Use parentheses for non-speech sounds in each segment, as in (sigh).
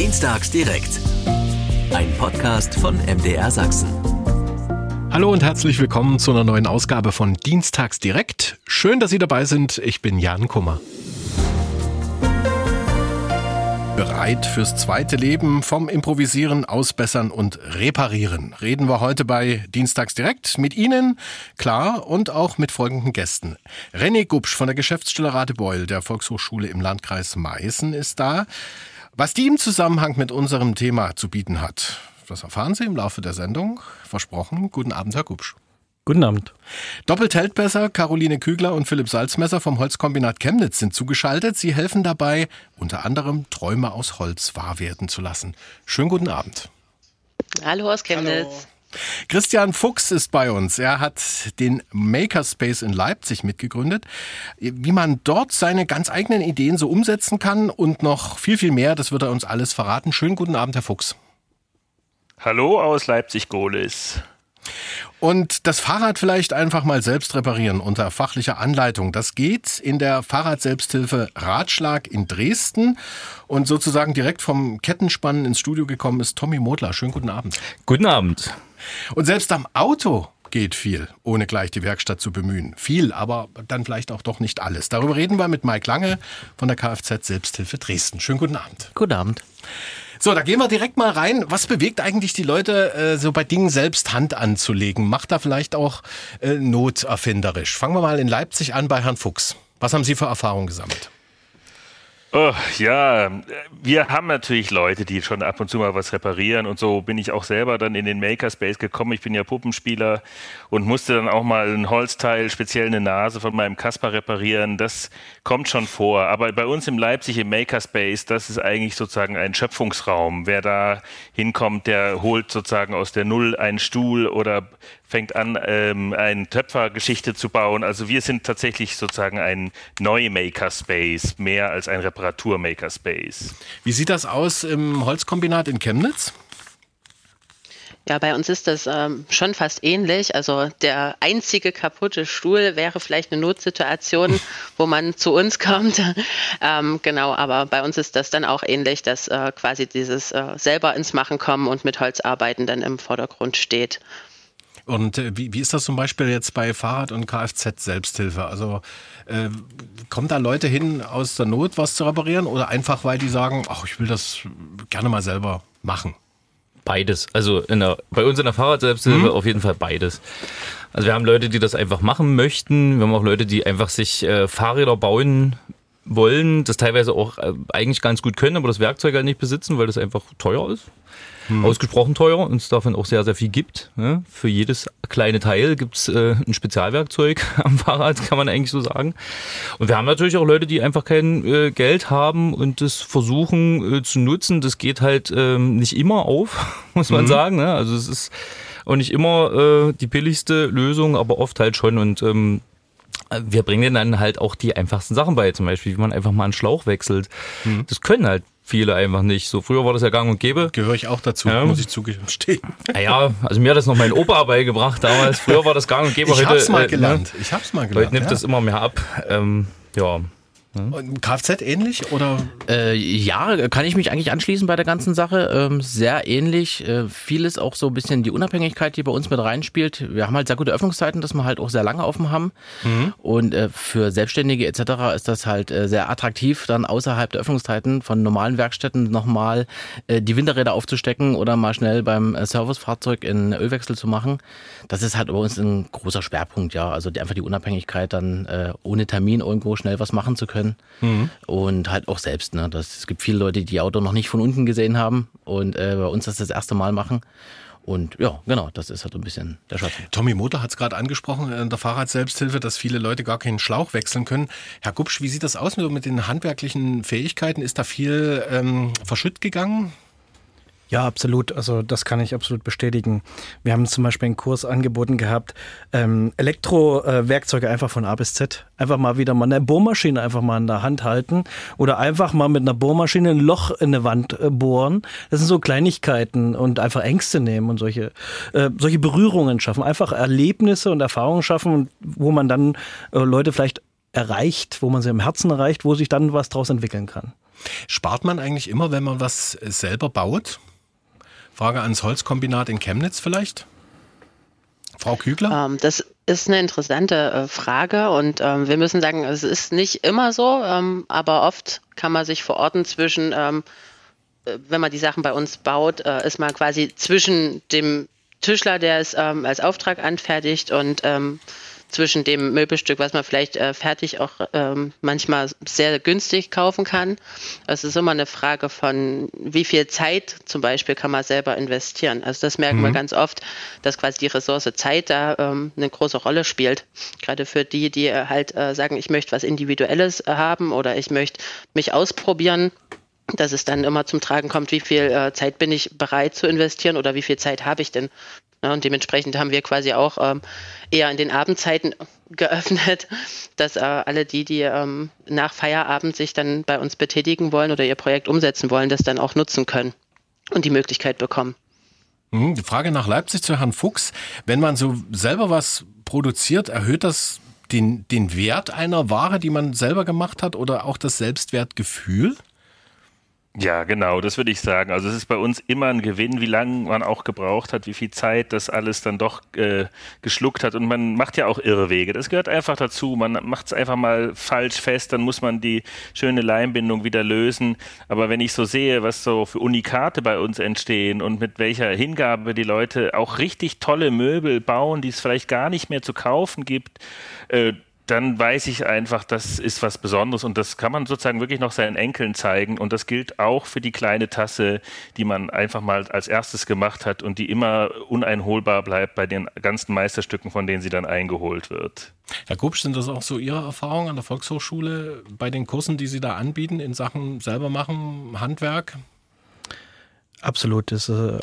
Dienstags direkt. Ein Podcast von MDR Sachsen. Hallo und herzlich willkommen zu einer neuen Ausgabe von Dienstags direkt. Schön, dass Sie dabei sind. Ich bin Jan Kummer. Bereit fürs zweite Leben vom Improvisieren, Ausbessern und Reparieren. Reden wir heute bei Dienstags direkt mit Ihnen, klar, und auch mit folgenden Gästen. René Gubsch von der Geschäftsstelle Radebeul der Volkshochschule im Landkreis Meißen ist da. Was die im Zusammenhang mit unserem Thema zu bieten hat, das erfahren Sie im Laufe der Sendung. Versprochen. Guten Abend, Herr Gubsch. Guten Abend. Doppelt hält besser. Caroline Kügler und Philipp Salzmesser vom Holzkombinat Chemnitz sind zugeschaltet. Sie helfen dabei, unter anderem Träume aus Holz wahr werden zu lassen. Schönen guten Abend. Hallo aus Chemnitz. Hallo. Christian Fuchs ist bei uns. Er hat den Makerspace in Leipzig mitgegründet. Wie man dort seine ganz eigenen Ideen so umsetzen kann und noch viel, viel mehr, das wird er uns alles verraten. Schönen guten Abend, Herr Fuchs. Hallo aus Leipzig-Gohlis. Und das Fahrrad vielleicht einfach mal selbst reparieren unter fachlicher Anleitung. Das geht in der Fahrradselbsthilfe Ratschlag in Dresden. Und sozusagen direkt vom Kettenspannen ins Studio gekommen ist Tommy Modler. Schönen guten Abend. Guten Abend. Und selbst am Auto geht viel, ohne gleich die Werkstatt zu bemühen. Viel, aber dann vielleicht auch doch nicht alles. Darüber reden wir mit Mike Lange von der Kfz Selbsthilfe Dresden. Schönen guten Abend. Guten Abend. So, da gehen wir direkt mal rein. Was bewegt eigentlich die Leute, äh, so bei Dingen selbst Hand anzulegen? Macht da vielleicht auch äh, Not erfinderisch? Fangen wir mal in Leipzig an bei Herrn Fuchs. Was haben Sie für Erfahrungen gesammelt? Oh, ja, wir haben natürlich Leute, die schon ab und zu mal was reparieren und so bin ich auch selber dann in den Makerspace gekommen. Ich bin ja Puppenspieler und musste dann auch mal ein Holzteil, speziell eine Nase von meinem Kasper reparieren. Das kommt schon vor. Aber bei uns im Leipzig im Makerspace, das ist eigentlich sozusagen ein Schöpfungsraum. Wer da hinkommt, der holt sozusagen aus der Null einen Stuhl oder fängt an, ähm, eine Töpfergeschichte zu bauen. Also wir sind tatsächlich sozusagen ein Neu-Makerspace, mehr als ein Reparatur-Makerspace. Wie sieht das aus im Holzkombinat in Chemnitz? Ja, bei uns ist das ähm, schon fast ähnlich. Also der einzige kaputte Stuhl wäre vielleicht eine Notsituation, (laughs) wo man zu uns kommt. (laughs) ähm, genau, aber bei uns ist das dann auch ähnlich, dass äh, quasi dieses äh, selber ins Machen kommen und mit Holz arbeiten dann im Vordergrund steht. Und äh, wie, wie ist das zum Beispiel jetzt bei Fahrrad- und Kfz-Selbsthilfe? Also äh, kommen da Leute hin aus der Not, was zu reparieren oder einfach, weil die sagen, ach, ich will das gerne mal selber machen? Beides. Also der, bei uns in der Fahrrad-Selbsthilfe mhm. auf jeden Fall beides. Also wir haben Leute, die das einfach machen möchten. Wir haben auch Leute, die einfach sich äh, Fahrräder bauen wollen, das teilweise auch äh, eigentlich ganz gut können, aber das Werkzeug halt nicht besitzen, weil das einfach teuer ist hm. ausgesprochen teuer und es davon auch sehr, sehr viel gibt. Ja, für jedes kleine Teil gibt's äh, ein Spezialwerkzeug (laughs) am Fahrrad, kann man eigentlich so sagen. Und wir haben natürlich auch Leute, die einfach kein äh, Geld haben und das versuchen äh, zu nutzen. Das geht halt ähm, nicht immer auf, (laughs) muss man mhm. sagen. Ne? Also es ist auch nicht immer äh, die billigste Lösung, aber oft halt schon. Und ähm, wir bringen denen dann halt auch die einfachsten Sachen bei, zum Beispiel, wie man einfach mal einen Schlauch wechselt. Mhm. Das können halt viele einfach nicht. So früher war das ja gang und gäbe. Gehöre ich auch dazu, ja. muss ich zugestehen. (laughs) Naja, also mir hat das noch mein Opa beigebracht damals. Früher war das gang und gäbe. Ich heute, hab's mal gelernt. Äh, ne? Ich hab's mal gelernt. Heute nimmt ja. das immer mehr ab. Ähm, ja, hm? Kfz ähnlich oder? Äh, ja, kann ich mich eigentlich anschließen bei der ganzen Sache. Ähm, sehr ähnlich. Äh, vieles auch so ein bisschen die Unabhängigkeit, die bei uns mit reinspielt. Wir haben halt sehr gute Öffnungszeiten, dass wir halt auch sehr lange offen haben. Mhm. Und äh, für Selbstständige etc. ist das halt äh, sehr attraktiv, dann außerhalb der Öffnungszeiten von normalen Werkstätten nochmal äh, die Winterräder aufzustecken oder mal schnell beim äh, Servicefahrzeug in Ölwechsel zu machen. Das ist halt bei uns ein großer Schwerpunkt, ja. Also die, einfach die Unabhängigkeit, dann ohne Termin irgendwo schnell was machen zu können können. Mhm. Und halt auch selbst. Ne? Das, es gibt viele Leute, die Auto noch nicht von unten gesehen haben und äh, bei uns das das erste Mal machen. Und ja, genau, das ist halt ein bisschen der Schatten. Tommy Motor hat es gerade angesprochen in der Fahrradselbsthilfe, dass viele Leute gar keinen Schlauch wechseln können. Herr Gubsch, wie sieht das aus mit den handwerklichen Fähigkeiten? Ist da viel ähm, verschütt gegangen? Ja, absolut. Also das kann ich absolut bestätigen. Wir haben zum Beispiel einen Kurs angeboten gehabt, ähm, Elektrowerkzeuge äh, einfach von A bis Z. Einfach mal wieder mal eine Bohrmaschine einfach mal in der Hand halten oder einfach mal mit einer Bohrmaschine ein Loch in eine Wand äh, bohren. Das sind so Kleinigkeiten und einfach Ängste nehmen und solche, äh, solche Berührungen schaffen. Einfach Erlebnisse und Erfahrungen schaffen, wo man dann äh, Leute vielleicht erreicht, wo man sie im Herzen erreicht, wo sich dann was draus entwickeln kann. Spart man eigentlich immer, wenn man was selber baut? Frage ans Holzkombinat in Chemnitz vielleicht? Frau Kügler? Ähm, das ist eine interessante äh, Frage und ähm, wir müssen sagen, es ist nicht immer so, ähm, aber oft kann man sich verorten zwischen, ähm, äh, wenn man die Sachen bei uns baut, äh, ist man quasi zwischen dem Tischler, der es ähm, als Auftrag anfertigt und ähm, zwischen dem Möbelstück, was man vielleicht äh, fertig auch ähm, manchmal sehr günstig kaufen kann. Es ist immer eine Frage von, wie viel Zeit zum Beispiel kann man selber investieren. Also das merken mhm. wir ganz oft, dass quasi die Ressource Zeit da ähm, eine große Rolle spielt. Gerade für die, die halt äh, sagen, ich möchte was Individuelles äh, haben oder ich möchte mich ausprobieren dass es dann immer zum Tragen kommt, wie viel äh, Zeit bin ich bereit zu investieren oder wie viel Zeit habe ich denn ja, und dementsprechend haben wir quasi auch ähm, eher in den Abendzeiten geöffnet, (laughs) dass äh, alle die, die ähm, nach Feierabend sich dann bei uns betätigen wollen oder ihr Projekt umsetzen wollen, das dann auch nutzen können und die Möglichkeit bekommen. Hm, die Frage nach Leipzig zu Herrn Fuchs. Wenn man so selber was produziert, erhöht das den, den Wert einer Ware, die man selber gemacht hat oder auch das Selbstwertgefühl? Ja, genau, das würde ich sagen. Also es ist bei uns immer ein Gewinn, wie lange man auch gebraucht hat, wie viel Zeit das alles dann doch äh, geschluckt hat. Und man macht ja auch Irrwege. Das gehört einfach dazu. Man macht es einfach mal falsch fest, dann muss man die schöne Leimbindung wieder lösen. Aber wenn ich so sehe, was so für Unikate bei uns entstehen und mit welcher Hingabe die Leute auch richtig tolle Möbel bauen, die es vielleicht gar nicht mehr zu kaufen gibt, äh, dann weiß ich einfach, das ist was Besonderes und das kann man sozusagen wirklich noch seinen Enkeln zeigen. Und das gilt auch für die kleine Tasse, die man einfach mal als erstes gemacht hat und die immer uneinholbar bleibt bei den ganzen Meisterstücken, von denen sie dann eingeholt wird. Herr Kupsch, sind das auch so Ihre Erfahrungen an der Volkshochschule bei den Kursen, die Sie da anbieten in Sachen selber machen, Handwerk? Absolut. Das, äh,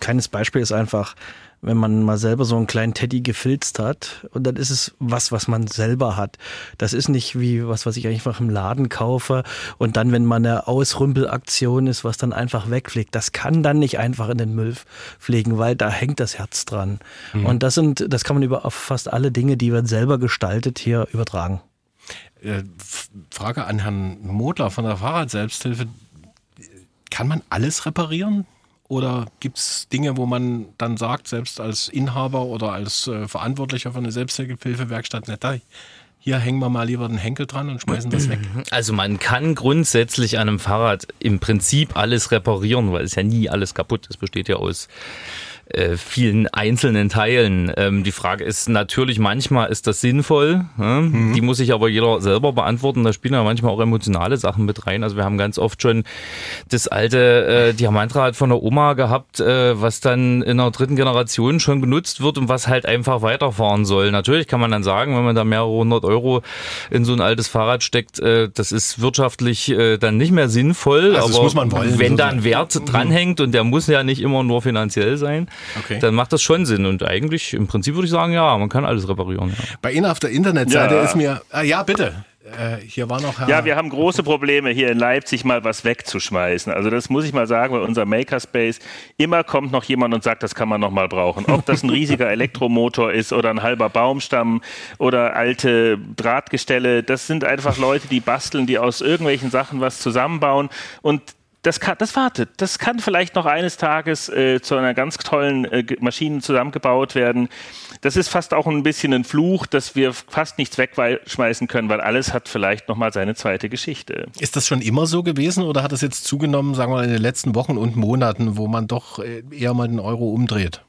kleines Beispiel ist einfach, wenn man mal selber so einen kleinen Teddy gefilzt hat und dann ist es was, was man selber hat. Das ist nicht wie was, was ich einfach im Laden kaufe und dann, wenn man eine Ausrümpelaktion ist, was dann einfach wegfliegt. Das kann dann nicht einfach in den Müll fliegen, weil da hängt das Herz dran. Mhm. Und das sind, das kann man über fast alle Dinge, die man selber gestaltet, hier übertragen. Äh, Frage an Herrn Modler von der Fahrradselbsthilfe. Kann man alles reparieren? Oder gibt es Dinge, wo man dann sagt, selbst als Inhaber oder als äh, Verantwortlicher von einer Selbsthilfewerkstatt, nicht da, hier hängen wir mal lieber den Henkel dran und schmeißen das weg. (clears throat) Also man kann grundsätzlich an einem Fahrrad im Prinzip alles reparieren, weil es ja nie alles kaputt ist. Es besteht ja aus äh, vielen einzelnen Teilen. Ähm, die Frage ist natürlich, manchmal ist das sinnvoll. Ja? Mhm. Die muss sich aber jeder selber beantworten. Da spielen ja manchmal auch emotionale Sachen mit rein. Also wir haben ganz oft schon das alte äh, Diamantrad von der Oma gehabt, äh, was dann in der dritten Generation schon genutzt wird und was halt einfach weiterfahren soll. Natürlich kann man dann sagen, wenn man da mehrere hundert Euro in so ein altes Fahrrad steckt, äh, das ist wirtschaftlich äh, dann nicht mehr sinnvoll. Also aber muss man wollen, wenn da ein Wert mhm. dranhängt und der muss ja nicht immer nur finanziell sein, okay. dann macht das schon Sinn. Und eigentlich, im Prinzip würde ich sagen, ja, man kann alles reparieren. Ja. Bei Ihnen auf der Internetseite ja. ist mir, ah, ja, bitte. Äh, hier war noch Herr Ja, wir haben große Probleme hier in Leipzig mal was wegzuschmeißen. Also das muss ich mal sagen, bei unserem Makerspace immer kommt noch jemand und sagt, das kann man noch mal brauchen. Ob das ein riesiger (laughs) Elektromotor ist oder ein halber Baumstamm oder alte Drahtgestelle, das sind einfach Leute, die basteln, die aus irgendwelchen Sachen was zusammenbauen und das, kann, das wartet. Das kann vielleicht noch eines Tages äh, zu einer ganz tollen äh, Maschine zusammengebaut werden. Das ist fast auch ein bisschen ein Fluch, dass wir fast nichts wegschmeißen können, weil alles hat vielleicht noch mal seine zweite Geschichte. Ist das schon immer so gewesen oder hat es jetzt zugenommen, sagen wir mal, in den letzten Wochen und Monaten, wo man doch äh, eher mal den Euro umdreht?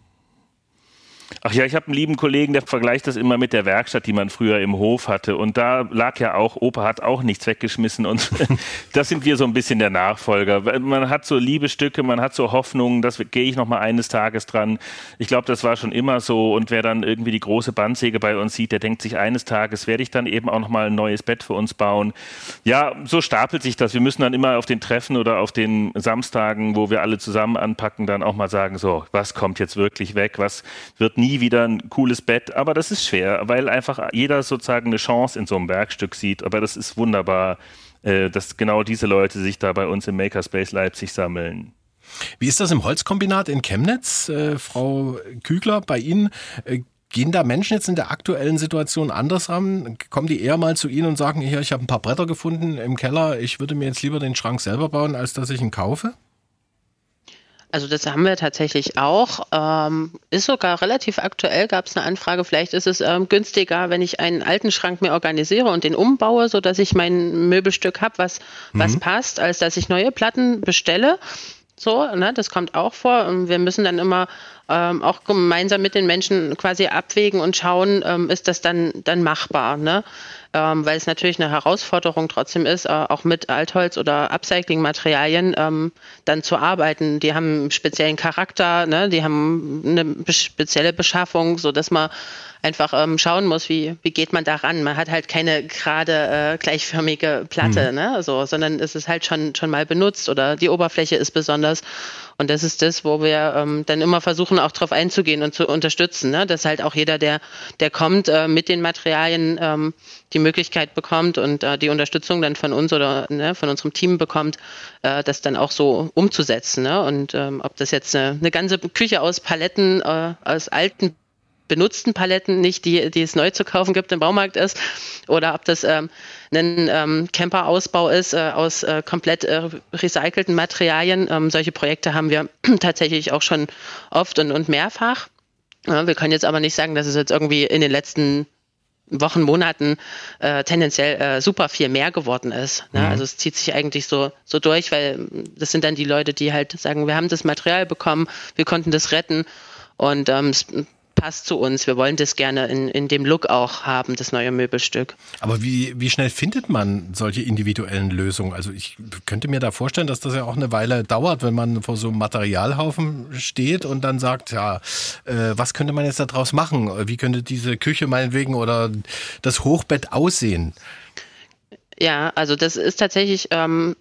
Ach ja, ich habe einen lieben Kollegen, der vergleicht das immer mit der Werkstatt, die man früher im Hof hatte. Und da lag ja auch, Opa hat auch nichts weggeschmissen. Und (laughs) das sind wir so ein bisschen der Nachfolger. Man hat so Liebestücke, man hat so Hoffnungen, das gehe ich noch mal eines Tages dran. Ich glaube, das war schon immer so. Und wer dann irgendwie die große Bandsäge bei uns sieht, der denkt sich, eines Tages werde ich dann eben auch noch mal ein neues Bett für uns bauen. Ja, so stapelt sich das. Wir müssen dann immer auf den Treffen oder auf den Samstagen, wo wir alle zusammen anpacken, dann auch mal sagen, so, was kommt jetzt wirklich weg? Was wird nie wieder ein cooles Bett, aber das ist schwer, weil einfach jeder sozusagen eine Chance in so einem Werkstück sieht. Aber das ist wunderbar, äh, dass genau diese Leute sich da bei uns im Makerspace Leipzig sammeln. Wie ist das im Holzkombinat in Chemnitz, äh, Frau Kügler, bei Ihnen? Äh, Gehen da Menschen jetzt in der aktuellen Situation anders ran? Kommen die eher mal zu Ihnen und sagen, hier, ich habe ein paar Bretter gefunden im Keller, ich würde mir jetzt lieber den Schrank selber bauen, als dass ich ihn kaufe? Also das haben wir tatsächlich auch. Ähm, ist sogar relativ aktuell, gab es eine Anfrage, vielleicht ist es ähm, günstiger, wenn ich einen alten Schrank mir organisiere und den umbaue, sodass ich mein Möbelstück habe, was, mhm. was passt, als dass ich neue Platten bestelle. So, ne, das kommt auch vor. Und wir müssen dann immer ähm, auch gemeinsam mit den Menschen quasi abwägen und schauen, ähm, ist das dann, dann machbar. Ne? Ähm, weil es natürlich eine Herausforderung trotzdem ist, äh, auch mit Altholz oder Upcycling-Materialien ähm, dann zu arbeiten. Die haben einen speziellen Charakter, ne? die haben eine spezielle Beschaffung, sodass man einfach ähm, schauen muss, wie, wie geht man da ran. Man hat halt keine gerade äh, gleichförmige Platte, mhm. ne? so, sondern es ist halt schon, schon mal benutzt oder die Oberfläche ist besonders. Und das ist das, wo wir ähm, dann immer versuchen, auch drauf einzugehen und zu unterstützen, ne? dass halt auch jeder, der, der kommt, äh, mit den Materialien ähm, die Möglichkeit bekommt und äh, die Unterstützung dann von uns oder ne, von unserem Team bekommt, äh, das dann auch so umzusetzen. Ne? Und ähm, ob das jetzt eine, eine ganze Küche aus Paletten, äh, aus alten benutzten Paletten, nicht die, die es neu zu kaufen gibt im Baumarkt ist, oder ob das ähm, ein ähm, Camperausbau ist äh, aus äh, komplett äh, recycelten Materialien. Ähm, solche Projekte haben wir (clears throat) tatsächlich auch schon oft und, und mehrfach. Ja, wir können jetzt aber nicht sagen, dass es jetzt irgendwie in den letzten Wochen, Monaten äh, tendenziell äh, super viel mehr geworden ist. Ne? Mhm. Also es zieht sich eigentlich so, so durch, weil das sind dann die Leute, die halt sagen, wir haben das Material bekommen, wir konnten das retten und ähm, es passt zu uns. Wir wollen das gerne in, in dem Look auch haben, das neue Möbelstück. Aber wie, wie schnell findet man solche individuellen Lösungen? Also ich könnte mir da vorstellen, dass das ja auch eine Weile dauert, wenn man vor so einem Materialhaufen steht und dann sagt, ja, äh, was könnte man jetzt daraus machen? Wie könnte diese Küche meinetwegen oder das Hochbett aussehen? Ja, also das ist tatsächlich ähm,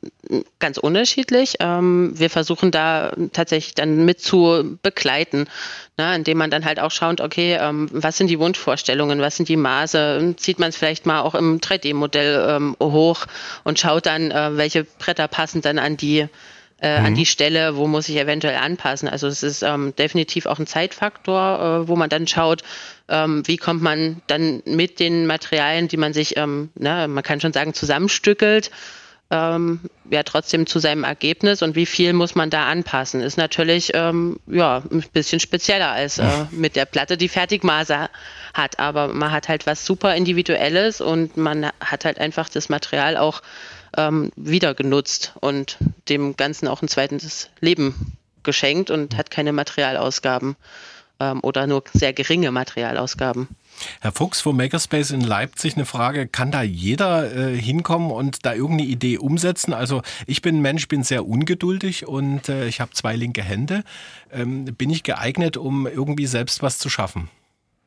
ganz unterschiedlich. Ähm, wir versuchen da tatsächlich dann mit zu begleiten, ne, indem man dann halt auch schaut, okay, ähm, was sind die Wunschvorstellungen, was sind die Maße, zieht man es vielleicht mal auch im 3D-Modell ähm, hoch und schaut dann, äh, welche Bretter passen dann an die äh, mhm. an die Stelle, wo muss ich eventuell anpassen. Also es ist ähm, definitiv auch ein Zeitfaktor, äh, wo man dann schaut, ähm, wie kommt man dann mit den Materialien, die man sich, ähm, na, man kann schon sagen, zusammenstückelt, ähm, ja trotzdem zu seinem Ergebnis und wie viel muss man da anpassen, ist natürlich ähm, ja ein bisschen spezieller als äh, mit der Platte, die Fertigmaße hat. Aber man hat halt was super Individuelles und man hat halt einfach das Material auch ähm, wieder genutzt und dem Ganzen auch ein zweites Leben geschenkt und hat keine Materialausgaben ähm, oder nur sehr geringe Materialausgaben. Herr Fuchs vom Makerspace in Leipzig, eine Frage, kann da jeder äh, hinkommen und da irgendeine Idee umsetzen? Also ich bin ein Mensch, bin sehr ungeduldig und äh, ich habe zwei linke Hände. Ähm, bin ich geeignet, um irgendwie selbst was zu schaffen?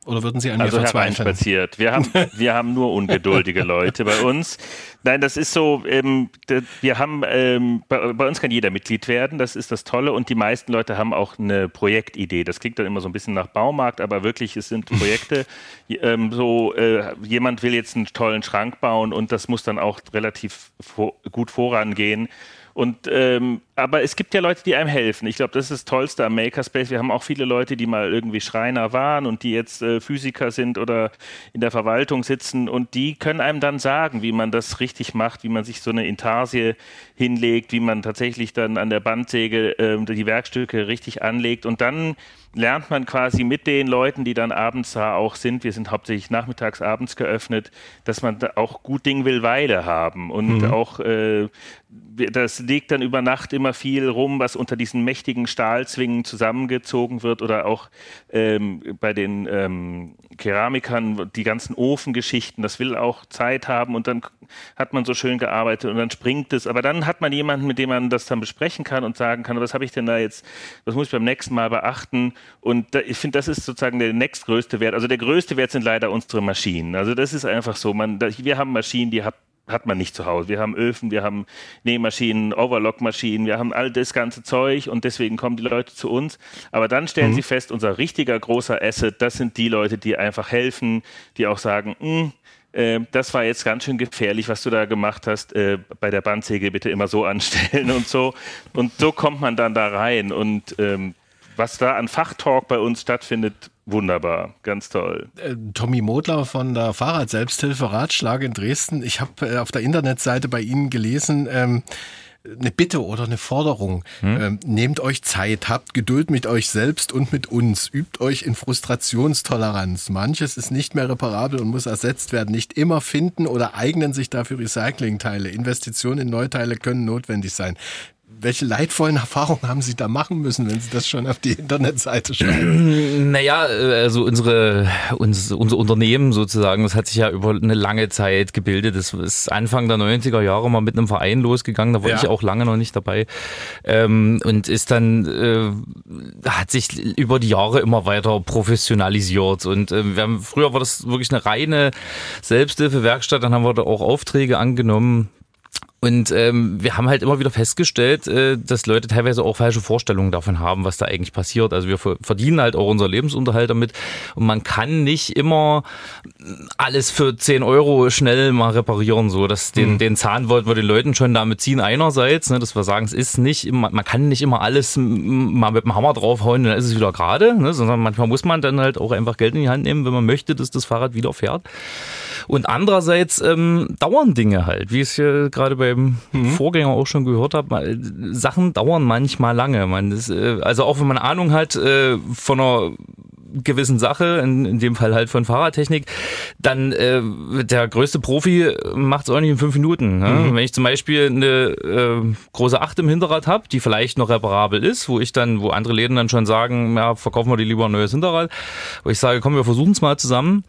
Oder würden Sie an also mir verzweifeln? spaziert. Wir haben, (laughs) wir haben nur ungeduldige Leute bei uns. Nein, das ist so, ähm, wir haben, ähm, bei, bei, uns kann jeder Mitglied werden, das ist das Tolle und die meisten Leute haben auch eine Projektidee. Das klingt dann immer so ein bisschen nach Baumarkt, aber wirklich, es sind Projekte, (laughs) ähm, so, äh, jemand will jetzt einen tollen Schrank bauen und das muss dann auch relativ vor, gut vorangehen. Und ähm, aber es gibt ja Leute, die einem helfen. Ich glaube, das ist das Tollste am Makerspace. Wir haben auch viele Leute, die mal irgendwie Schreiner waren und die jetzt äh, Physiker sind oder in der Verwaltung sitzen und die können einem dann sagen, wie man das richtig macht, wie man sich so eine Intarsie hinlegt, wie man tatsächlich dann an der Bandsäge äh, die Werkstücke richtig anlegt und dann lernt man quasi mit den Leuten, die dann abends da auch sind, wir sind hauptsächlich nachmittags, abends geöffnet, dass man da auch gut Ding will Weile haben und mhm. auch äh, das liegt dann über Nacht immer viel rum, was unter diesen mächtigen Stahlzwingen zusammengezogen wird oder auch ähm, bei den ähm, Keramikern die ganzen Ofengeschichten, das will auch Zeit haben und dann hat man so schön gearbeitet und dann springt es. Aber dann hat man jemanden, mit dem man das dann besprechen kann und sagen kann, was habe ich denn da jetzt, was muss ich beim nächsten Mal beachten? Und da, ich finde, das ist sozusagen der nächstgrößte Wert. Also der größte Wert sind leider unsere Maschinen. Also das ist einfach so. Man, da, wir haben Maschinen, die hat hat man nicht zu Hause. Wir haben Öfen, wir haben Nähmaschinen, Overlockmaschinen, wir haben all das ganze Zeug und deswegen kommen die Leute zu uns. Aber dann stellen mhm. sie fest, unser richtiger großer Asset, das sind die Leute, die einfach helfen, die auch sagen, hm, äh, das war jetzt ganz schön gefährlich, was du da gemacht hast. Äh, bei der Bandsäge bitte immer so (laughs) anstellen und so. Und so kommt man dann da rein und ähm, was da an Fachtalk bei uns stattfindet, wunderbar, ganz toll. Äh, Tommy Modler von der Fahrrad-Selbsthilfe Ratschlag in Dresden. Ich habe äh, auf der Internetseite bei Ihnen gelesen, ähm, eine Bitte oder eine Forderung. Hm? Ähm, nehmt euch Zeit, habt Geduld mit euch selbst und mit uns, übt euch in Frustrationstoleranz. Manches ist nicht mehr reparabel und muss ersetzt werden. Nicht immer finden oder eignen sich dafür Recyclingteile. Investitionen in Neuteile können notwendig sein welche leidvollen Erfahrungen haben Sie da machen müssen, wenn Sie das schon auf die Internetseite schreiben? (clears throat) Naja, also unsere, unser, unser Unternehmen sozusagen, das hat sich ja über eine lange Zeit gebildet. Das ist Anfang der 90er Jahre mal mit einem Verein losgegangen, da war ja. ich auch lange noch nicht dabei. Ähm, und ist dann, äh, hat sich über die Jahre immer weiter professionalisiert. Und äh, wir haben, früher war das wirklich eine reine Selbsthilfewerkstatt, dann haben wir da auch Aufträge angenommen und ähm, wir haben halt immer wieder festgestellt, äh, dass Leute teilweise auch falsche Vorstellungen davon haben, was da eigentlich passiert. Also wir verdienen halt auch unser Lebensunterhalt damit. Und man kann nicht immer alles für 10 Euro schnell mal reparieren. So, dass den, mhm. den Zahn wollten wir den Leuten schon damit ziehen. Einerseits, ne, dass wir sagen, es ist nicht immer, man kann nicht immer alles mal mit dem Hammer draufhauen, dann ist es wieder gerade. Ne, sondern manchmal muss man dann halt auch einfach Geld in die Hand nehmen, wenn man möchte, dass das Fahrrad wieder fährt. Und andererseits ähm, dauern Dinge halt, wie es hier gerade beim mhm. Vorgänger auch schon gehört habe. Sachen dauern manchmal lange. Man ist, äh, also auch wenn man Ahnung hat äh, von einer gewissen Sache, in, in dem Fall halt von Fahrradtechnik, dann äh, der größte Profi macht es auch nicht in fünf Minuten. Ne? Mhm. Wenn ich zum Beispiel eine äh, große Acht im Hinterrad habe, die vielleicht noch reparabel ist, wo ich dann, wo andere Läden dann schon sagen, ja, verkaufen wir die lieber ein neues Hinterrad, wo ich sage, komm, wir versuchen es mal zusammen,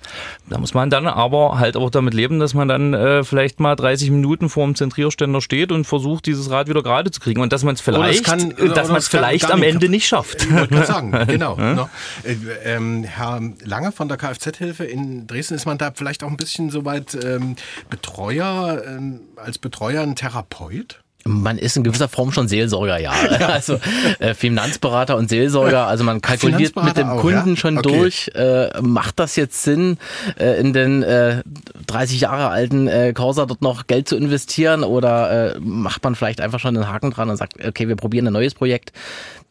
da muss man dann aber halt auch damit leben, dass man dann äh, vielleicht mal 30 Minuten vor dem Zentrierständer steht und versucht, dieses Rad wieder gerade zu kriegen und dass man es vielleicht, dass man es vielleicht am Ende nicht schafft. Ich wollte sagen, (laughs) genau. ja? äh, ähm, Herr Lange von der Kfz-Hilfe in Dresden, ist man da vielleicht auch ein bisschen so weit ähm, Betreuer, ähm, als Betreuer ein Therapeut? Man ist in gewisser Form schon Seelsorger, ja. (laughs) (laughs) Also äh, Finanzberater und Seelsorger, also man kalkuliert mit dem Kunden ja? schon okay. durch, äh, macht das jetzt Sinn, äh, in den äh, 30 Jahre alten äh, Corsa dort noch Geld zu investieren oder äh, macht man vielleicht einfach schon einen Haken dran und sagt, okay, wir probieren ein neues Projekt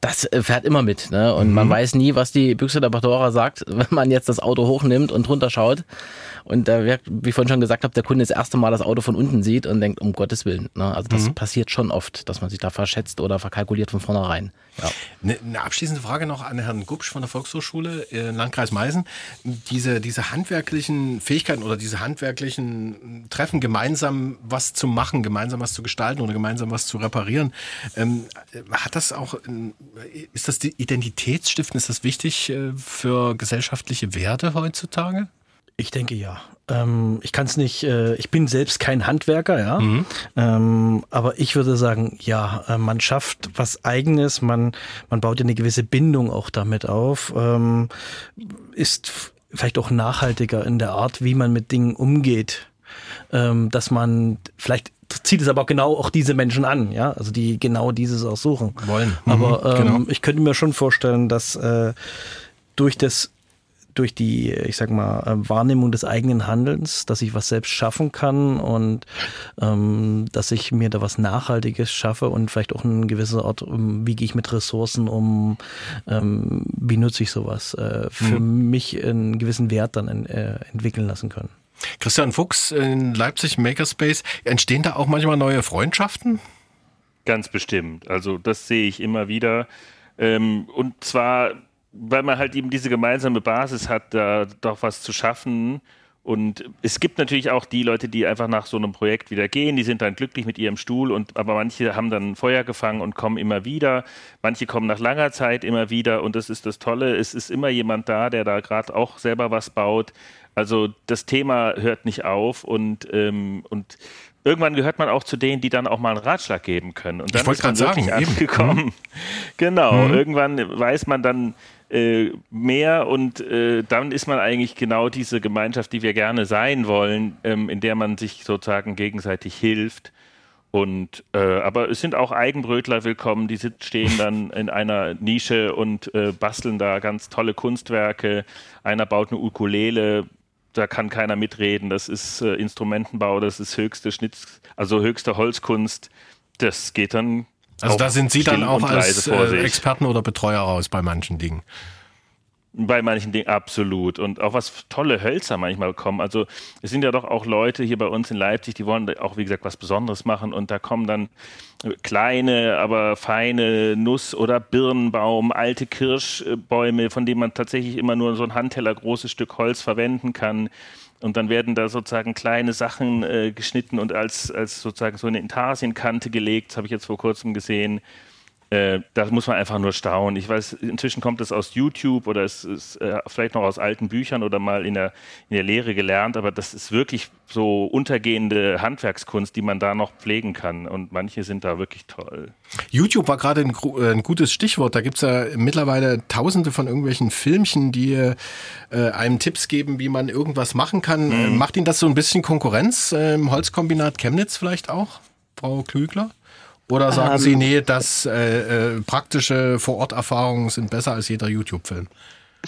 das äh, fährt immer mit. Ne? Und mhm. man weiß nie, was die Büchse der Pandora sagt, (laughs) wenn man jetzt das Auto hochnimmt und drunter schaut. Und da wird, wie ich vorhin schon gesagt habe, der Kunde das erste Mal das Auto von unten sieht und denkt, um Gottes Willen. Ne? Also das mhm. passiert schon oft, dass man sich da verschätzt oder verkalkuliert von vornherein. Ja. Eine, eine abschließende Frage noch an Herrn Gubsch von der Volkshochschule im Landkreis Meißen. Diese, diese handwerklichen Fähigkeiten oder diese handwerklichen Treffen, gemeinsam was zu machen, gemeinsam was zu gestalten oder gemeinsam was zu reparieren, ähm, hat das auch, ist das die Identitätsstiften, ist das wichtig äh, für gesellschaftliche Werte heutzutage? Ich denke ja. Ähm, ich kann es nicht, äh, ich bin selbst kein Handwerker, ja. Mhm. Ähm, aber ich würde sagen, ja, äh, man schafft was eigenes, man, man baut ja eine gewisse Bindung auch damit auf, ähm, ist vielleicht auch nachhaltiger in der Art, wie man mit Dingen umgeht. Ähm, dass man vielleicht zieht es aber auch genau auch diese Menschen an, ja, also die genau dieses auch suchen. Wollen. Mhm, aber ähm, genau. ich könnte mir schon vorstellen, dass äh, durch das durch die, ich sag mal, äh, Wahrnehmung des eigenen Handelns, dass ich was selbst schaffen kann und ähm, dass ich mir da was Nachhaltiges schaffe und vielleicht auch ein gewisser Ort, um, wie gehe ich mit Ressourcen um, ähm, wie nutze ich sowas, äh, für mhm. mich einen gewissen Wert dann in, äh, entwickeln lassen können. Christian Fuchs in Leipzig Makerspace, entstehen da auch manchmal neue Freundschaften? Ganz bestimmt. Also das sehe ich immer wieder. Ähm, und zwar weil man halt eben diese gemeinsame Basis hat, da doch was zu schaffen. Und es gibt natürlich auch die Leute, die einfach nach so einem Projekt wieder gehen, die sind dann glücklich mit ihrem Stuhl und aber manche haben dann Feuer gefangen und kommen immer wieder. Manche kommen nach langer Zeit immer wieder und das ist das Tolle. Es ist immer jemand da, der da gerade auch selber was baut. Also das Thema hört nicht auf und, ähm, und irgendwann gehört man auch zu denen, die dann auch mal einen Ratschlag geben können. Und dann ist man wirklich sagen, angekommen. Mhm. (laughs) Genau, mhm. irgendwann weiß man dann, äh, mehr und äh, dann ist man eigentlich genau diese Gemeinschaft, die wir gerne sein wollen, ähm, in der man sich sozusagen gegenseitig hilft. Und äh, aber es sind auch Eigenbrötler willkommen, die sind, stehen (laughs) dann in einer Nische und äh, basteln da ganz tolle Kunstwerke. Einer baut eine Ukulele, da kann keiner mitreden. Das ist äh, Instrumentenbau, das ist höchste Schnitz, also höchste Holzkunst. Das geht dann Also da sind Sie dann auch als äh. Experten oder Betreuer raus bei manchen Dingen. Bei manchen Dingen absolut. Und auch was tolle Hölzer manchmal kommen. Also es sind ja doch auch Leute hier bei uns in Leipzig, die wollen auch, wie gesagt, was Besonderes machen. Und da kommen dann kleine, aber feine Nuss- oder Birnbaum, alte Kirschbäume, von denen man tatsächlich immer nur so ein Handteller großes Stück Holz verwenden kann. Und dann werden da sozusagen kleine Sachen äh, geschnitten und als, als sozusagen so eine Intarsienkante gelegt. Das habe ich jetzt vor kurzem gesehen. Äh, da muss man einfach nur staunen. Ich weiß, inzwischen kommt es aus YouTube oder es ist äh, vielleicht noch aus alten Büchern oder mal in der, in der Lehre gelernt, aber das ist wirklich so untergehende Handwerkskunst, die man da noch pflegen kann. Und manche sind da wirklich toll. YouTube war gerade ein, äh, ein gutes Stichwort. Da gibt's ja mittlerweile tausende von irgendwelchen Filmchen, die äh, einem Tipps geben, wie man irgendwas machen kann. Äh, Macht Ihnen das so ein bisschen Konkurrenz äh, im Holzkombinat Chemnitz vielleicht auch, Frau Klügler? Oder sagen Ähm. Sie, nee, das äh, äh, praktische Vororterfahrungen sind besser als jeder YouTube-Film?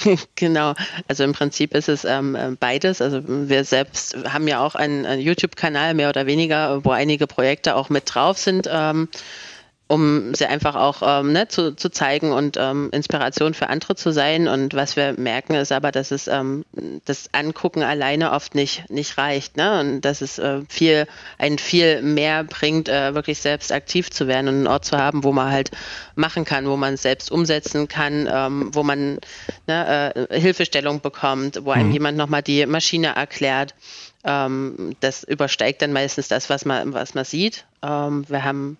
(laughs) Genau, also im Prinzip ist es ähm, äh, beides. Also wir selbst haben ja auch einen, einen YouTube-Kanal mehr oder weniger, wo einige Projekte auch mit drauf sind, ähm, um sie einfach auch ähm, ne, zu, zu zeigen und ähm, Inspiration für andere zu sein. Und was wir merken ist aber, dass es ähm, das Angucken alleine oft nicht, nicht reicht. Ne? Und dass es äh, viel, ein viel mehr bringt, äh, wirklich selbst aktiv zu werden und einen Ort zu haben, wo man halt machen kann, wo man es selbst umsetzen kann, ähm, wo man ne, äh, Hilfestellung bekommt, wo einem jemand nochmal die Maschine erklärt. Ähm, das übersteigt dann meistens das, was man, was man sieht. Ähm, wir haben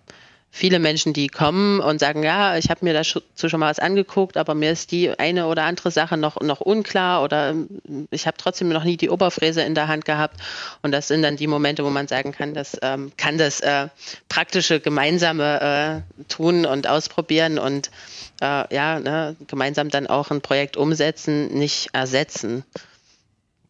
viele Menschen, die kommen und sagen, ja, ich habe mir dazu schon mal was angeguckt, aber mir ist die eine oder andere Sache noch, noch unklar oder ähm, ich habe trotzdem noch nie die Oberfräse in der Hand gehabt. Und das sind dann die Momente, wo man sagen kann, das ähm, kann das äh, praktische gemeinsame äh, tun und ausprobieren und äh, ja, ne, gemeinsam dann auch ein Projekt umsetzen, nicht ersetzen.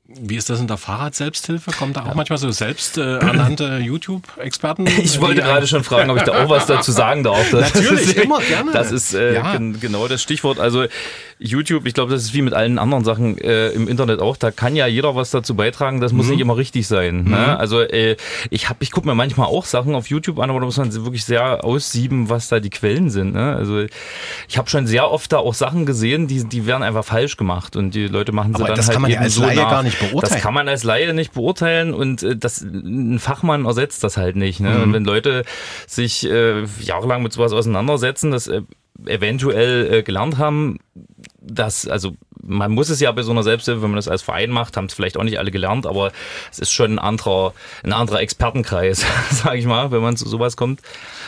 Wie ist das in der Fahrrad-Selbsthilfe? Kommen da auch manchmal so selbst äh, ernannte YouTube-Experten? (laughs) Ich wollte die gerade schon fragen, ob ich da auch was dazu sagen darf. (laughs) Das Natürlich, ist, immer, gerne. Das ist äh, Ja. gen genau das Stichwort. Also YouTube, ich glaube, das ist wie mit allen anderen Sachen äh, im Internet auch. Da kann ja jeder was dazu beitragen. Das muss Mhm. nicht immer richtig sein. Ne? Also äh, ich habe, ich gucke mir manchmal auch Sachen auf YouTube an, aber da muss man wirklich sehr aussieben, was da die Quellen sind. Ne? Also ich habe schon sehr oft da auch Sachen gesehen, die die werden einfach falsch gemacht und die Leute machen sie Aber dann das halt kann man ja als so Laie nach. gar nicht beurteilen. Das kann man als Laie nicht beurteilen und äh, das, ein Fachmann ersetzt das halt nicht. Ne? Mhm. Und wenn Leute sich äh, jahrelang mit sowas auseinandersetzen, das äh, eventuell äh, gelernt haben, dass, also man muss es ja bei so einer Selbsthilfe, wenn man das als Verein macht, haben es vielleicht auch nicht alle gelernt, aber es ist schon ein anderer, ein anderer Expertenkreis, (laughs) sage ich mal, wenn man zu sowas kommt.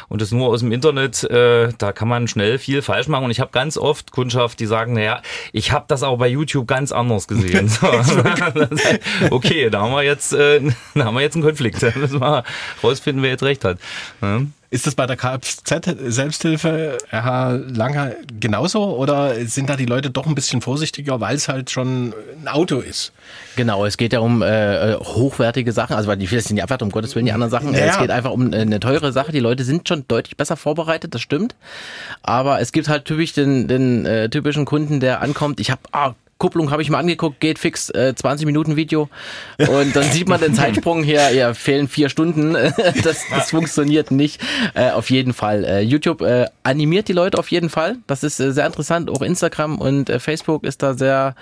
Und das nur aus dem Internet, äh, da kann man schnell viel falsch machen. Und ich habe ganz oft Kundschaft, die sagen, naja, ich habe das auch bei YouTube ganz anders gesehen. (laughs) So. (laughs) okay, da haben wir jetzt, äh, da haben wir jetzt einen Konflikt. Da müssen wir rausfinden, wer jetzt recht hat. Ja. Ist das bei der Kfz-Selbsthilfe, Herr Langer, genauso? Oder sind da die Leute doch ein bisschen vorsichtiger, weil es halt schon ein Auto ist? Genau, es geht ja um äh, hochwertige Sachen, also weil die das sind die Abwertung, um Gottes Willen, die anderen Sachen. Ja, Es geht einfach um eine teure Sache. Die Leute sind schon deutlich besser vorbereitet, das stimmt. Aber es gibt halt typisch den, den äh, typischen Kunden, der ankommt, ich habe ah, Kupplung habe ich mal angeguckt, geht fix, äh, 20 Minuten Video. Und dann sieht man den Zeitsprung hier, ja, fehlen vier Stunden. (laughs) das, das funktioniert nicht. Äh, auf jeden Fall. Äh, YouTube äh, animiert die Leute auf jeden Fall. Das ist äh, sehr interessant. Auch Instagram und äh, Facebook ist da sehr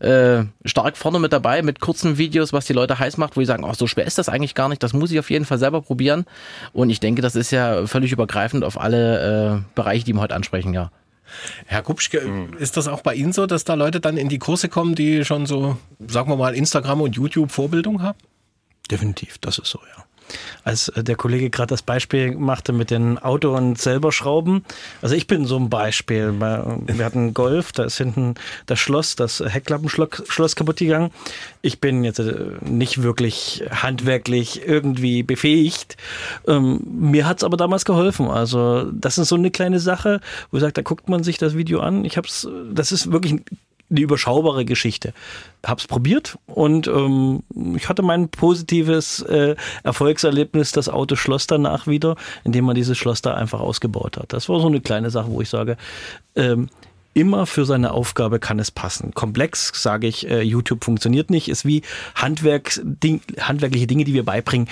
äh, stark vorne mit dabei, mit kurzen Videos, was die Leute heiß macht, wo die sagen, ach, so schwer ist das eigentlich gar nicht. Das muss ich auf jeden Fall selber probieren. Und ich denke, das ist ja völlig übergreifend auf alle äh, Bereiche, die wir heute ansprechen, ja. Herr Kupschke, ist das auch bei Ihnen so, dass da Leute dann in die Kurse kommen, die schon so, sagen wir mal, Instagram und YouTube Vorbildung haben? Definitiv, das ist so, ja. Als äh, der Kollege gerade das Beispiel machte mit den Auto und selber Schrauben. Also ich bin so ein Beispiel. Bei- Wir hatten Golf, da ist hinten das Schloss, das Heckklappenschloss Schloss kaputt gegangen. Ich bin jetzt äh, nicht wirklich handwerklich irgendwie befähigt. Ähm, mir hat's aber damals geholfen. Also das ist so eine kleine Sache, wo ich sage, da guckt man sich das Video an. Ich hab's, das ist wirklich eine überschaubare Geschichte. Hab's probiert und ähm, ich hatte mein positives äh, Erfolgserlebnis. Das Auto schloss danach wieder, indem man dieses Schloss da einfach ausgebaut hat. Das war so eine kleine Sache, wo ich sage, ähm, immer für seine Aufgabe kann es passen. Komplex, sage ich, äh, YouTube funktioniert nicht, ist wie Handwerks, Ding, handwerkliche Dinge, die wir beibringen.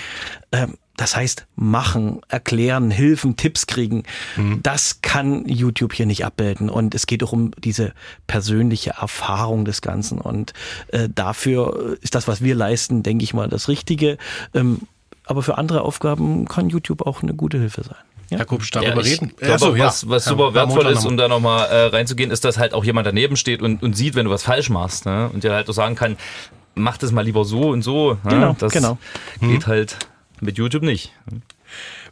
Ähm, das heißt, machen, erklären, Hilfen, Tipps kriegen, mhm. das kann YouTube hier nicht abbilden. Und es geht auch um diese persönliche Erfahrung des Ganzen. Und äh, dafür ist das, was wir leisten, denke ich mal, das Richtige. Ähm, aber für andere Aufgaben kann YouTube auch eine gute Hilfe sein. Ja. Herr Kupsch, darüber ja, reden. Glaube, so, was, was ja. super wertvoll ist, um da nochmal äh, reinzugehen, ist, dass halt auch jemand daneben steht und, und sieht, wenn du was falsch machst. Ne? Und dir halt auch sagen kann, mach das mal lieber so und so. Ne? Genau, das genau. geht mhm. halt mit YouTube nicht.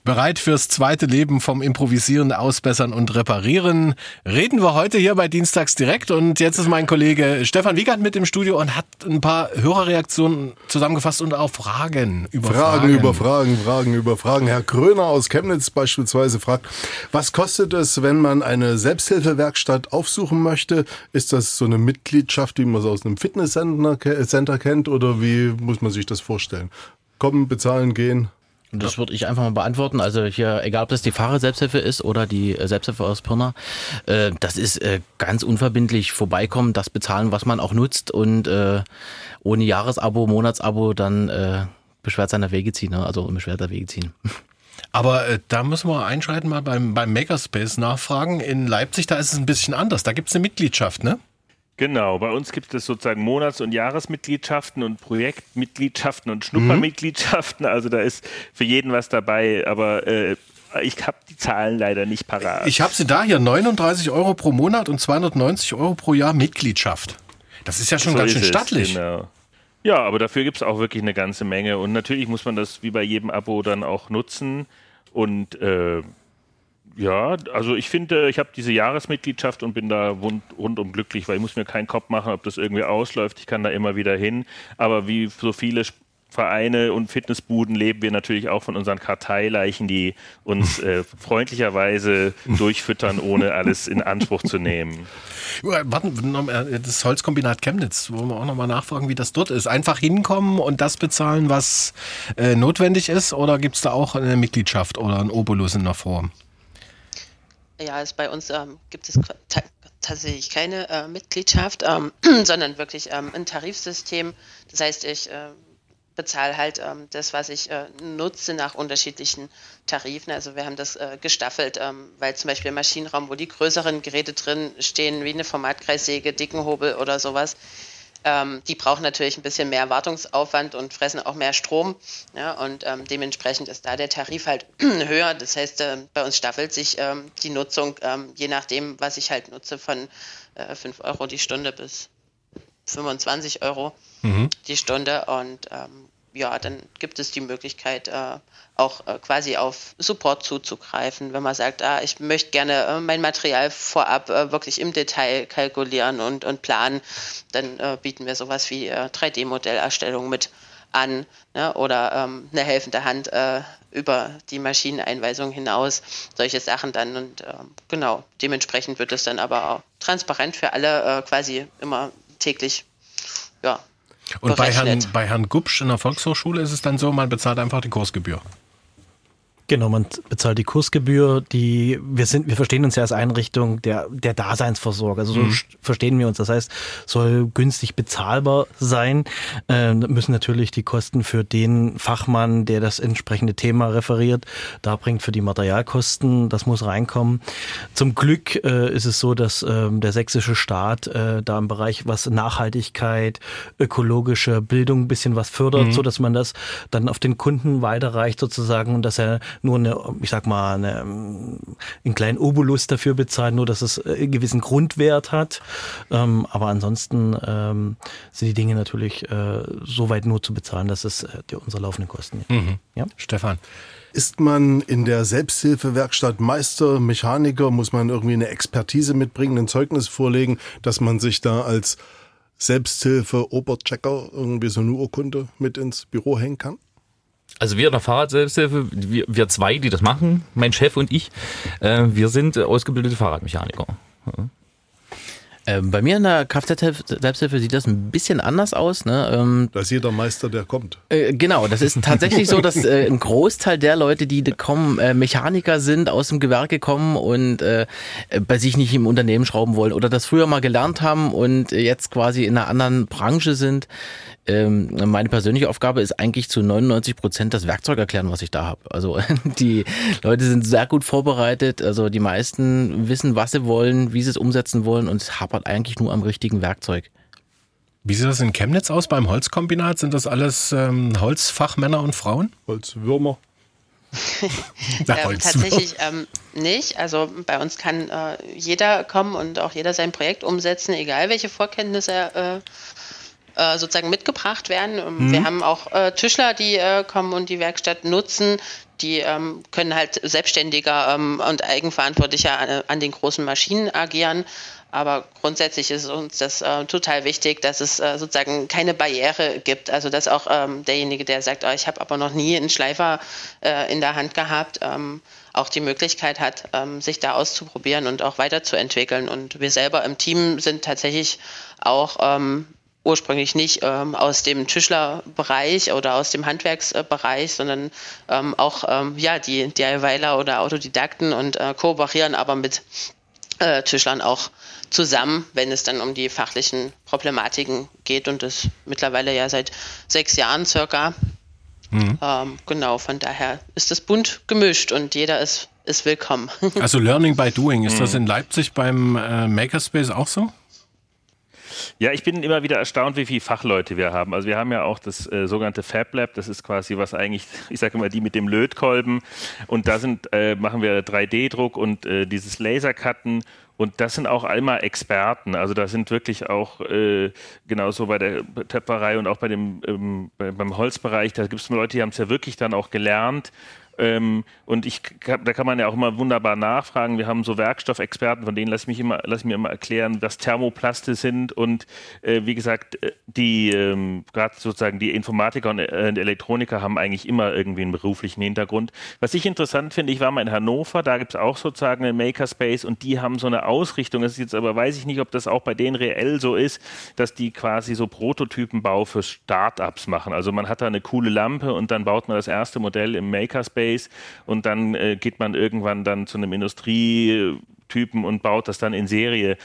Bereit fürs zweite Leben vom Improvisieren, Ausbessern und Reparieren. Reden wir heute hier bei Dienstags direkt. Und jetzt ist mein Kollege Stefan Wiegand mit im Studio und hat ein paar Hörerreaktionen zusammengefasst und auch Fragen über Fragen. Fragen über Fragen, Fragen über Fragen. Herr Kröner aus Chemnitz beispielsweise fragt, was kostet es, wenn man eine Selbsthilfewerkstatt aufsuchen möchte? Ist das so eine Mitgliedschaft, wie man es aus einem Fitnesscenter kennt oder wie muss man sich das vorstellen? Kommen, bezahlen, gehen? Das würde ich einfach mal beantworten. Also hier, egal ob das die Fahrer-Selbsthilfe ist oder die äh, Selbsthilfe aus Pirna, äh, das ist äh, ganz unverbindlich vorbeikommen, das bezahlen, was man auch nutzt und äh, ohne Jahresabo, Monatsabo dann äh, beschwert seiner Wege ziehen, ne? also unbeschwerter Wege ziehen. (laughs) Aber äh, da müssen wir einschreiten, mal beim, beim Makerspace nachfragen. In Leipzig, da ist es ein bisschen anders. Da gibt es eine Mitgliedschaft, ne? Genau, bei uns gibt es sozusagen Monats- und Jahresmitgliedschaften und Projektmitgliedschaften und Schnuppermitgliedschaften. Also da ist für jeden was dabei, aber äh, ich habe die Zahlen leider nicht parat. Ich habe sie da hier, 39 Euro pro Monat und 290 Euro pro Jahr Mitgliedschaft. Das ist ja schon so ganz schön stattlich. Genau. Ja, aber dafür gibt es auch wirklich eine ganze Menge. Und natürlich muss man das wie bei jedem Abo dann auch nutzen. Und äh, ja, also ich finde, ich habe diese Jahresmitgliedschaft und bin da rund, rundum glücklich, weil ich muss mir keinen Kopf machen, ob das irgendwie ausläuft. Ich kann da immer wieder hin. Aber wie so viele Vereine und Fitnessbuden leben wir natürlich auch von unseren Karteileichen, die uns äh, freundlicherweise durchfüttern, ohne alles in Anspruch zu nehmen. Warten, äh, das Holzkombinat Chemnitz, wollen wir auch nochmal nachfragen, wie das dort ist. Einfach hinkommen und das bezahlen, was äh, notwendig ist, oder gibt es da auch eine Mitgliedschaft oder ein Obolus in der Form? Ja, es, bei uns ähm, gibt es tatsächlich keine äh, Mitgliedschaft, ähm, (clears throat) sondern wirklich ähm, ein Tarifsystem. Das heißt, ich äh, bezahle halt ähm, das, was ich äh, nutze, nach unterschiedlichen Tarifen. Also wir haben das äh, gestaffelt, ähm, weil zum Beispiel Maschinenraum, wo die größeren Geräte drin stehen, wie eine Formatkreissäge, Dickenhobel oder sowas, ähm, die brauchen natürlich ein bisschen mehr Wartungsaufwand und fressen auch mehr Strom. Ja, und ähm, dementsprechend ist da der Tarif halt (clears throat) höher. Das heißt, äh, bei uns staffelt sich ähm, die Nutzung, ähm, je nachdem, was ich halt nutze, von äh, 5 Euro die Stunde bis 25 Euro mhm. die Stunde. Und ähm, ja, dann gibt es die Möglichkeit, äh, auch äh, quasi auf Support zuzugreifen, wenn man sagt, ah, ich möchte gerne äh, mein Material vorab äh, wirklich im Detail kalkulieren und, und planen, dann äh, bieten wir sowas wie 3D-Modellerstellung mit an ne? oder ähm, eine helfende Hand äh, über die Maschineneinweisung hinaus, solche Sachen dann und ähm, genau, dementsprechend wird es dann aber auch transparent für alle quasi immer täglich ja, und bei Herrn, bei Herrn Gubsch in der Volkshochschule ist es dann so, man bezahlt einfach die Kursgebühr. Genau, man bezahlt die Kursgebühr, die wir sind, wir verstehen uns ja als Einrichtung der, der Daseinsvorsorge. Also so mhm. verstehen wir uns. Das heißt, soll günstig bezahlbar sein, äh, müssen natürlich die Kosten für den Fachmann, der das entsprechende Thema referiert, da bringt für die Materialkosten, das muss reinkommen. Zum Glück äh, ist es so, dass äh, der sächsische Staat äh, da im Bereich was Nachhaltigkeit, ökologische Bildung ein bisschen was fördert, mhm. so dass man das dann auf den Kunden weiterreicht sozusagen und dass er nur eine, ich sag mal, eine, einen kleinen Obolus dafür bezahlen, nur dass es einen gewissen Grundwert hat. Ähm, aber ansonsten ähm, sind die Dinge natürlich äh, so weit nur zu bezahlen, dass es äh, die unsere laufenden Kosten. Mhm. Ja? Stefan. Ist man in der Selbsthilfewerkstatt Meister, Mechaniker, muss man irgendwie eine Expertise mitbringen, ein Zeugnis vorlegen, dass man sich da als Selbsthilfe Oberchecker irgendwie so eine Urkunde mit ins Büro hängen kann? Also wir in der Fahrradselbsthilfe, wir, wir zwei, die das machen, mein Chef und ich, äh, wir sind ausgebildete Fahrradmechaniker. Ähm, bei mir in der Kfz-Selbsthilfe sieht das ein bisschen anders aus. Ne? Ähm, da ist jeder Meister, der kommt. Äh, genau, das ist tatsächlich so, dass äh, ein Großteil der Leute, die kommen, äh, Mechaniker sind, aus dem Gewerke kommen und äh, bei sich nicht im Unternehmen schrauben wollen oder das früher mal gelernt haben und jetzt quasi in einer anderen Branche sind. Ähm, meine persönliche Aufgabe ist eigentlich zu 99 Prozent das Werkzeug erklären, was ich da habe. Also (laughs) die Leute sind sehr gut vorbereitet. Also die meisten wissen, was sie wollen, wie sie es umsetzen wollen und es hapert eigentlich nur am richtigen Werkzeug. Wie sieht das in Chemnitz aus beim Holzkombinat? Sind das alles ähm, Holzfachmänner und Frauen? Holzwürmer. (laughs) ähm, tatsächlich ähm, nicht. Also bei uns kann äh, jeder kommen und auch jeder sein Projekt umsetzen, egal welche Vorkenntnisse er äh, äh, sozusagen mitgebracht werden. Ähm, mhm. Wir haben auch äh, Tischler, die äh, kommen und die Werkstatt nutzen. Die ähm, können halt selbstständiger ähm, und eigenverantwortlicher an, an, den großen Maschinen agieren. Aber grundsätzlich ist uns das äh, total wichtig, dass es äh, sozusagen keine Barriere gibt. Also dass auch ähm, derjenige, der sagt, oh, ich habe aber noch nie einen Schleifer äh, in der Hand gehabt, ähm, auch die Möglichkeit hat, ähm, sich da auszuprobieren und auch weiterzuentwickeln. Und wir selber im Team sind tatsächlich auch ähm, ursprünglich nicht ähm, aus dem Tischlerbereich oder aus dem Handwerksbereich, sondern ähm, auch ähm, ja, die DIYler oder Autodidakten und äh, kooperieren aber mit äh, Tischlern auch zusammen, wenn es dann um die fachlichen Problematiken geht und das mittlerweile ja seit sechs Jahren circa. Mhm. Ähm, genau, von daher ist das bunt gemischt und jeder ist, ist willkommen. (laughs) Also Learning by Doing, ist das mhm. in Leipzig beim äh, Makerspace auch so? Ja, ich bin immer wieder erstaunt, wie viele Fachleute wir haben. Also wir haben ja auch das äh, sogenannte Fab Lab, das ist quasi was eigentlich, (laughs) ich sage immer die mit dem Lötkolben und da sind, äh, machen wir 3D-Druck und äh, dieses Lasercutten und das sind auch einmal Experten. Also da sind wirklich auch äh, genauso bei der Töpferei und auch bei dem ähm, beim Holzbereich, da gibt es Leute, die haben es ja wirklich dann auch gelernt ähm, und ich, da kann man ja auch immer wunderbar nachfragen. Wir haben so Werkstoffexperten, von denen lasse ich, immer, lass mir immer erklären, was Thermoplaste sind. Und äh, wie gesagt, äh, die ähm, gerade sozusagen die Informatiker und äh, Elektroniker haben eigentlich immer irgendwie einen beruflichen Hintergrund. Was ich interessant finde, ich war mal in Hannover, da gibt es auch sozusagen einen Makerspace und die haben so eine Ausrichtung. Das ist jetzt aber, weiß ich nicht, ob das auch bei denen reell so ist, dass die quasi so Prototypenbau für Startups machen. Also man hat da eine coole Lampe und dann baut man das erste Modell im Makerspace Space und dann äh, geht man irgendwann dann zu einem Industrietypen und baut das dann in Serie.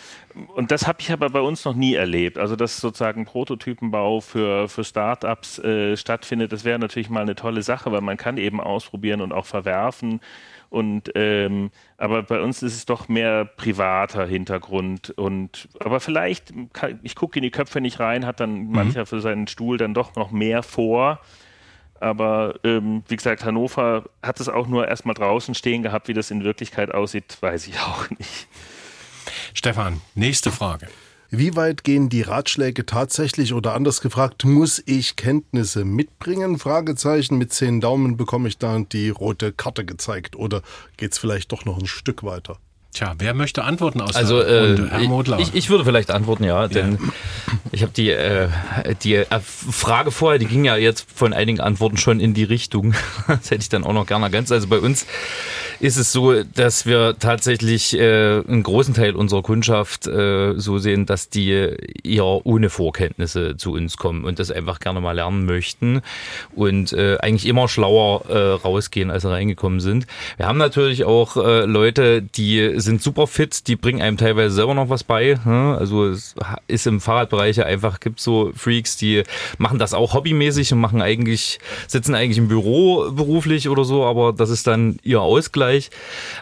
Und das habe ich aber bei uns noch nie erlebt. Also, dass sozusagen Prototypenbau für, für Startups äh, stattfindet, das wäre natürlich mal eine tolle Sache, weil man kann eben ausprobieren und auch verwerfen. Und ähm, aber bei uns ist es doch mehr privater Hintergrund. Und aber vielleicht, kann, ich gucke in die Köpfe nicht rein, hat dann mhm. mancher für seinen Stuhl dann doch noch mehr vor. Aber ähm, wie gesagt, Hannover hat es auch nur erstmal draußen stehen gehabt. Wie das in Wirklichkeit aussieht, weiß ich auch nicht. Stefan, nächste Frage. Wie weit gehen die Ratschläge tatsächlich oder anders gefragt, muss ich Kenntnisse mitbringen? Fragezeichen, mit zehn Daumen bekomme ich dann die rote Karte gezeigt oder geht es vielleicht doch noch ein Stück weiter? Tja, wer möchte antworten aus also, äh, Herr Modler? Ich, ich, würde vielleicht antworten, ja, denn ja. ich habe die, äh, die äh, Frage vorher, die ging ja jetzt von einigen Antworten schon in die Richtung. (laughs) Das hätte ich dann auch noch gerne ergänzt. Also bei uns ist es so, dass wir tatsächlich äh, einen großen Teil unserer Kundschaft äh, so sehen, dass die eher ohne Vorkenntnisse zu uns kommen und das einfach gerne mal lernen möchten und äh, eigentlich immer schlauer äh, rausgehen, als sie reingekommen sind. Wir haben natürlich auch äh, Leute, die sind super fit, die bringen einem teilweise selber noch was bei. Ne? Also es ist im Fahrradbereich ja einfach, gibt so Freaks, die machen das auch hobbymäßig und machen eigentlich, sitzen eigentlich im Büro beruflich oder so, aber das ist dann ihr Ausgleich.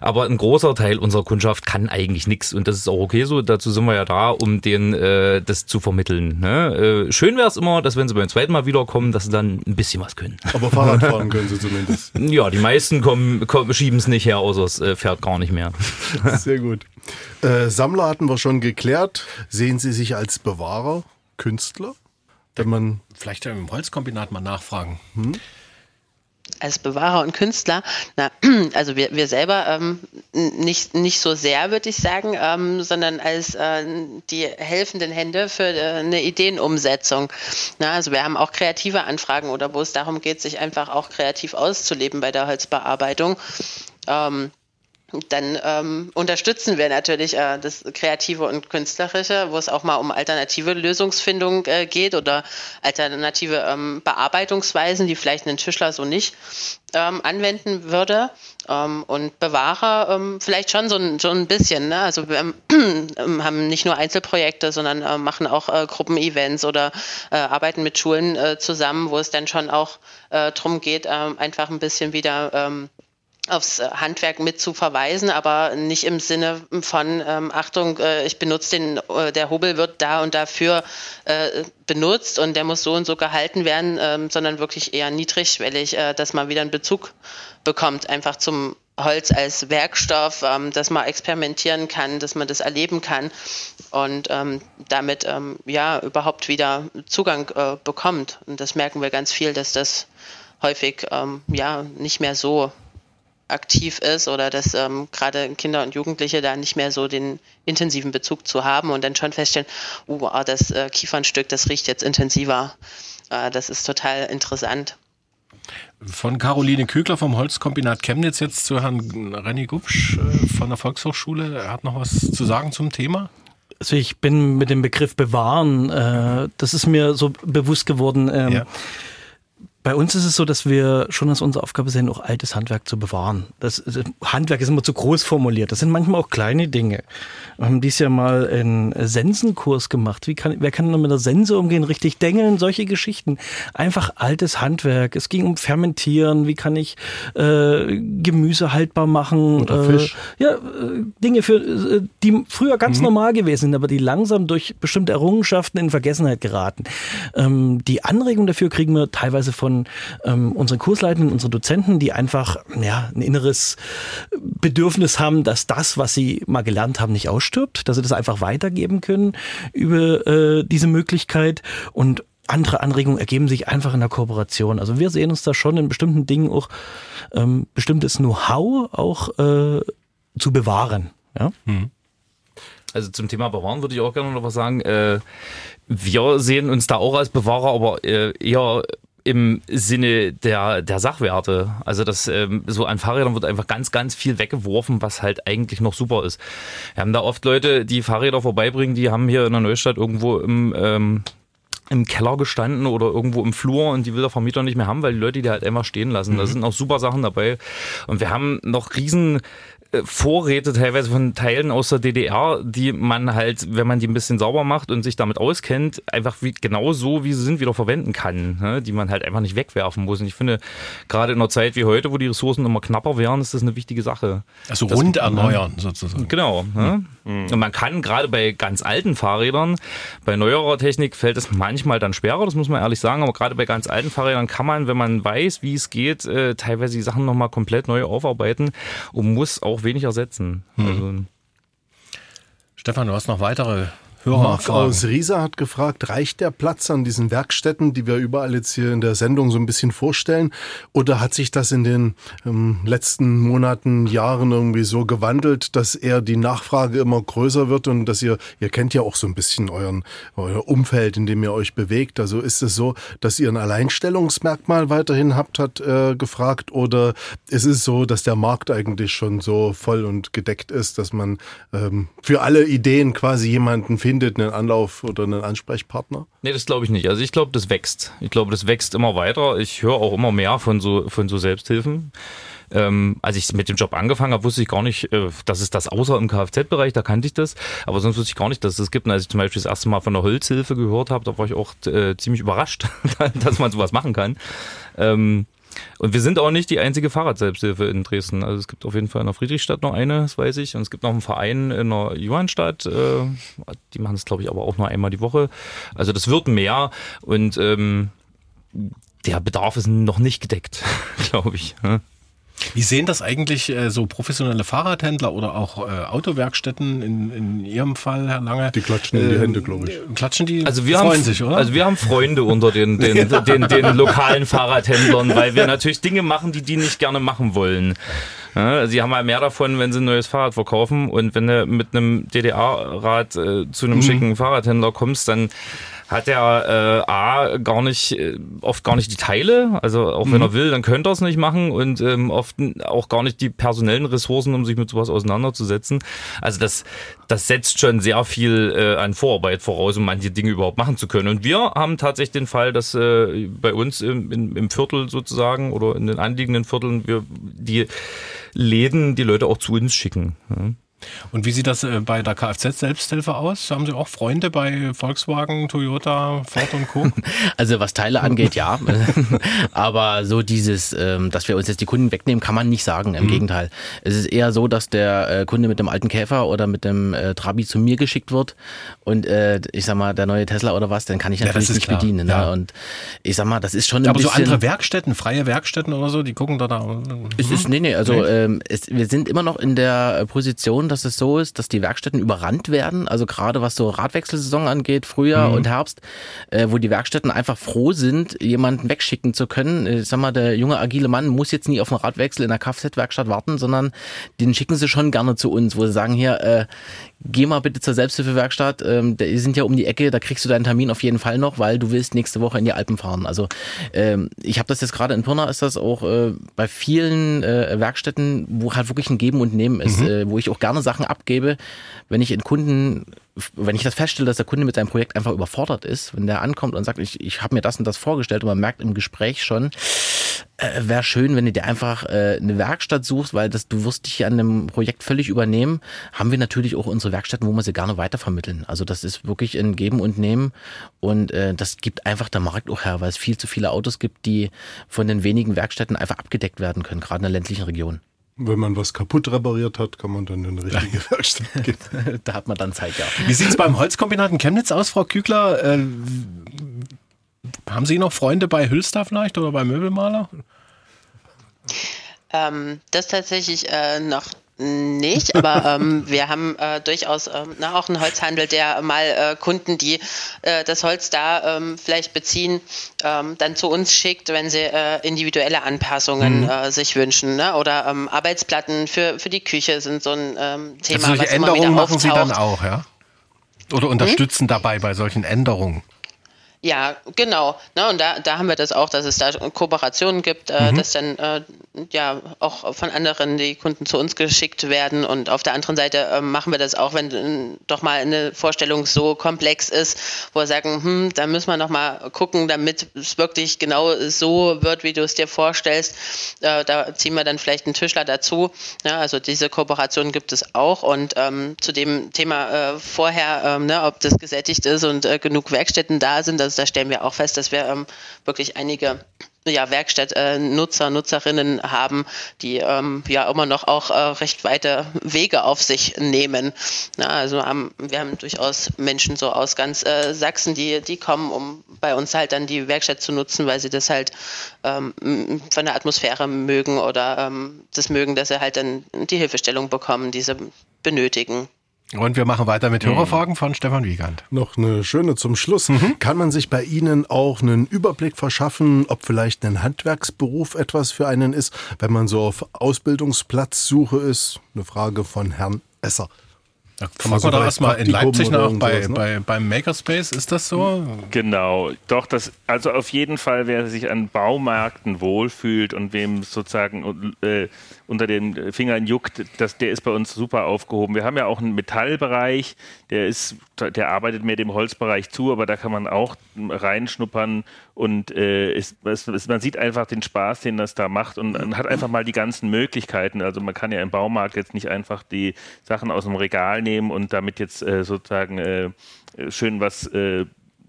Aber ein großer Teil unserer Kundschaft kann eigentlich nichts und das ist auch okay so. Dazu sind wir ja da, um denen äh, das zu vermitteln. Ne? Äh, schön wäre es immer, dass wenn sie beim zweiten Mal wiederkommen, dass sie dann ein bisschen was können. Aber Fahrrad fahren können sie zumindest. (laughs) Ja, die meisten kommen, kommen schieben es nicht her, außer es äh, fährt gar nicht mehr. (laughs) (laughs) Sehr gut. Äh, Sammler hatten wir schon geklärt. Sehen Sie sich als Bewahrer, Künstler? Wenn man Vielleicht im Holzkombinat mal nachfragen. Hm? als Bewahrer und Künstler, na, (clears throat) also wir, wir selber ähm, nicht, nicht so sehr, würde ich sagen, ähm, sondern als äh, die helfenden Hände für äh, eine Ideenumsetzung. Na, also wir haben auch kreative Anfragen oder wo es darum geht, sich einfach auch kreativ auszuleben bei der Holzbearbeitung. Ähm, dann ähm, unterstützen wir natürlich äh, das Kreative und Künstlerische, wo es auch mal um alternative Lösungsfindung äh, geht oder alternative ähm, Bearbeitungsweisen, die vielleicht ein Tischler so nicht ähm, anwenden würde. Ähm, und Bewahrer ähm, vielleicht schon so ein, so ein bisschen. Ne? Also wir (clears throat) ähm, haben nicht nur Einzelprojekte, sondern äh, machen auch äh, Gruppenevents oder äh, arbeiten mit Schulen äh, zusammen, wo es dann schon auch äh, darum geht, äh, einfach ein bisschen wieder ähm, aufs Handwerk mit zu verweisen, aber nicht im Sinne von ähm, Achtung, äh, ich benutze den, äh, der Hobel wird da und dafür äh, benutzt und der muss so und so gehalten werden, ähm, sondern wirklich eher niedrigschwellig, äh, dass man wieder einen Bezug bekommt, einfach zum Holz als Werkstoff, ähm, dass man experimentieren kann, dass man das erleben kann und ähm, damit ähm, ja überhaupt wieder Zugang äh, bekommt. Und das merken wir ganz viel, dass das häufig ähm, ja nicht mehr so aktiv ist oder dass ähm, gerade Kinder und Jugendliche da nicht mehr so den intensiven Bezug zu haben und dann schon feststellen, oh, das äh, Kiefernstück, das riecht jetzt intensiver. Äh, das ist total interessant. Von Caroline Kügler vom Holzkombinat Chemnitz jetzt zu Herrn Renny Gubsch äh, von der Volkshochschule. Er hat noch was zu sagen zum Thema. Also ich bin mit dem Begriff bewahren, äh, das ist mir so bewusst geworden. Ähm, ja bei uns ist es so, dass wir schon als unsere Aufgabe sehen, auch altes Handwerk zu bewahren. Das Handwerk ist immer zu groß formuliert. Das sind manchmal auch kleine Dinge. Wir haben dies Jahr mal einen Sensenkurs gemacht. Wie kann, wer kann nur mit der Sense umgehen? Richtig dengeln, solche Geschichten. Einfach altes Handwerk. Es ging um Fermentieren. Wie kann ich äh, Gemüse haltbar machen? Oder äh, Fisch. Ja, äh, Dinge, für, äh, die früher ganz mhm. normal gewesen sind, aber die langsam durch bestimmte Errungenschaften in Vergessenheit geraten. Ähm, die Anregung dafür kriegen wir teilweise von von ähm, unseren Kursleitenden, unseren Dozenten, die einfach ja, ein inneres Bedürfnis haben, dass das, was sie mal gelernt haben, nicht ausstirbt, dass sie das einfach weitergeben können über äh, diese Möglichkeit und andere Anregungen ergeben sich einfach in der Kooperation. Also wir sehen uns da schon in bestimmten Dingen auch ähm, bestimmtes Know-how auch äh, zu bewahren. Ja? Hm. Also zum Thema Bewahren würde ich auch gerne noch was sagen. Äh, wir sehen uns da auch als Bewahrer, aber äh, eher im Sinne der, der Sachwerte. Also das ähm, so an Fahrrädern wird einfach ganz, ganz viel weggeworfen, was halt eigentlich noch super ist. Wir haben da oft Leute, die Fahrräder vorbeibringen, die haben hier in der Neustadt irgendwo im ähm, im Keller gestanden oder irgendwo im Flur und die will der Vermieter nicht mehr haben, weil die Leute die halt einfach stehen lassen. Da mhm. sind auch super Sachen dabei. Und wir haben noch riesen Vorräte teilweise von Teilen aus der DDR, die man halt, wenn man die ein bisschen sauber macht und sich damit auskennt, einfach wie, genau so, wie sie sind, wieder verwenden kann, ne? die man halt einfach nicht wegwerfen muss. Und ich finde, gerade in einer Zeit wie heute, wo die Ressourcen immer knapper werden, ist das eine wichtige Sache. Also rund erneuern sozusagen. Genau. Ne? Mhm. Und man kann gerade bei ganz alten Fahrrädern, bei neuerer Technik fällt es manchmal dann schwerer, das muss man ehrlich sagen, aber gerade bei ganz alten Fahrrädern kann man, wenn man weiß, wie es geht, äh, teilweise die Sachen nochmal komplett neu aufarbeiten und muss auch wenig ersetzen. Hm. Also, Stefan, du hast noch weitere Marc aus Riesa hat gefragt, reicht der Platz an diesen Werkstätten, die wir überall jetzt hier in der Sendung so ein bisschen vorstellen? Oder hat sich das in den ähm, letzten Monaten, Jahren irgendwie so gewandelt, dass eher die Nachfrage immer größer wird und dass ihr, ihr kennt ja auch so ein bisschen euren, euer Umfeld, in dem ihr euch bewegt. Also ist es so, dass ihr ein Alleinstellungsmerkmal weiterhin habt, hat äh, gefragt, oder ist es so, dass der Markt eigentlich schon so voll und gedeckt ist, dass man ähm, für alle Ideen quasi jemanden findet, findet, einen Anlauf oder einen Ansprechpartner? Nee, das glaube ich nicht. Also ich glaube, das wächst. Ich glaube, das wächst immer weiter. Ich höre auch immer mehr von so, von so Selbsthilfen. Ähm, als ich mit dem Job angefangen habe, wusste ich gar nicht, äh, dass es das außer im Kfz-Bereich, da kannte ich das, aber sonst wusste ich gar nicht, dass es das gibt. Und als ich zum Beispiel das erste Mal von der Holzhilfe gehört habe, da war ich auch äh, ziemlich überrascht, (laughs) dass man sowas machen kann. Ähm, und wir sind auch nicht die einzige Fahrradselbsthilfe in Dresden. Also es gibt auf jeden Fall in der Friedrichstadt noch eine, das weiß ich. Und es gibt noch einen Verein in der Johannstadt. Äh, die machen das, glaube ich, aber auch nur einmal die Woche. Also das wird mehr. Und ähm, der Bedarf ist noch nicht gedeckt, (laughs) glaube ich. Wie sehen das eigentlich äh, so professionelle Fahrradhändler oder auch äh, Autowerkstätten in, in Ihrem Fall, Herr Lange? Die klatschen in die Hände, glaube ich. Äh, klatschen die? Also wir freuen haben, sich, oder? Also wir haben Freunde unter den, den, (laughs) ja. den, den, den, lokalen Fahrradhändlern, weil wir natürlich Dinge machen, die die nicht gerne machen wollen. Ja, sie haben halt mehr davon, wenn sie ein neues Fahrrad verkaufen und wenn du mit einem DDR-Rad äh, zu einem mhm. schicken Fahrradhändler kommst, dann hat er äh, A, gar nicht, äh, oft gar nicht die Teile, also auch wenn er will, dann könnte er es nicht machen und ähm, oft auch gar nicht die personellen Ressourcen, um sich mit sowas auseinanderzusetzen. Also das, das setzt schon sehr viel äh, an Vorarbeit voraus, um manche Dinge überhaupt machen zu können. Und wir haben tatsächlich den Fall, dass äh, bei uns im, im, im Viertel sozusagen oder in den anliegenden Vierteln wir die Läden die Leute auch zu uns schicken. Ja. Und wie sieht das äh, bei der Kfz-Selbsthilfe aus? Haben Sie auch Freunde bei Volkswagen, Toyota, Ford und Co.? (laughs) Also was Teile angeht, ja. (laughs) Aber so dieses, ähm, dass wir uns jetzt die Kunden wegnehmen, kann man nicht sagen. Im mhm. Gegenteil. Es ist eher so, dass der äh, Kunde mit dem alten Käfer oder mit dem äh, Trabi zu mir geschickt wird und ich sag mal, der neue Tesla oder was, den kann ich natürlich ja, nicht klar. bedienen. Ne? Ja. Und ich sag mal, das ist schon ein Aber bisschen... so andere Werkstätten, freie Werkstätten oder so, die gucken da da... Es ist, nee, nee, also nee. Ähm, es, wir sind immer noch in der Position, dass es so ist, dass die Werkstätten überrannt werden. Also gerade was so Radwechselsaison angeht, Frühjahr mhm. und Herbst, äh, wo die Werkstätten einfach froh sind, jemanden wegschicken zu können. Ich sag mal, der junge agile Mann muss jetzt nie auf einen Radwechsel in der Kfz-Werkstatt warten, sondern den schicken sie schon gerne zu uns, wo sie sagen, hier, äh, geh mal bitte zur Selbsthilfewerkstatt, ähm, die sind ja um die Ecke, da kriegst du deinen Termin auf jeden Fall noch, weil du willst nächste Woche in die Alpen fahren. Also ähm, ich habe das jetzt gerade in Pirna, ist das auch äh, bei vielen äh, Werkstätten, wo halt wirklich ein Geben und Nehmen ist, mhm. äh, wo ich auch gerne Sachen abgebe, wenn ich in Kunden wenn ich das feststelle, dass der Kunde mit seinem Projekt einfach überfordert ist, wenn der ankommt und sagt, ich, ich habe mir das und das vorgestellt und man merkt im Gespräch schon, äh, wäre schön, wenn du dir einfach äh, eine Werkstatt suchst, weil das, du wirst dich an dem Projekt völlig übernehmen, haben wir natürlich auch unsere Werkstätten, wo wir sie gerne weitervermitteln. Also das ist wirklich ein Geben und Nehmen und äh, das gibt einfach der Markt auch her, weil es viel zu viele Autos gibt, die von den wenigen Werkstätten einfach abgedeckt werden können, gerade in der ländlichen Region. Wenn man was kaputt repariert hat, kann man dann in eine richtige Werkstatt gehen. (laughs) da hat man dann Zeit, ja. Wie sieht es beim Holzkombinat in Chemnitz aus, Frau Kügler? Äh, haben Sie noch Freunde bei Hülster vielleicht oder bei Möbelmaler? Ähm, das tatsächlich äh, noch nicht, aber (laughs) ähm, wir haben äh, durchaus ähm, na, auch einen Holzhandel, der mal äh, Kunden, die äh, das Holz da ähm, vielleicht beziehen, ähm, dann zu uns schickt, wenn sie äh, individuelle Anpassungen mhm. äh, sich wünschen. Ne? Oder ähm, Arbeitsplatten für, für die Küche sind so ein ähm, Thema, also solche was Änderungen immer wieder machen Sie dann auch, ja? Oder unterstützen hm? dabei bei solchen Änderungen? Ja, genau. Ne, und da, da haben wir das auch, dass es da Kooperationen gibt, äh, mhm. dass dann äh, ja auch von anderen die Kunden zu uns geschickt werden. Und auf der anderen Seite äh, machen wir das auch, wenn äh, doch mal eine Vorstellung so komplex ist, wo wir sagen, hm, da müssen wir noch mal gucken, damit es wirklich genau so wird, wie du es dir vorstellst. Äh, da ziehen wir dann vielleicht einen Tischler dazu. Ja, also diese Kooperation gibt es auch. Und ähm, zu dem Thema äh, vorher, ähm, ne, ob das gesättigt ist und genug Werkstätten da sind, also da stellen wir auch fest, dass wir ähm, wirklich einige ja, Werkstattnutzer, äh, Nutzerinnen haben, die ähm, ja immer noch auch äh, recht weite Wege auf sich nehmen. Ja, also haben, wir haben durchaus Menschen so aus ganz äh, Sachsen, die, die kommen, um bei uns halt dann die Werkstatt zu nutzen, weil sie das halt ähm, von der Atmosphäre mögen oder ähm, das mögen, dass sie halt dann die Hilfestellung bekommen, die sie benötigen. Und wir machen weiter mit Hörerfragen von Stefan Wiegand. Noch eine schöne zum Schluss. Mhm. Kann man sich bei Ihnen auch einen Überblick verschaffen, ob vielleicht ein Handwerksberuf etwas für einen ist, wenn man so auf Ausbildungsplatzsuche ist? Eine Frage von Herrn Esser. Da kann man da erstmal in Leipzig nach bei, ne? bei, beim Makerspace, ist das so? Genau, doch, das, also auf jeden Fall, wer sich an Baumärkten wohlfühlt und wem sozusagen äh, unter den Fingern juckt, das, der ist bei uns super aufgehoben. Wir haben ja auch einen Metallbereich, der ist, der arbeitet mehr dem Holzbereich zu, aber da kann man auch reinschnuppern und äh, ist, ist, man sieht einfach den Spaß, den das da macht und man hat einfach mal die ganzen Möglichkeiten. Also man kann ja im Baumarkt jetzt nicht einfach die Sachen aus dem Regal nehmen und damit jetzt äh, sozusagen äh, schön was äh,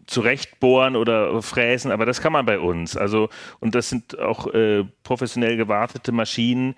zurechtbohren oder fräsen, aber das kann man bei uns. Also, und das sind auch äh, professionell gewartete Maschinen.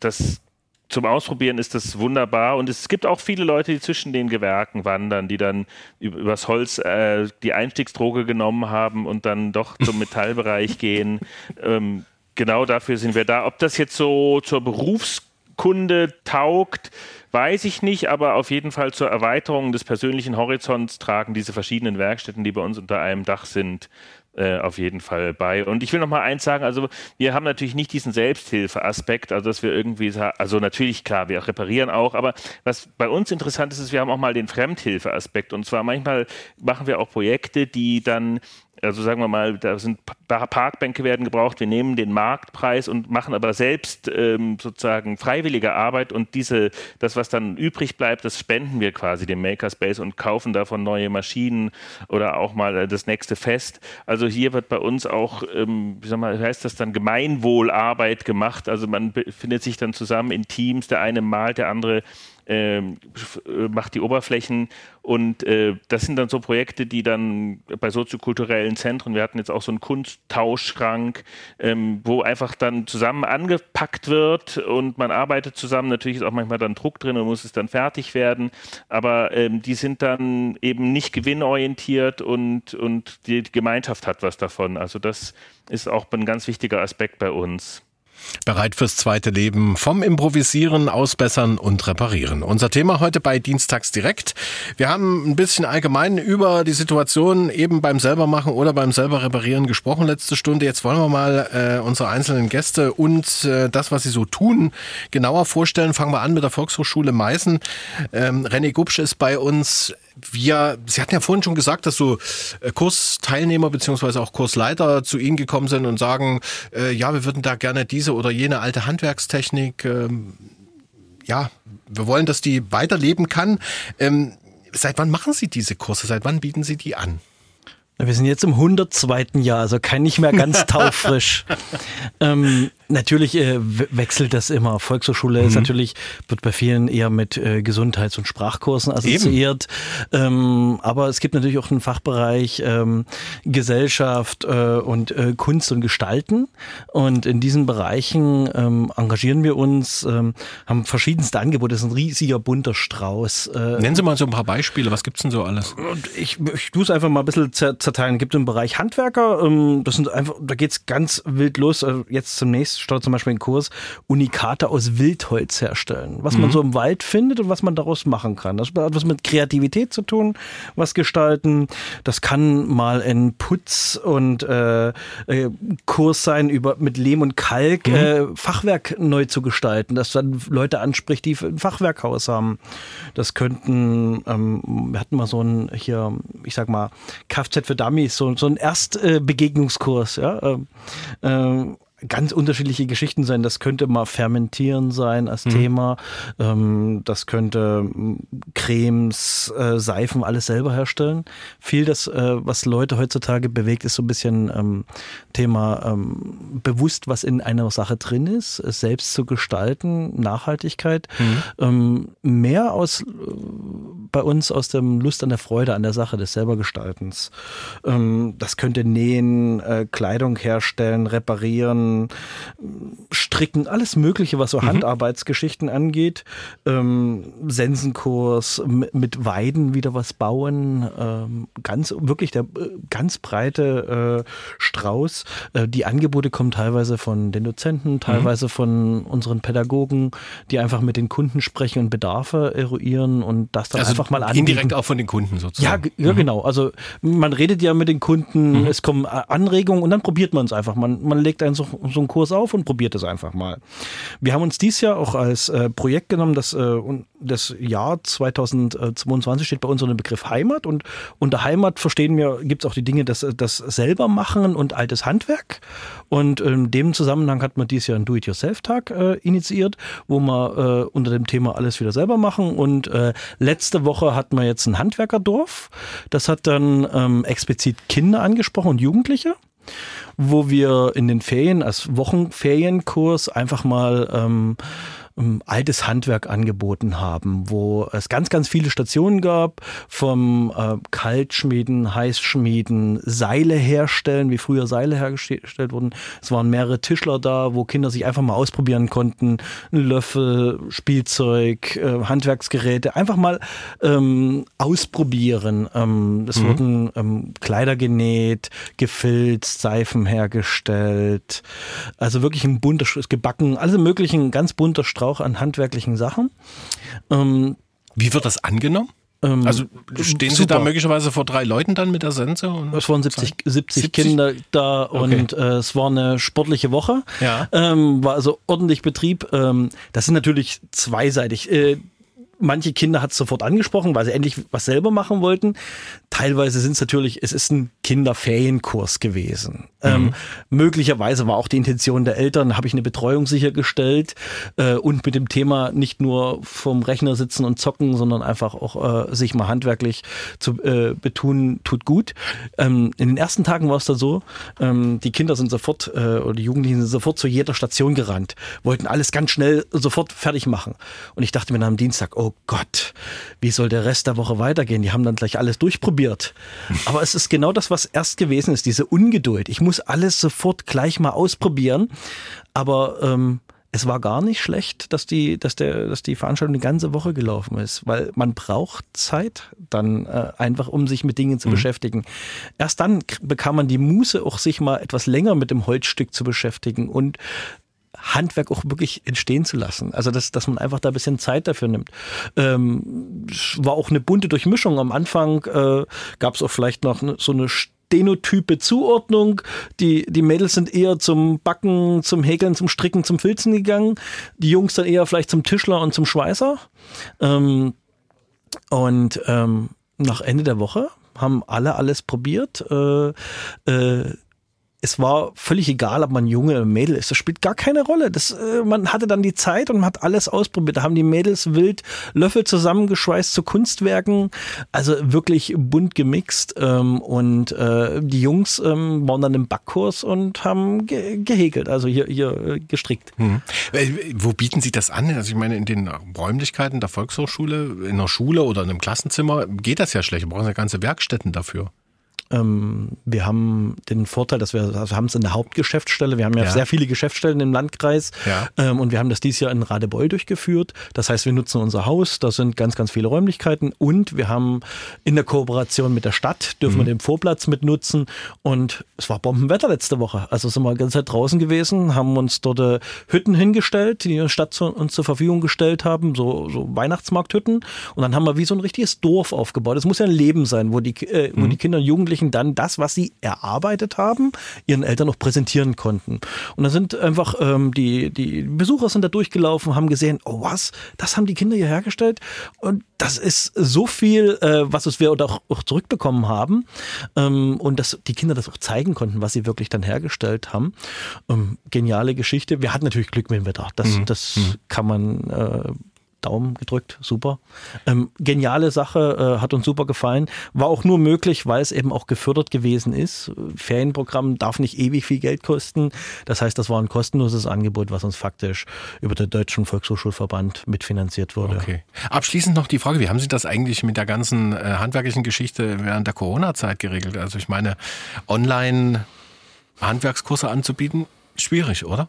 Das zum Ausprobieren ist das wunderbar. Und es gibt auch viele Leute, die zwischen den Gewerken wandern, die dann übers Holz äh, die Einstiegsdroge genommen haben und dann doch zum (laughs) Metallbereich gehen. Ähm, genau dafür sind wir da. Ob das jetzt so zur Berufskunde taugt, weiß ich nicht, aber auf jeden Fall zur Erweiterung des persönlichen Horizonts tragen diese verschiedenen Werkstätten, die bei uns unter einem Dach sind, äh, auf jeden Fall bei. Und ich will noch mal eins sagen, also wir haben natürlich nicht diesen Selbsthilfeaspekt, also dass wir irgendwie, also natürlich klar, wir reparieren auch, aber was bei uns interessant ist, ist, wir haben auch mal den Fremdhilfeaspekt und zwar manchmal machen wir auch Projekte, die dann also sagen wir mal, da sind Parkbänke werden gebraucht, wir nehmen den Marktpreis und machen aber selbst ähm, sozusagen freiwillige Arbeit und diese, das, was dann übrig bleibt, das spenden wir quasi dem Makerspace und kaufen davon neue Maschinen oder auch mal äh, das nächste Fest. Also hier wird bei uns auch, ähm, wie, soll man, heißt das dann, Gemeinwohlarbeit gemacht. Also man findet sich dann zusammen in Teams, der eine malt, der andere ähm, äh, macht die Oberflächen und äh, das sind dann so Projekte, die dann bei soziokulturellen Zentren, wir hatten jetzt auch so einen Kunsttauschschrank, ähm, wo einfach dann zusammen angepackt wird und man arbeitet zusammen. Natürlich ist auch manchmal dann Druck drin und muss es dann fertig werden, aber ähm, die sind dann eben nicht gewinnorientiert und, und die Gemeinschaft hat was davon. Also das ist auch ein ganz wichtiger Aspekt bei uns. Bereit fürs zweite Leben vom Improvisieren, Ausbessern und Reparieren. Unser Thema heute bei Dienstags direkt. Wir haben ein bisschen allgemein über die Situation eben beim selbermachen oder beim selber reparieren gesprochen letzte Stunde. Jetzt wollen wir mal äh, unsere einzelnen Gäste und äh, das, was sie so tun, genauer vorstellen. Fangen wir an mit der Volkshochschule Meißen. Ähm, René Gubsch ist bei uns wir, Sie hatten ja vorhin schon gesagt, dass so äh, Kursteilnehmer beziehungsweise auch Kursleiter zu Ihnen gekommen sind und sagen, äh, ja, wir würden da gerne diese oder jene alte Handwerkstechnik, ähm, ja, wir wollen, dass die weiterleben kann. Ähm, seit wann machen Sie diese Kurse? Seit wann bieten Sie die an? Wir sind jetzt im 102. Jahr, also kein nicht mehr ganz (laughs) taufrisch. ähm, natürlich äh, wechselt das immer. Volkshochschule mhm. ist natürlich, wird bei vielen eher mit äh, Gesundheits- und Sprachkursen assoziiert. Ähm, aber es gibt natürlich auch einen Fachbereich ähm, Gesellschaft äh, und äh, Kunst und Gestalten. Und in diesen Bereichen ähm, engagieren wir uns, ähm, haben verschiedenste Angebote. Das ist ein riesiger bunter Strauß. Äh, Nennen Sie mal so ein paar Beispiele. Was gibt's denn so alles? Ich, ich tue es einfach mal ein bisschen zerteilen. Gibt im Bereich Handwerker, ähm, das sind einfach, da geht's ganz wild los. Also jetzt startet zum Beispiel ein Kurs, Unikate aus Wildholz herstellen. Was mhm. man so im Wald findet und was man daraus machen kann. Das hat was mit Kreativität zu tun, was gestalten. Das kann mal ein Putz- und äh, äh, Kurs sein über mit Lehm und Kalk mhm. äh, Fachwerk neu zu gestalten, das dann Leute anspricht, die ein Fachwerkhaus haben. Das könnten, ähm, wir hatten mal so ein hier, ich sag mal, Kfz für Dummies, so, so ein Erstbegegnungskurs, ja. Ähm, äh, ganz unterschiedliche Geschichten sein. Das könnte mal Fermentieren sein als mhm. Thema. Ähm, das könnte hm, Cremes, äh, Seifen, alles selber herstellen. Viel das, äh, was Leute heutzutage bewegt, ist so ein bisschen ähm, Thema ähm, bewusst, was in einer Sache drin ist, es selbst zu gestalten, Nachhaltigkeit. Mhm. Ähm, mehr aus äh, bei uns aus dem Lust an der Freude an der Sache des selbergestaltens. Ähm, das könnte nähen, äh, Kleidung herstellen, reparieren, Stricken, alles Mögliche, was so mhm. Handarbeitsgeschichten angeht. Ähm, Sensenkurs, mit Weiden wieder was bauen. Ähm, ganz, wirklich der äh, ganz breite äh, Strauß. Äh, die Angebote kommen teilweise von den Dozenten, mhm. teilweise mhm. von unseren Pädagogen, die einfach mit den Kunden sprechen und Bedarfe eruieren und das dann also einfach mal anbieten. Indirekt auch von den Kunden sozusagen. Ja, ja mhm. genau. Also man redet ja mit den Kunden, mhm. es kommen Anregungen und dann probiert man es einfach. Man, man legt einen so, einen Kurs auf und probiert es einfach mal. Wir haben uns dies Jahr auch als äh, Projekt genommen, das, äh, das Jahr 2022 steht bei uns unter dem Begriff Heimat und unter Heimat verstehen wir, gibt es auch die Dinge, das, das selber machen und altes Handwerk. Und in dem Zusammenhang hat man dieses Jahr einen Do-it-yourself-Tag äh, initiiert, wo wir äh, unter dem Thema alles wieder selber machen. Und äh, letzte Woche hatten wir jetzt ein Handwerkerdorf. Das hat dann ähm, explizit Kinder angesprochen und Jugendliche wo wir in den Ferien als Wochenferienkurs einfach mal ähm, ähm, altes Handwerk angeboten haben, wo es ganz, ganz viele Stationen gab, vom äh, Kaltschmieden, Heißschmieden, Seile herstellen, wie früher Seile hergestellt wurden. Es waren mehrere Tischler da, wo Kinder sich einfach mal ausprobieren konnten. Löffel, Spielzeug, äh, Handwerksgeräte, einfach mal ähm, ausprobieren. Ähm, es mhm. wurden ähm, Kleider genäht, gefilzt, Seifen hergestellt. Also wirklich ein bunter, gebacken, alle möglichen, ganz bunter Strauch auch an handwerklichen Sachen. Ähm, Wie wird das angenommen? Ähm, Also stehen Sie da möglicherweise vor drei Leuten dann mit der Sense? Es waren 70, 70, 70? Kinder da und äh, es war eine sportliche Woche. Ja. Ähm, war also ordentlich Betrieb. Ähm, das sind natürlich zweiseitig. Äh, manche Kinder hat es sofort angesprochen, weil sie endlich was selber machen wollten. Teilweise sind es natürlich, es ist ein Kinderferienkurs gewesen. Ähm, möglicherweise war auch die Intention der Eltern, habe ich eine Betreuung sichergestellt äh, und mit dem Thema nicht nur vom Rechner sitzen und zocken, sondern einfach auch äh, sich mal handwerklich zu äh, betun, tut gut. Ähm, in den ersten Tagen war es da so, ähm, die Kinder sind sofort äh, oder die Jugendlichen sind sofort zu jeder Station gerannt, wollten alles ganz schnell sofort fertig machen. Und ich dachte mir dann am Dienstag, oh Gott, wie soll der Rest der Woche weitergehen? Die haben dann gleich alles durchprobiert. Aber es ist genau das, was erst gewesen ist, diese Ungeduld. Ich muss alles sofort gleich mal ausprobieren. Aber ähm, es war gar nicht schlecht, dass die, dass der, dass die Veranstaltung die ganze Woche gelaufen ist, weil man braucht Zeit dann äh, einfach, um sich mit Dingen zu beschäftigen. Erst dann bekam man die Muße, auch sich mal etwas länger mit dem Holzstück zu beschäftigen und Handwerk auch wirklich entstehen zu lassen. Also dass, dass man einfach da ein bisschen Zeit dafür nimmt. Ähm, war auch eine bunte Durchmischung. Am Anfang äh, gab es auch vielleicht noch so eine stenotype Zuordnung. Die, die Mädels sind eher zum Backen, zum Häkeln, zum Stricken, zum Filzen gegangen. Die Jungs dann eher vielleicht zum Tischler und zum Schweißer. Ähm, und ähm, nach Ende der Woche haben alle alles probiert. Äh, äh, es war völlig egal, ob man Junge oder Mädel ist. Das spielt gar keine Rolle. Das, äh, man hatte dann die Zeit und man hat alles ausprobiert. Da haben die Mädels wild Löffel zusammengeschweißt zu Kunstwerken. Also wirklich bunt gemixt. Ähm, und äh, die Jungs ähm, waren dann im Backkurs und haben ge gehäkelt, also hier, hier äh, gestrickt. Hm. Wo bieten Sie das an? Also ich meine, in den Räumlichkeiten der Volkshochschule, in einer Schule oder in einem Klassenzimmer geht das ja schlecht. Wir brauchen ja ganze Werkstätten dafür. Ähm, wir haben den Vorteil, dass wir also haben es in der Hauptgeschäftsstelle. Wir haben ja, Ja. sehr viele Geschäftsstellen im Landkreis Ja. ähm, und wir haben das dieses Jahr in Radebeul durchgeführt. Das heißt, wir nutzen unser Haus, da sind ganz, ganz viele Räumlichkeiten und wir haben in der Kooperation mit der Stadt dürfen wir den Vorplatz mitnutzen und es war Bombenwetter letzte Woche. Also sind wir die ganze Zeit draußen gewesen, haben uns dort äh, Hütten hingestellt, die die Stadt zu, uns zur Verfügung gestellt haben, so, so Weihnachtsmarkthütten und dann haben wir wie so ein richtiges Dorf aufgebaut. Es muss ja ein Leben sein, wo die, äh, wo die Kinder und Jugendlichen dann das, was sie erarbeitet haben, ihren Eltern noch präsentieren konnten. Und da sind einfach ähm, die, die Besucher sind da durchgelaufen, haben gesehen, oh was, das haben die Kinder hier hergestellt. Und das ist so viel, äh, was es wir auch, auch zurückbekommen haben. Ähm, und dass die Kinder das auch zeigen konnten, was sie wirklich dann hergestellt haben. Ähm, geniale Geschichte. Wir hatten natürlich Glück mit dem Wetter. Das, das kann man äh, Daumen gedrückt, super. Ähm, geniale Sache, äh, hat uns super gefallen. War auch nur möglich, weil es eben auch gefördert gewesen ist. Ferienprogramm darf nicht ewig viel Geld kosten. Das heißt, das war ein kostenloses Angebot, was uns faktisch über den Deutschen Volkshochschulverband mitfinanziert wurde. Okay. Abschließend noch die Frage, wie haben Sie das eigentlich mit der ganzen äh, handwerklichen Geschichte während der Corona-Zeit geregelt? Also ich meine, online Handwerkskurse anzubieten, schwierig, oder?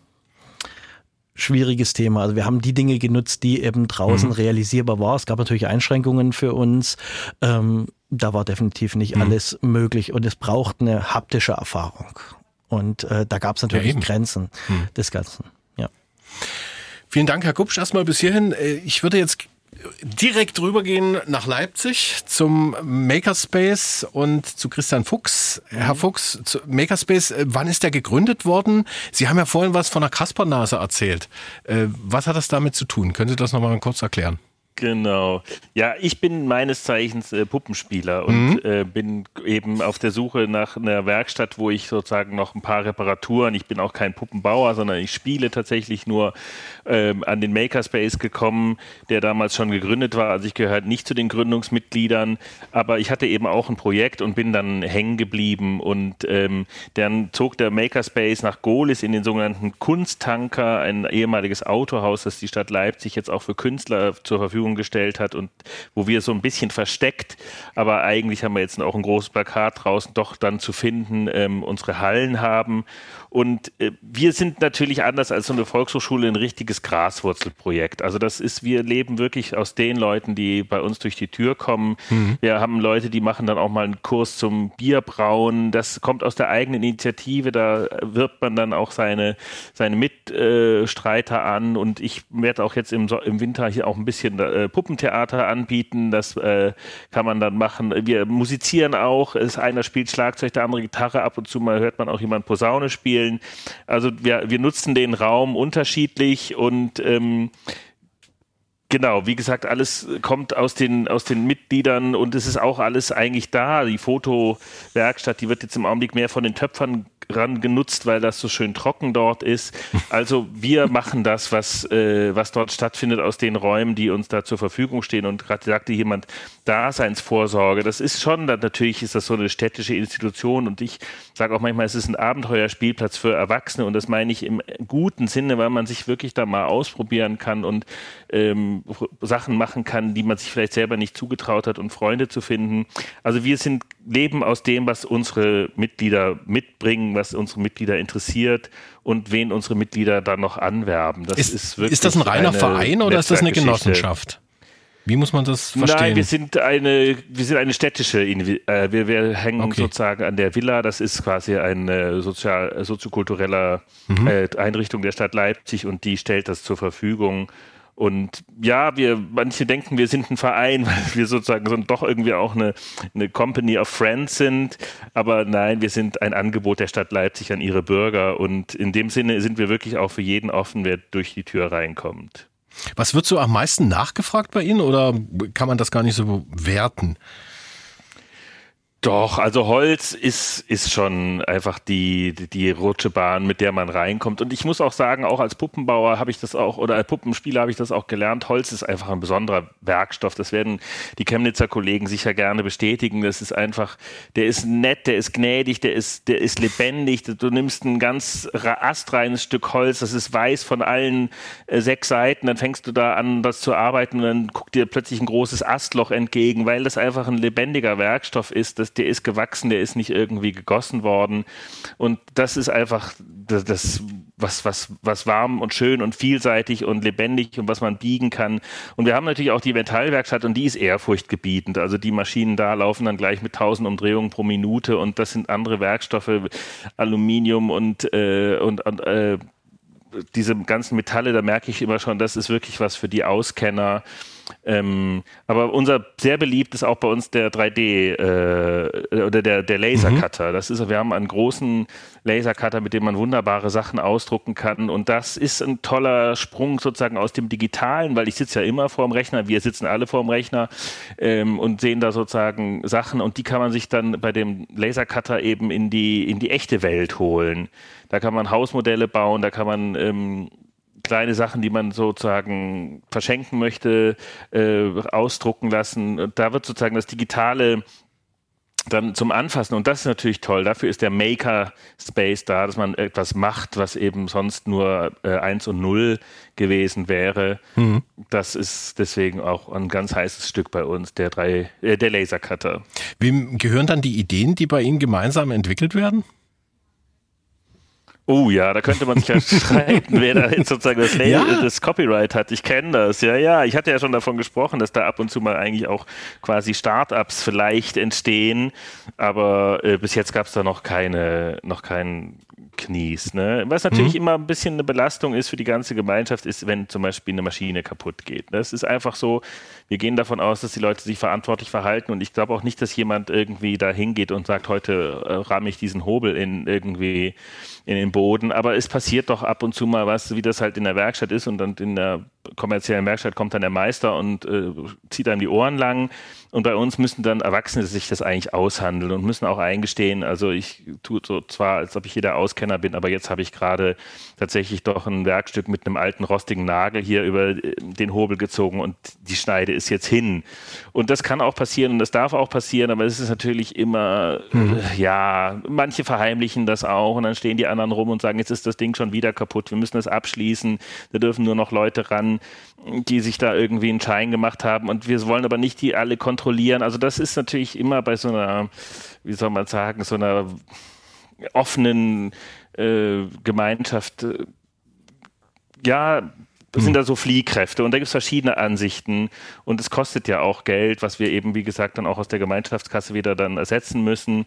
Schwieriges Thema. Also wir haben die Dinge genutzt, die eben draußen realisierbar war. Es gab natürlich Einschränkungen für uns. Ähm, da war definitiv nicht alles möglich und es braucht eine haptische Erfahrung. Und äh, da gab es natürlich eben. Grenzen des Ganzen. Ja. Vielen Dank, Herr Kupsch, erstmal bis hierhin. Äh, Ich würde jetzt direkt rübergehen nach Leipzig zum Makerspace und zu Christian Fuchs. Herr Fuchs, zu Makerspace, äh, wann ist der gegründet worden? Sie haben ja vorhin was von einer Kaspernase erzählt. Äh, Was hat das damit zu tun? Können Sie das nochmal kurz erklären? Genau. Ja, ich bin meines Zeichens äh, Puppenspieler und äh, bin eben auf der Suche nach einer Werkstatt, wo ich sozusagen noch ein paar Reparaturen, ich bin auch kein Puppenbauer, sondern ich spiele tatsächlich nur ähm, an den Makerspace gekommen, der damals schon gegründet war. Also ich gehöre nicht zu den Gründungsmitgliedern, aber ich hatte eben auch ein Projekt und bin dann hängen geblieben und ähm, dann zog der Makerspace nach Gohlis in den sogenannten Kunsttanker, ein ehemaliges Autohaus, das die Stadt Leipzig jetzt auch für Künstler zur Verfügung gestellt hat und wo wir so ein bisschen versteckt, aber eigentlich haben wir jetzt auch ein großes Plakat draußen doch dann zu finden, ähm, unsere Hallen haben. Und äh, wir sind natürlich anders als so eine Volkshochschule ein richtiges Graswurzelprojekt. Also das ist, wir leben wirklich aus den Leuten, die bei uns durch die Tür kommen. Wir haben Leute, die machen dann auch mal einen Kurs zum Bierbrauen. Das kommt aus der eigenen Initiative. Da wirbt man dann auch seine, seine Mitstreiter an. Und ich werde auch jetzt im, so im Winter hier auch ein bisschen äh, Puppentheater anbieten. Das äh, kann man dann machen. Wir musizieren auch. Es, einer spielt Schlagzeug, der andere Gitarre. Ab und zu mal hört man auch jemand Posaune spielen. Also wir, wir nutzen den Raum unterschiedlich und ähm, Genau, wie gesagt, alles kommt aus den, aus den Mitgliedern und es ist auch alles eigentlich da. Die Fotowerkstatt, die wird jetzt im Augenblick mehr von den Töpfern ran genutzt, weil das so schön trocken dort ist. (laughs) Also wir machen das, was, äh, was dort stattfindet aus den Räumen, die uns da zur Verfügung stehen. Und gerade sagte jemand, Daseinsvorsorge, das ist schon, natürlich ist das so eine städtische Institution und ich sage auch manchmal, es ist ein Abenteuerspielplatz für Erwachsene und das meine ich im guten Sinne, weil man sich wirklich da mal ausprobieren kann und ähm, Sachen machen kann, die man sich vielleicht selber nicht zugetraut hat und Freunde zu finden. Also wir sind leben aus dem, was unsere Mitglieder mitbringen, was unsere Mitglieder interessiert und wen unsere Mitglieder dann noch anwerben. Das ist, ist, wirklich ist das ein reiner Verein oder ist das eine Genossenschaft? Wie muss man das verstehen? Nein, wir sind eine, wir sind eine städtische, äh, wir, wir hängen okay. sozusagen an der Villa. Das ist quasi eine sozial, soziokulturelle mhm. äh, Einrichtung der Stadt Leipzig und die stellt das zur Verfügung und ja, wir, manche denken, wir sind ein Verein, (laughs) weil wir sozusagen so doch irgendwie auch eine, eine Company of Friends sind. Aber nein, wir sind ein Angebot der Stadt Leipzig an ihre Bürger. Und in dem Sinne sind wir wirklich auch für jeden offen, wer durch die Tür reinkommt. Was wird so am meisten nachgefragt bei Ihnen oder kann man das gar nicht so werten? Doch, also Holz ist, ist schon einfach die, die Rutschebahn, mit der man reinkommt. Und ich muss auch sagen, auch als Puppenbauer habe ich das auch, oder als Puppenspieler habe ich das auch gelernt. Holz ist einfach ein besonderer Werkstoff. Das werden die Chemnitzer Kollegen sicher gerne bestätigen. Das ist einfach, der ist nett, der ist gnädig, der ist, der ist lebendig. Du nimmst ein ganz astreines Stück Holz, das ist weiß von allen äh, sechs Seiten. Dann fängst du da an, das zu arbeiten und dann guckt dir plötzlich ein großes Astloch entgegen, weil das einfach ein lebendiger Werkstoff ist. Das der ist gewachsen, der ist nicht irgendwie gegossen worden. Und das ist einfach das, das was, was, was warm und schön und vielseitig und lebendig und was man biegen kann. Und wir haben natürlich auch die Metallwerkstatt und die ist ehrfurchtgebietend. Also die Maschinen da laufen dann gleich mit 1000 Umdrehungen pro Minute und das sind andere Werkstoffe, Aluminium und, äh, und, und äh, diese ganzen Metalle, da merke ich immer schon, das ist wirklich was für die Auskenner. Ähm, aber unser sehr beliebt ist auch bei uns der 3D äh, oder der, der Lasercutter. Mhm. Das ist, wir haben einen großen Lasercutter, mit dem man wunderbare Sachen ausdrucken kann. Und das ist ein toller Sprung sozusagen aus dem Digitalen, weil ich sitze ja immer vor dem Rechner, wir sitzen alle vor dem Rechner ähm, und sehen da sozusagen Sachen und die kann man sich dann bei dem Lasercutter eben in die, in die echte Welt holen. Da kann man Hausmodelle bauen, da kann man ähm, kleine Sachen, die man sozusagen verschenken möchte, äh, ausdrucken lassen. Und da wird sozusagen das Digitale dann zum Anfassen. Und das ist natürlich toll. Dafür ist der Maker-Space da, dass man etwas macht, was eben sonst nur äh, 1 und 0 gewesen wäre. Mhm. Das ist deswegen auch ein ganz heißes Stück bei uns, der, drei, äh, der Lasercutter. Wem gehören dann die Ideen, die bei Ihnen gemeinsam entwickelt werden? Oh ja, da könnte man sich ja (laughs) streiten, wer da jetzt sozusagen das, ja. das Copyright hat. Ich kenne das. Ja, ja. Ich hatte ja schon davon gesprochen, dass da ab und zu mal eigentlich auch quasi Startups vielleicht entstehen, aber äh, bis jetzt gab es da noch keine, noch keinen Knies. Ne? Was natürlich mhm. immer ein bisschen eine Belastung ist für die ganze Gemeinschaft, ist, wenn zum Beispiel eine Maschine kaputt geht. Das ist einfach so, wir gehen davon aus, dass die Leute sich verantwortlich verhalten und ich glaube auch nicht, dass jemand irgendwie da hingeht und sagt, heute äh, rahme ich diesen Hobel in irgendwie in den Boden. Aber es passiert doch ab und zu mal was, wie das halt in der Werkstatt ist und dann in der kommerziellen Werkstatt kommt dann der Meister und äh, zieht einem die Ohren lang. Und bei uns müssen dann Erwachsene sich das eigentlich aushandeln und müssen auch eingestehen. Also ich tue so zwar, als ob ich hier der Auskenner bin, aber jetzt habe ich gerade tatsächlich doch ein Werkstück mit einem alten rostigen Nagel hier über äh, den Hobel gezogen und die Schneide ist jetzt hin. Und das kann auch passieren und das darf auch passieren, aber es ist natürlich immer, mhm. äh, ja, manche verheimlichen das auch und dann stehen die anderen rum und sagen, jetzt ist das Ding schon wieder kaputt, wir müssen das abschließen, da dürfen nur noch Leute ran, die sich da irgendwie einen Schein gemacht haben und wir wollen aber nicht die alle kontrollieren. Also das ist natürlich immer bei so einer, wie soll man sagen, so einer offenen äh, Gemeinschaft, äh, ja, sind da so Fliehkräfte und da gibt es verschiedene Ansichten und es kostet ja auch Geld, was wir eben, wie gesagt, dann auch aus der Gemeinschaftskasse wieder dann ersetzen müssen.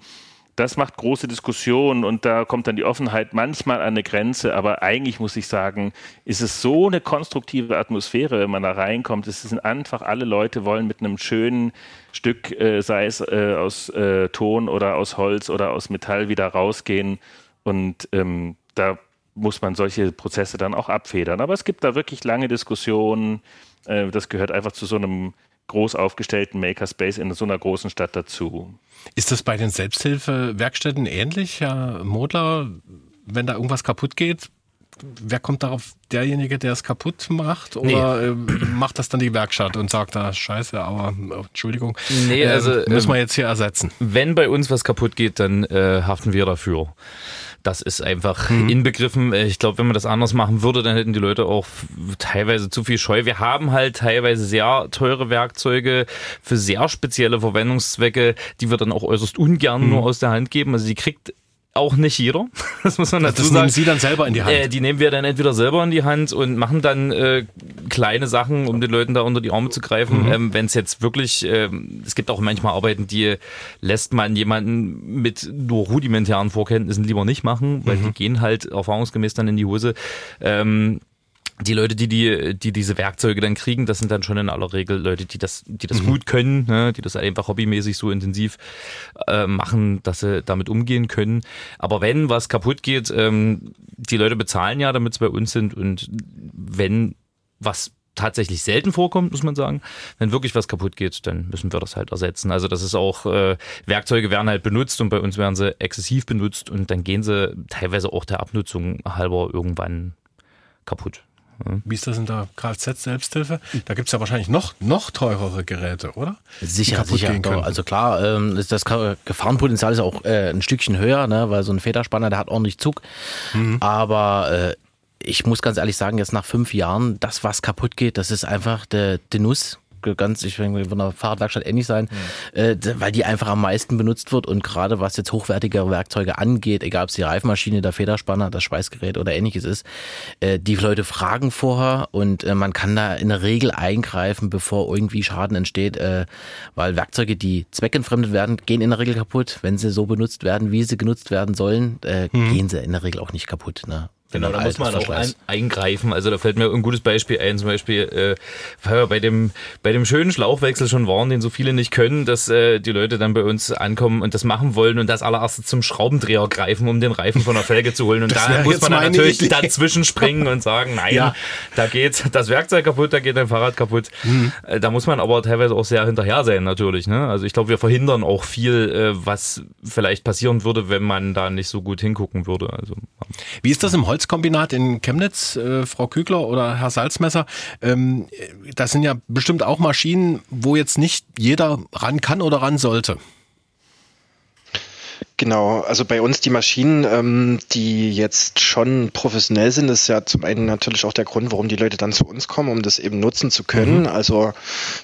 Das macht große Diskussionen und da kommt dann die Offenheit manchmal an eine Grenze, aber eigentlich muss ich sagen, ist es so eine konstruktive Atmosphäre, wenn man da reinkommt. Es sind einfach alle Leute wollen mit einem schönen Stück, äh, sei es äh, aus äh, Ton oder aus Holz oder aus Metall, wieder rausgehen und ähm, da muss man solche Prozesse dann auch abfedern. Aber es gibt da wirklich lange Diskussionen. Äh, das gehört einfach zu so einem groß aufgestellten Makerspace in so einer großen Stadt dazu. Ist das bei den Selbsthilfewerkstätten ähnlich, Herr Modler? Wenn da irgendwas kaputt geht, wer kommt darauf? Derjenige, der es kaputt macht? Oder nee. äh, macht das dann die Werkstatt und sagt, da scheiße, aber oh, Entschuldigung, nee, also, äh, müssen wir jetzt hier ersetzen? Wenn bei uns was kaputt geht, dann äh, haften wir dafür. Das ist einfach mhm. inbegriffen. Ich glaube, wenn man das anders machen würde, dann hätten die Leute auch teilweise zu viel Scheu. Wir haben halt teilweise sehr teure Werkzeuge für sehr spezielle Verwendungszwecke, die wir dann auch äußerst ungern mhm. nur aus der Hand geben. Also die kriegt auch nicht jeder. (laughs) Das muss man dazu das sagen. nehmen Sie dann selber in die Hand? Äh, die nehmen wir dann entweder selber in die Hand und machen dann äh, kleine Sachen, um den Leuten da unter die Arme zu greifen. Mhm. Ähm, Wenn es jetzt wirklich, äh, es gibt auch manchmal Arbeiten, die lässt man jemanden mit nur rudimentären Vorkenntnissen lieber nicht machen, weil mhm. die gehen halt erfahrungsgemäß dann in die Hose. Ähm, die Leute, die, die, die diese Werkzeuge dann kriegen, das sind dann schon in aller Regel Leute, die das, die das mhm. gut können, ne? die das einfach hobbymäßig so intensiv äh, machen, dass sie damit umgehen können. Aber wenn was kaputt geht, ähm, die Leute bezahlen ja, damit sie bei uns sind und wenn was tatsächlich selten vorkommt, muss man sagen. Wenn wirklich was kaputt geht, dann müssen wir das halt ersetzen. Also das ist auch, äh, Werkzeuge werden halt benutzt und bei uns werden sie exzessiv benutzt und dann gehen sie teilweise auch der Abnutzung halber irgendwann kaputt. Wie ist das in der Kfz-Selbsthilfe? Da gibt es ja wahrscheinlich noch, noch teurere Geräte, oder? Sicher, sicher. Also klar, ähm, das Gefahrenpotenzial ist auch äh, ein Stückchen höher, ne, weil so ein Federspanner, der hat ordentlich Zug. Mhm. Aber äh, ich muss ganz ehrlich sagen, jetzt nach fünf Jahren, das, was kaputt geht, das ist einfach der, der Nuss ganz, ich denke, von der Fahrradwerkstatt ähnlich sein, mhm. äh, weil die einfach am meisten benutzt wird und gerade was jetzt hochwertige Werkzeuge angeht, egal ob es die Reifmaschine, der Federspanner, das Schweißgerät oder ähnliches ist, äh, die Leute fragen vorher und äh, man kann da in der Regel eingreifen, bevor irgendwie Schaden entsteht, äh, weil Werkzeuge, die zweckentfremdet werden, gehen in der Regel kaputt. Wenn sie so benutzt werden, wie sie genutzt werden sollen, äh, mhm. gehen sie in der Regel auch nicht kaputt. Ne? Genau, da muss man auch ein, eingreifen. Also da fällt mir ein gutes Beispiel ein, zum Beispiel, äh, weil wir bei dem, bei dem schönen Schlauchwechsel schon waren, den so viele nicht können, dass äh, die Leute dann bei uns ankommen und das machen wollen und das allererste zum Schraubendreher greifen, um den Reifen von der Felge zu holen. Und (laughs) da muss man dann natürlich Idee. dazwischen springen und sagen, nein, ja. da geht das Werkzeug kaputt, da geht dein Fahrrad kaputt. Mhm. Da muss man aber teilweise auch sehr hinterher sein, natürlich. Ne? Also ich glaube, wir verhindern auch viel, äh, was vielleicht passieren würde, wenn man da nicht so gut hingucken würde. Also, Wie ist das im Holz? Holzkombinat in Chemnitz, äh, Frau Kügler oder Herr Salzmesser, ähm, das sind ja bestimmt auch Maschinen, wo jetzt nicht jeder ran kann oder ran sollte. Genau, also bei uns die Maschinen, ähm, die jetzt schon professionell sind, ist ja zum einen natürlich auch der Grund, warum die Leute dann zu uns kommen, um das eben nutzen zu können. Mhm. Also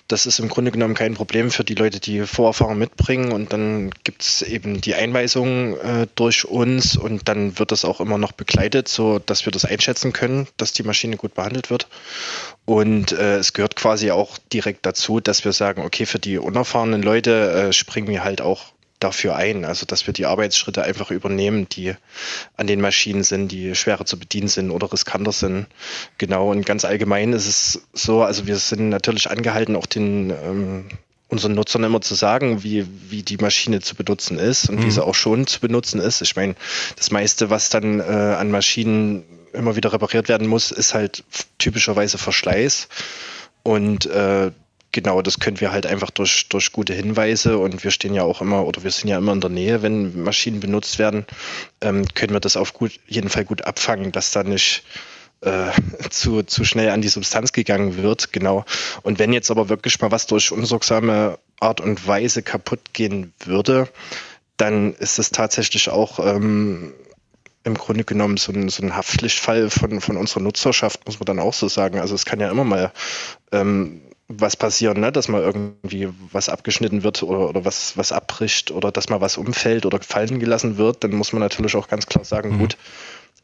das ist im Grunde genommen kein Problem für die Leute, die Vorerfahrung mitbringen und dann gibt es eben die Einweisung äh, durch uns und dann wird das auch immer noch begleitet, so dass wir das einschätzen können, dass die Maschine gut behandelt wird. Und äh, es gehört quasi auch direkt dazu, dass wir sagen, okay, für die unerfahrenen Leute äh, springen wir halt auch dafür ein. Also dass wir die Arbeitsschritte einfach übernehmen, die an den Maschinen sind, die schwerer zu bedienen sind oder riskanter sind. Genau, und ganz allgemein ist es so, also wir sind natürlich angehalten, auch den ähm, unseren Nutzern immer zu sagen, wie, wie die Maschine zu benutzen ist und mhm. wie sie auch schon zu benutzen ist. Ich meine, das meiste, was dann äh, an Maschinen immer wieder repariert werden muss, ist halt typischerweise Verschleiß. Und äh, genau, das können wir halt einfach durch, durch gute Hinweise und wir stehen ja auch immer oder wir sind ja immer in der Nähe, wenn Maschinen benutzt werden, ähm, können wir das auf gut, jeden Fall gut abfangen, dass da nicht äh, (laughs) zu, zu schnell an die Substanz gegangen wird, genau. Und wenn jetzt aber wirklich mal was durch unsorgsame Art und Weise kaputt gehen würde, dann ist es tatsächlich auch ähm, im Grunde genommen so ein, so ein Haftpflichtfall von, von unserer Nutzerschaft, muss man dann auch so sagen. Also es kann ja immer mal ähm, was passieren, ne? dass mal irgendwie was abgeschnitten wird oder, oder was, was abbricht oder dass mal was umfällt oder fallen gelassen wird, dann muss man natürlich auch ganz klar sagen, mhm. gut,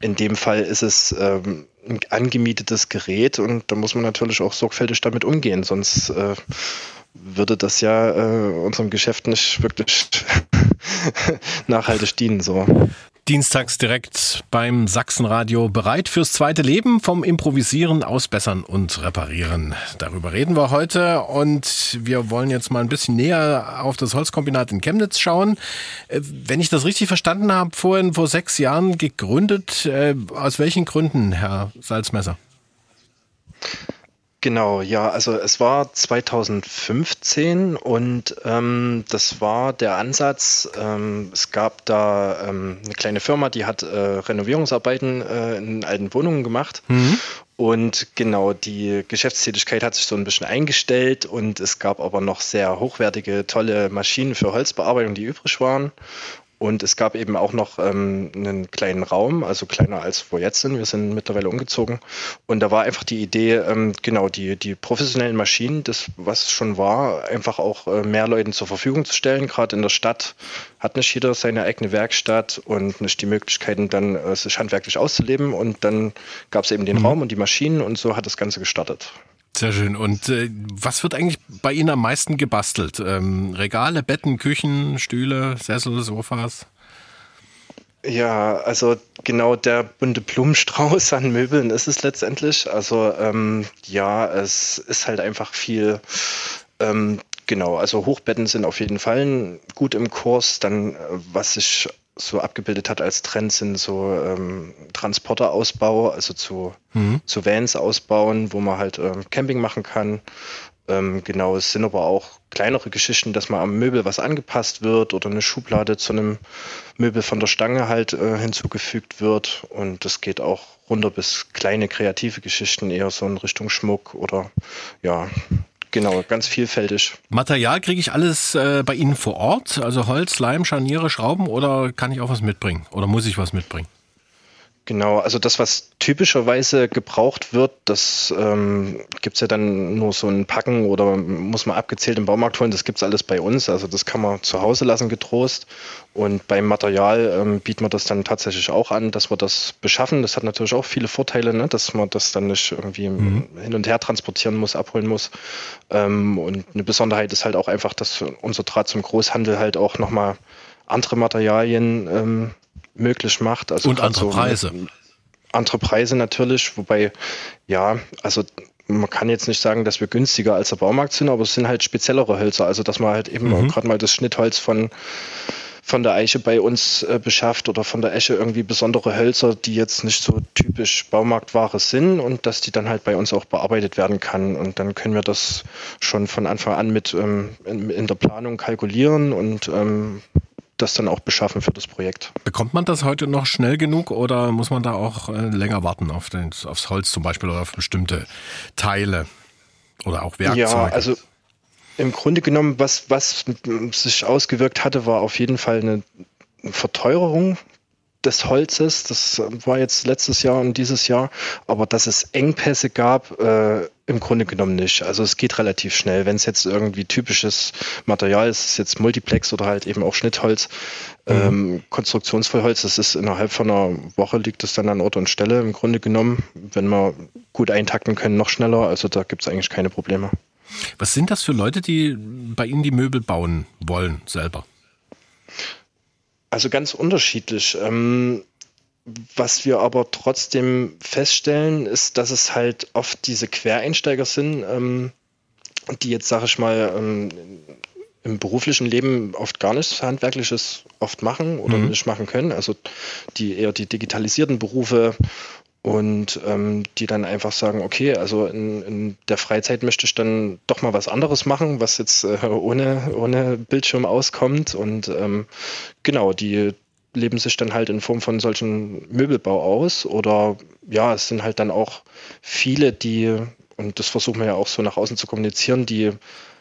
in dem Fall ist es ähm, ein angemietetes Gerät und da muss man natürlich auch sorgfältig damit umgehen, sonst äh, würde das ja äh, unserem Geschäft nicht wirklich (laughs) nachhaltig dienen. So. Dienstags direkt beim Sachsenradio bereit fürs zweite Leben vom Improvisieren, Ausbessern und Reparieren. Darüber reden wir heute und wir wollen jetzt mal ein bisschen näher auf das Holzkombinat in Chemnitz schauen. Äh, wenn ich das richtig verstanden habe, vorhin vor sechs Jahren gegründet. Äh, aus welchen Gründen, Herr Salzmesser? Genau, ja, also es war 2015 und ähm, das war der Ansatz, ähm, es gab da ähm, eine kleine Firma, die hat äh, Renovierungsarbeiten äh, in alten Wohnungen gemacht mhm. und genau, die Geschäftstätigkeit hat sich so ein bisschen eingestellt und es gab aber noch sehr hochwertige, tolle Maschinen für Holzbearbeitung, die übrig waren und es gab eben auch noch ähm, einen kleinen Raum, also kleiner als wo jetzt sind. Wir sind mittlerweile umgezogen. Und da war einfach die Idee, ähm, genau, die, die professionellen Maschinen, das, was schon war, einfach auch äh, mehr Leuten zur Verfügung zu stellen. Gerade in der Stadt hat nicht jeder seine eigene Werkstatt und nicht die Möglichkeiten, dann äh, sich handwerklich auszuleben. Und dann gab es eben den mhm. Raum und die Maschinen und so hat das Ganze gestartet. Sehr schön. Und äh, was wird eigentlich bei Ihnen am meisten gebastelt? Ähm, Regale, Betten, Küchen, Stühle, Sessel, Sofas? Ja, also genau der bunte Blumenstrauß an Möbeln ist es letztendlich. Also ähm, ja, es ist halt einfach viel. Ähm, genau, also Hochbetten sind auf jeden Fall gut im Kurs. Dann, äh, was sich so abgebildet hat als Trend, sind so ähm, Transporterausbau, also zu, mhm. zu Vans ausbauen, wo man halt ähm, Camping machen kann. Ähm, genau, es sind aber auch kleinere Geschichten, dass mal am Möbel was angepasst wird oder eine Schublade zu einem Möbel von der Stange halt äh, hinzugefügt wird. Und das geht auch runter bis kleine kreative Geschichten, eher so in Richtung Schmuck oder ja, Genau, ganz vielfältig. Material kriege ich alles äh, bei Ihnen vor Ort? Also Holz, Leim, Scharniere, Schrauben oder kann ich auch was mitbringen? Oder muss ich was mitbringen? Genau, also das, was typischerweise gebraucht wird, das ähm, gibt es ja dann nur so ein Packen oder muss man abgezählt im Baumarkt holen, das gibt es alles bei uns. Also das kann man zu Hause lassen getrost. Und beim Material ähm, bieten wir das dann tatsächlich auch an, dass wir das beschaffen. Das hat natürlich auch viele Vorteile, ne? dass man das dann nicht irgendwie mhm. hin und her transportieren muss, abholen muss. Ähm, und eine Besonderheit ist halt auch einfach, dass unser Draht zum Großhandel halt auch nochmal andere Materialien ähm, möglich macht. Also Und andere so Preise. Andere Preise natürlich, wobei, ja, also man kann jetzt nicht sagen, dass wir günstiger als der Baumarkt sind, aber es sind halt speziellere Hölzer. Also dass man halt eben mhm. gerade mal das Schnittholz von von der Eiche bei uns äh, beschafft oder von der Esche irgendwie besondere Hölzer, die jetzt nicht so typisch Baumarktware sind und dass die dann halt bei uns auch bearbeitet werden kann. Und dann können wir das schon von Anfang an mit ähm, in, in, der Planung kalkulieren und ähm, das dann auch beschaffen für das Projekt. Bekommt man das heute noch schnell genug oder muss man da auch äh, länger warten auf den, aufs Holz zum Beispiel oder auf bestimmte Teile oder auch Werkzeuge? Ja, also im Grunde genommen, was, was sich ausgewirkt hatte, war auf jeden Fall eine Verteuerung des Holzes. Das war jetzt letztes Jahr und dieses Jahr. Aber dass es Engpässe gab, äh, im Grunde genommen nicht. Also es geht relativ schnell. Wenn es jetzt irgendwie typisches Material ist, ist jetzt Multiplex oder halt eben auch Schnittholz, mhm. ähm, Konstruktionsvollholz, das ist innerhalb von einer Woche liegt es dann an Ort und Stelle im Grunde genommen. Wenn wir gut eintakten können, noch schneller. Also da gibt es eigentlich keine Probleme. Was sind das für Leute, die bei Ihnen die Möbel bauen wollen selber? Also ganz unterschiedlich. Ähm, was wir aber trotzdem feststellen, ist, dass es halt oft diese Quereinsteiger sind, ähm, die jetzt, sage ich mal, ähm, im beruflichen Leben oft gar nichts Handwerkliches oft machen oder mhm. nicht machen können. Also die eher die digitalisierten Berufe und ähm, die dann einfach sagen, okay, also in, in, der Freizeit möchte ich dann doch mal was anderes machen, was jetzt äh, ohne, ohne Bildschirm auskommt und ähm, genau, die leben sich dann halt in Form von solchen Möbelbau aus oder ja, es sind halt dann auch viele, die, und das versuchen wir ja auch so nach außen zu kommunizieren, die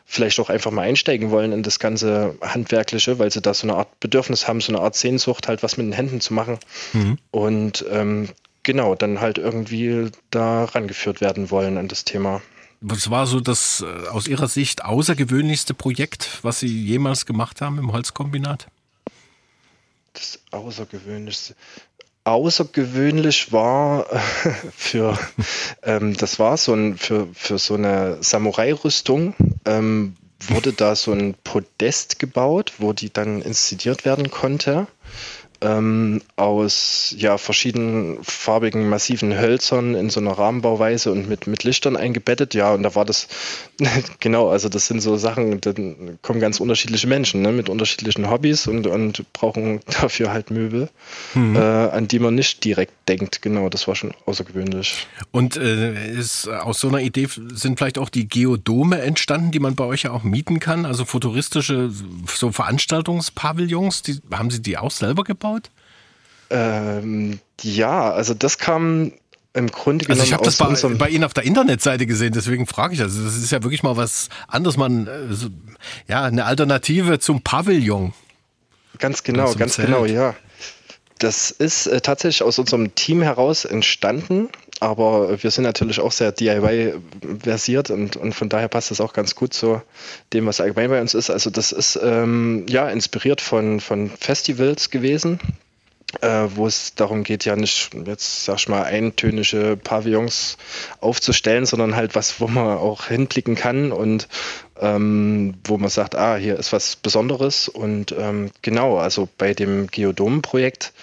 vielleicht auch einfach mal einsteigen wollen in das ganze Handwerkliche, weil sie da so eine Art Bedürfnis haben, so eine Art Sehnsucht, halt was mit den Händen zu machen. Mhm. Und ähm, genau, dann halt irgendwie da rangeführt werden wollen an das Thema. Was war so das äh, aus Ihrer Sicht außergewöhnlichste Projekt, was Sie jemals gemacht haben im Holzkombinat? Das Außergewöhnlichste. Außergewöhnlich war (laughs) für ähm, das war so ein für, für so eine Samurai-Rüstung, ähm, wurde da so ein Podest gebaut, wo die dann inszeniert werden konnte ähm, aus ja, verschiedenen farbigen, massiven Hölzern in so einer Rahmenbauweise und mit, mit Lichtern eingebettet. Ja, und da war das, (laughs) genau, also das sind so Sachen, da kommen ganz unterschiedliche Menschen ne, mit unterschiedlichen Hobbys und, und brauchen (laughs) dafür halt Möbel, mhm. äh, an die man nicht direkt denkt. Genau, das war schon außergewöhnlich. Und äh, ist, aus so einer Idee sind vielleicht auch die Geodome entstanden, die man bei euch ja auch mieten kann, also futuristische so Veranstaltungspavillons, die, haben Sie die auch selber gebaut? Ähm, ja, also das kam im Grunde genommen. Also ich habe das bei, bei, Ihnen auf der Internetseite gesehen, deswegen frage ich. Also das ist ja wirklich mal was anderes, man, äh, so, ja, eine Alternative zum Pavillon. Ganz genau, ganz Zelt. genau, ja. Das ist äh, tatsächlich aus unserem Team heraus entstanden, aber wir sind natürlich auch sehr DIY-versiert und, und von daher passt das auch ganz gut zu dem, was allgemein bei uns ist. Also das ist ähm, ja inspiriert von, von Festivals gewesen, äh, wo es darum geht, ja nicht jetzt, sag ich mal, eintönische Pavillons aufzustellen, sondern halt was, wo man auch hinblicken kann und ähm, wo man sagt, ah, hier ist was Besonderes. Und ähm, genau, also bei dem Geodom-Projekt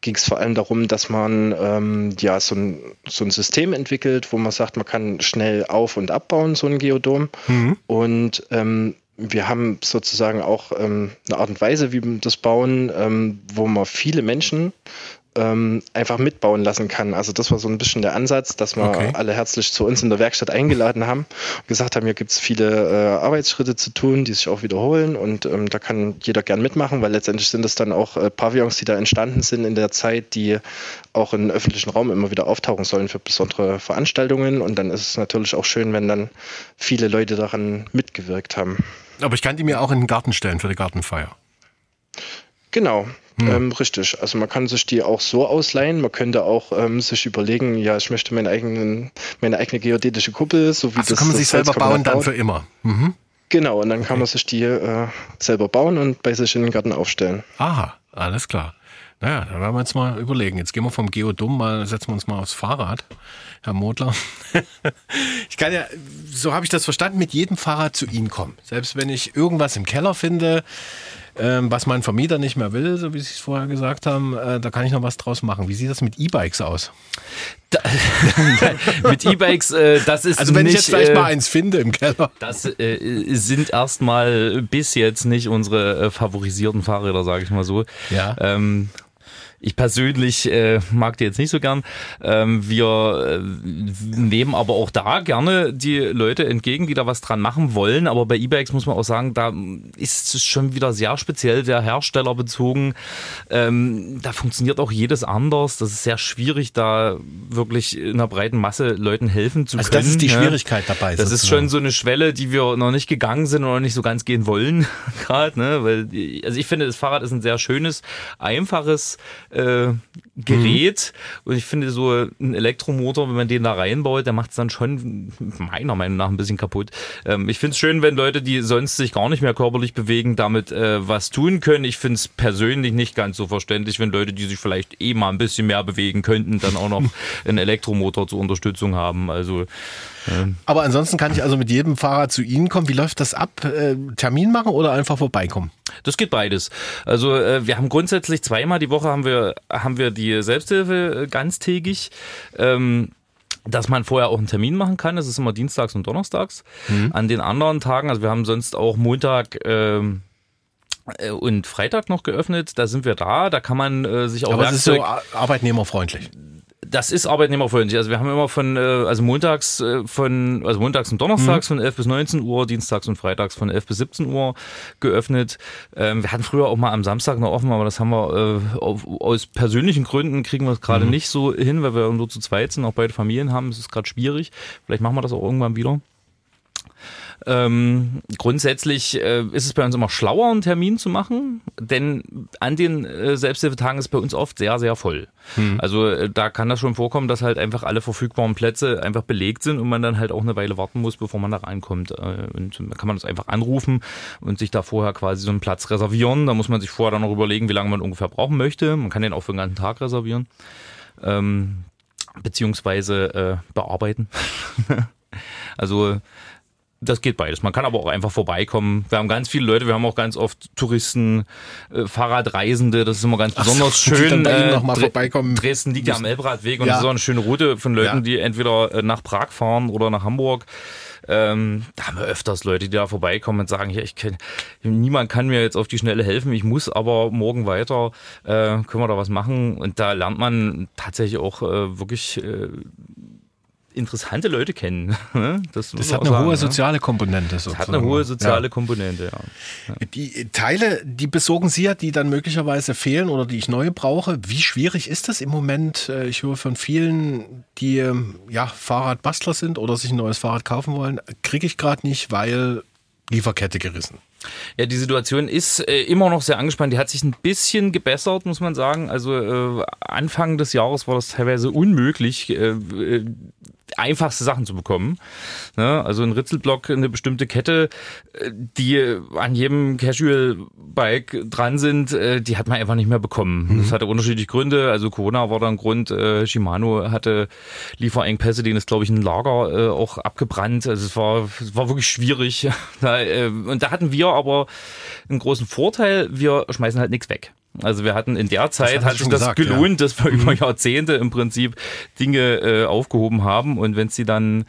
ging es vor allem darum, dass man ähm, ja so ein, so ein System entwickelt, wo man sagt, man kann schnell auf- und abbauen, so ein Geodom. Mhm. Und ähm, wir haben sozusagen auch ähm, eine Art und Weise, wie wir das bauen, ähm, wo man viele Menschen ähm, einfach mitbauen lassen kann. Also das war so ein bisschen der Ansatz, dass wir okay. alle herzlich zu uns in der Werkstatt eingeladen haben und gesagt haben, hier gibt es viele äh, Arbeitsschritte zu tun, die sich auch wiederholen und ähm, da kann jeder gern mitmachen, weil letztendlich sind es dann auch äh, Pavillons, die da entstanden sind in der Zeit, die auch im öffentlichen Raum immer wieder auftauchen sollen für besondere Veranstaltungen und dann ist es natürlich auch schön, wenn dann viele Leute daran mitgewirkt haben. Aber ich kann die mir auch in den Garten stellen für die Gartenfeier. Genau, hm. Ähm, richtig. Also man kann sich die auch so ausleihen. Man könnte auch ähm, sich überlegen, ja, ich möchte meinen eigenen, meine eigene geodätische Kuppel, so wie Ach, das. kann man sich selber bauen dann für immer. Mhm. Genau, und dann okay. kann man sich die äh, selber bauen und bei sich in den Garten aufstellen. Aha, alles klar. Naja, dann werden wir jetzt mal überlegen. Jetzt gehen wir vom Geodum mal, setzen wir uns mal aufs Fahrrad, Herr Modler. (laughs) ich kann ja, so habe ich das verstanden, mit jedem Fahrrad zu Ihnen kommen. Selbst wenn ich irgendwas im Keller finde, ähm, was mein Vermieter nicht mehr will, so wie Sie es vorher gesagt haben, äh, da kann ich noch was draus machen. Wie sieht das mit E-Bikes aus? Da, (laughs) mit E-Bikes, äh, das ist Also wenn nicht, ich jetzt vielleicht äh, mal eins finde im Keller. Das äh, sind erstmal bis jetzt nicht unsere äh, favorisierten Fahrräder, sage ich mal so. Ja. Ähm, ich persönlich äh, mag die jetzt nicht so gern. Ähm, wir äh, nehmen aber auch da gerne die Leute entgegen, die da was dran machen wollen. Aber bei E-Bikes muss man auch sagen, da ist es schon wieder sehr speziell der Hersteller bezogen. Ähm, da funktioniert auch jedes anders. Das ist sehr schwierig, da wirklich in einer breiten Masse Leuten helfen zu also können. Das ist die Schwierigkeit dabei. Das ist schon so eine Schwelle, die wir noch nicht gegangen sind und noch nicht so ganz gehen wollen (laughs) gerade. Ne? Weil, also ich finde, das Fahrrad ist ein sehr schönes, einfaches äh, Gerät. Mhm. Und ich finde, so ein Elektromotor, wenn man den da reinbaut, der macht es dann schon meiner Meinung nach ein bisschen kaputt. Ähm, ich finde es schön, wenn Leute, die sonst sich gar nicht mehr körperlich bewegen, damit äh, was tun können. Ich finde es persönlich nicht ganz so verständlich, wenn Leute, die sich vielleicht eh mal ein bisschen mehr bewegen könnten, dann auch noch (laughs) einen Elektromotor zur Unterstützung haben. Also aber ansonsten kann ich also mit jedem Fahrer zu Ihnen kommen. Wie läuft das ab? Äh, Termin machen oder einfach vorbeikommen? Das geht beides. Also äh, wir haben grundsätzlich zweimal die Woche haben wir, haben wir die Selbsthilfe äh, ganztägig. Ähm, dass man vorher auch einen Termin machen kann. Das ist immer dienstags und donnerstags. Mhm. An den anderen Tagen, also wir haben sonst auch Montag ähm, äh, und Freitag noch geöffnet. Da sind wir da. Da kann man äh, sich auch. Aber es ist so arbeitnehmerfreundlich. Das ist arbeitnehmerfreundlich. Also wir haben immer von, äh, also montags äh, von, also montags und donnerstags mhm. von 11 bis 19 Uhr, dienstags und freitags von 11 bis 17 Uhr geöffnet. Ähm, wir hatten früher auch mal am Samstag noch offen, aber das haben wir äh, aus persönlichen Gründen kriegen wir es gerade mhm. nicht so hin, weil wir nur zu zweit sind, auch beide Familien haben. Es ist gerade schwierig. Vielleicht machen wir das auch irgendwann wieder. Ähm, grundsätzlich äh, ist es bei uns immer schlauer, einen Termin zu machen, denn an den äh, Selbsthilfetagen ist bei uns oft sehr, sehr voll. Hm. Also äh, da kann das schon vorkommen, dass halt einfach alle verfügbaren Plätze einfach belegt sind und man dann halt auch eine Weile warten muss, bevor man da reinkommt. Äh, und dann kann man das einfach anrufen und sich da vorher quasi so einen Platz reservieren. Da muss man sich vorher dann noch überlegen, wie lange man ungefähr brauchen möchte. Man kann den auch für den ganzen Tag reservieren. Ähm, beziehungsweise äh, bearbeiten. (laughs) also Das geht beides. Man kann aber auch einfach vorbeikommen. Wir haben ganz viele Leute, wir haben auch ganz oft Touristen, äh, Fahrradreisende, das ist immer ganz besonders so, schön. vorbeikommen Dresden liegt ja am Elbradweg und Ja. das ist auch eine schöne Route von Leuten, Ja. die entweder äh, nach Prag fahren oder nach Hamburg. Ähm, da haben wir öfters Leute, die da vorbeikommen und sagen, ja, ich kenn, niemand kann mir jetzt auf die Schnelle helfen, ich muss aber morgen weiter, äh, können wir da was machen? Und da lernt man tatsächlich auch äh, wirklich äh, interessante Leute kennen. (laughs) ne? das muss Das hat eine sagen, hohe ne? soziale Komponente. Das hat eine sozusagen. hohe soziale Ja. Komponente, ja. Die Teile, die besorgen Sie ja, die dann möglicherweise fehlen oder die ich neu brauche. Wie schwierig ist das im Moment? Äh, Ich höre von vielen, die ähm, ja Fahrradbastler sind oder sich ein neues Fahrrad kaufen wollen. Kriege ich gerade nicht, weil Lieferkette gerissen. Ja, die Situation ist äh, immer noch sehr angespannt. Die hat sich ein bisschen gebessert, muss man sagen. Also äh, Anfang des Jahres war das teilweise unmöglich, äh, äh, einfachste Sachen zu bekommen. Ne? Also ein Ritzelblock, eine bestimmte Kette, äh, die an jedem Casual-Bike dran sind, äh, die hat man einfach nicht mehr bekommen. Das hatte unterschiedliche Gründe. Also Corona war da ein Grund. Äh, Shimano hatte Lieferengpässe, denen ist, glaube ich, ein Lager äh, auch abgebrannt. Also es war, es war wirklich schwierig. (laughs) äh, und da hatten wir aber einen großen Vorteil. Wir schmeißen halt nichts weg. Also wir hatten in der Zeit, hat sich das gesagt, Mhm. gelohnt, dass wir über Jahrzehnte im Prinzip Dinge äh, aufgehoben haben. Und wenn es sie dann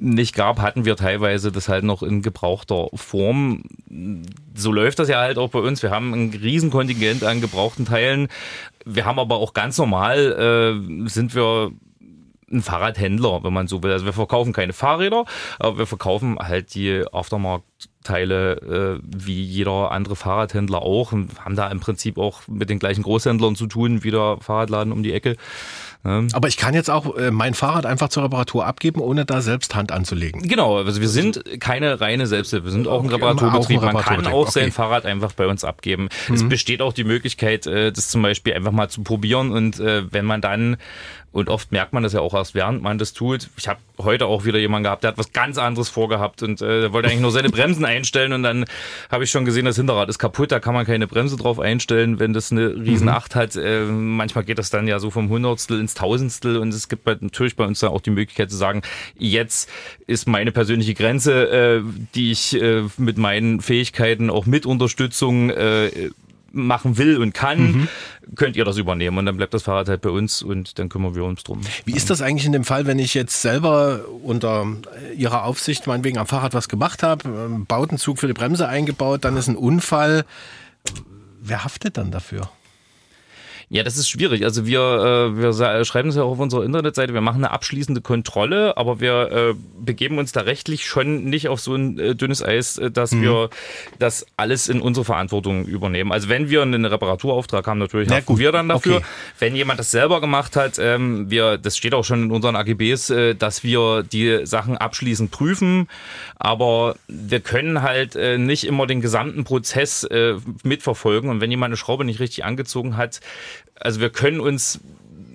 nicht gab, hatten wir teilweise das halt noch in gebrauchter Form. So läuft das ja halt auch bei uns. Wir haben ein Riesenkontingent an gebrauchten Teilen. Wir haben aber auch ganz normal, äh, sind wir ein Fahrradhändler, wenn man so will. Also wir verkaufen keine Fahrräder, aber wir verkaufen halt die Aftermarkt-Teile äh, wie jeder andere Fahrradhändler auch und haben da im Prinzip auch mit den gleichen Großhändlern zu tun, wie der Fahrradladen um die Ecke. Aber ich kann jetzt auch äh, mein Fahrrad einfach zur Reparatur abgeben, ohne da selbst Hand anzulegen. Genau, also wir sind keine reine Selbsthilfe, wir sind auch ein Okay, Reparaturbetrieb. auch ein Man kann auch sein. Fahrrad einfach bei uns abgeben. Es besteht auch die Möglichkeit, äh, das zum Beispiel einfach mal zu probieren und äh, wenn man dann und oft merkt man das ja auch erst, während man das tut. Ich habe heute auch wieder jemanden gehabt, der hat was ganz anderes vorgehabt und äh, der wollte eigentlich nur seine Bremsen einstellen und dann habe ich schon gesehen, das Hinterrad ist kaputt, da kann man keine Bremse drauf einstellen, wenn das eine riesen Acht hat. Äh, manchmal geht das dann ja so vom Hundertstel ins Tausendstel und es gibt natürlich bei uns dann auch die Möglichkeit zu sagen, jetzt ist meine persönliche Grenze, äh, die ich äh, mit meinen Fähigkeiten auch mit Unterstützung äh, machen will und kann, könnt ihr das übernehmen und dann bleibt das Fahrrad halt bei uns und dann kümmern wir uns drum. Wie ist das eigentlich in dem Fall, wenn ich jetzt selber unter Ihrer Aufsicht meinetwegen am Fahrrad was gemacht habe, ähm, Bautenzug für die Bremse eingebaut, dann ist ein Unfall. Wer haftet dann dafür? Ja, das ist schwierig. Also wir, äh, wir schreiben es ja auch auf unserer Internetseite, wir machen eine abschließende Kontrolle, aber wir äh, begeben uns da rechtlich schon nicht auf so ein äh, dünnes Eis, äh, dass wir das alles in unsere Verantwortung übernehmen. Also wenn wir einen Reparaturauftrag haben, natürlich Na haften wir dann dafür. okay. Wenn jemand das selber gemacht hat, ähm, wir, das steht auch schon in unseren AGBs, äh, dass wir die Sachen abschließend prüfen, aber wir können halt äh, nicht immer den gesamten Prozess äh, mitverfolgen und wenn jemand eine Schraube nicht richtig angezogen hat, also wir können uns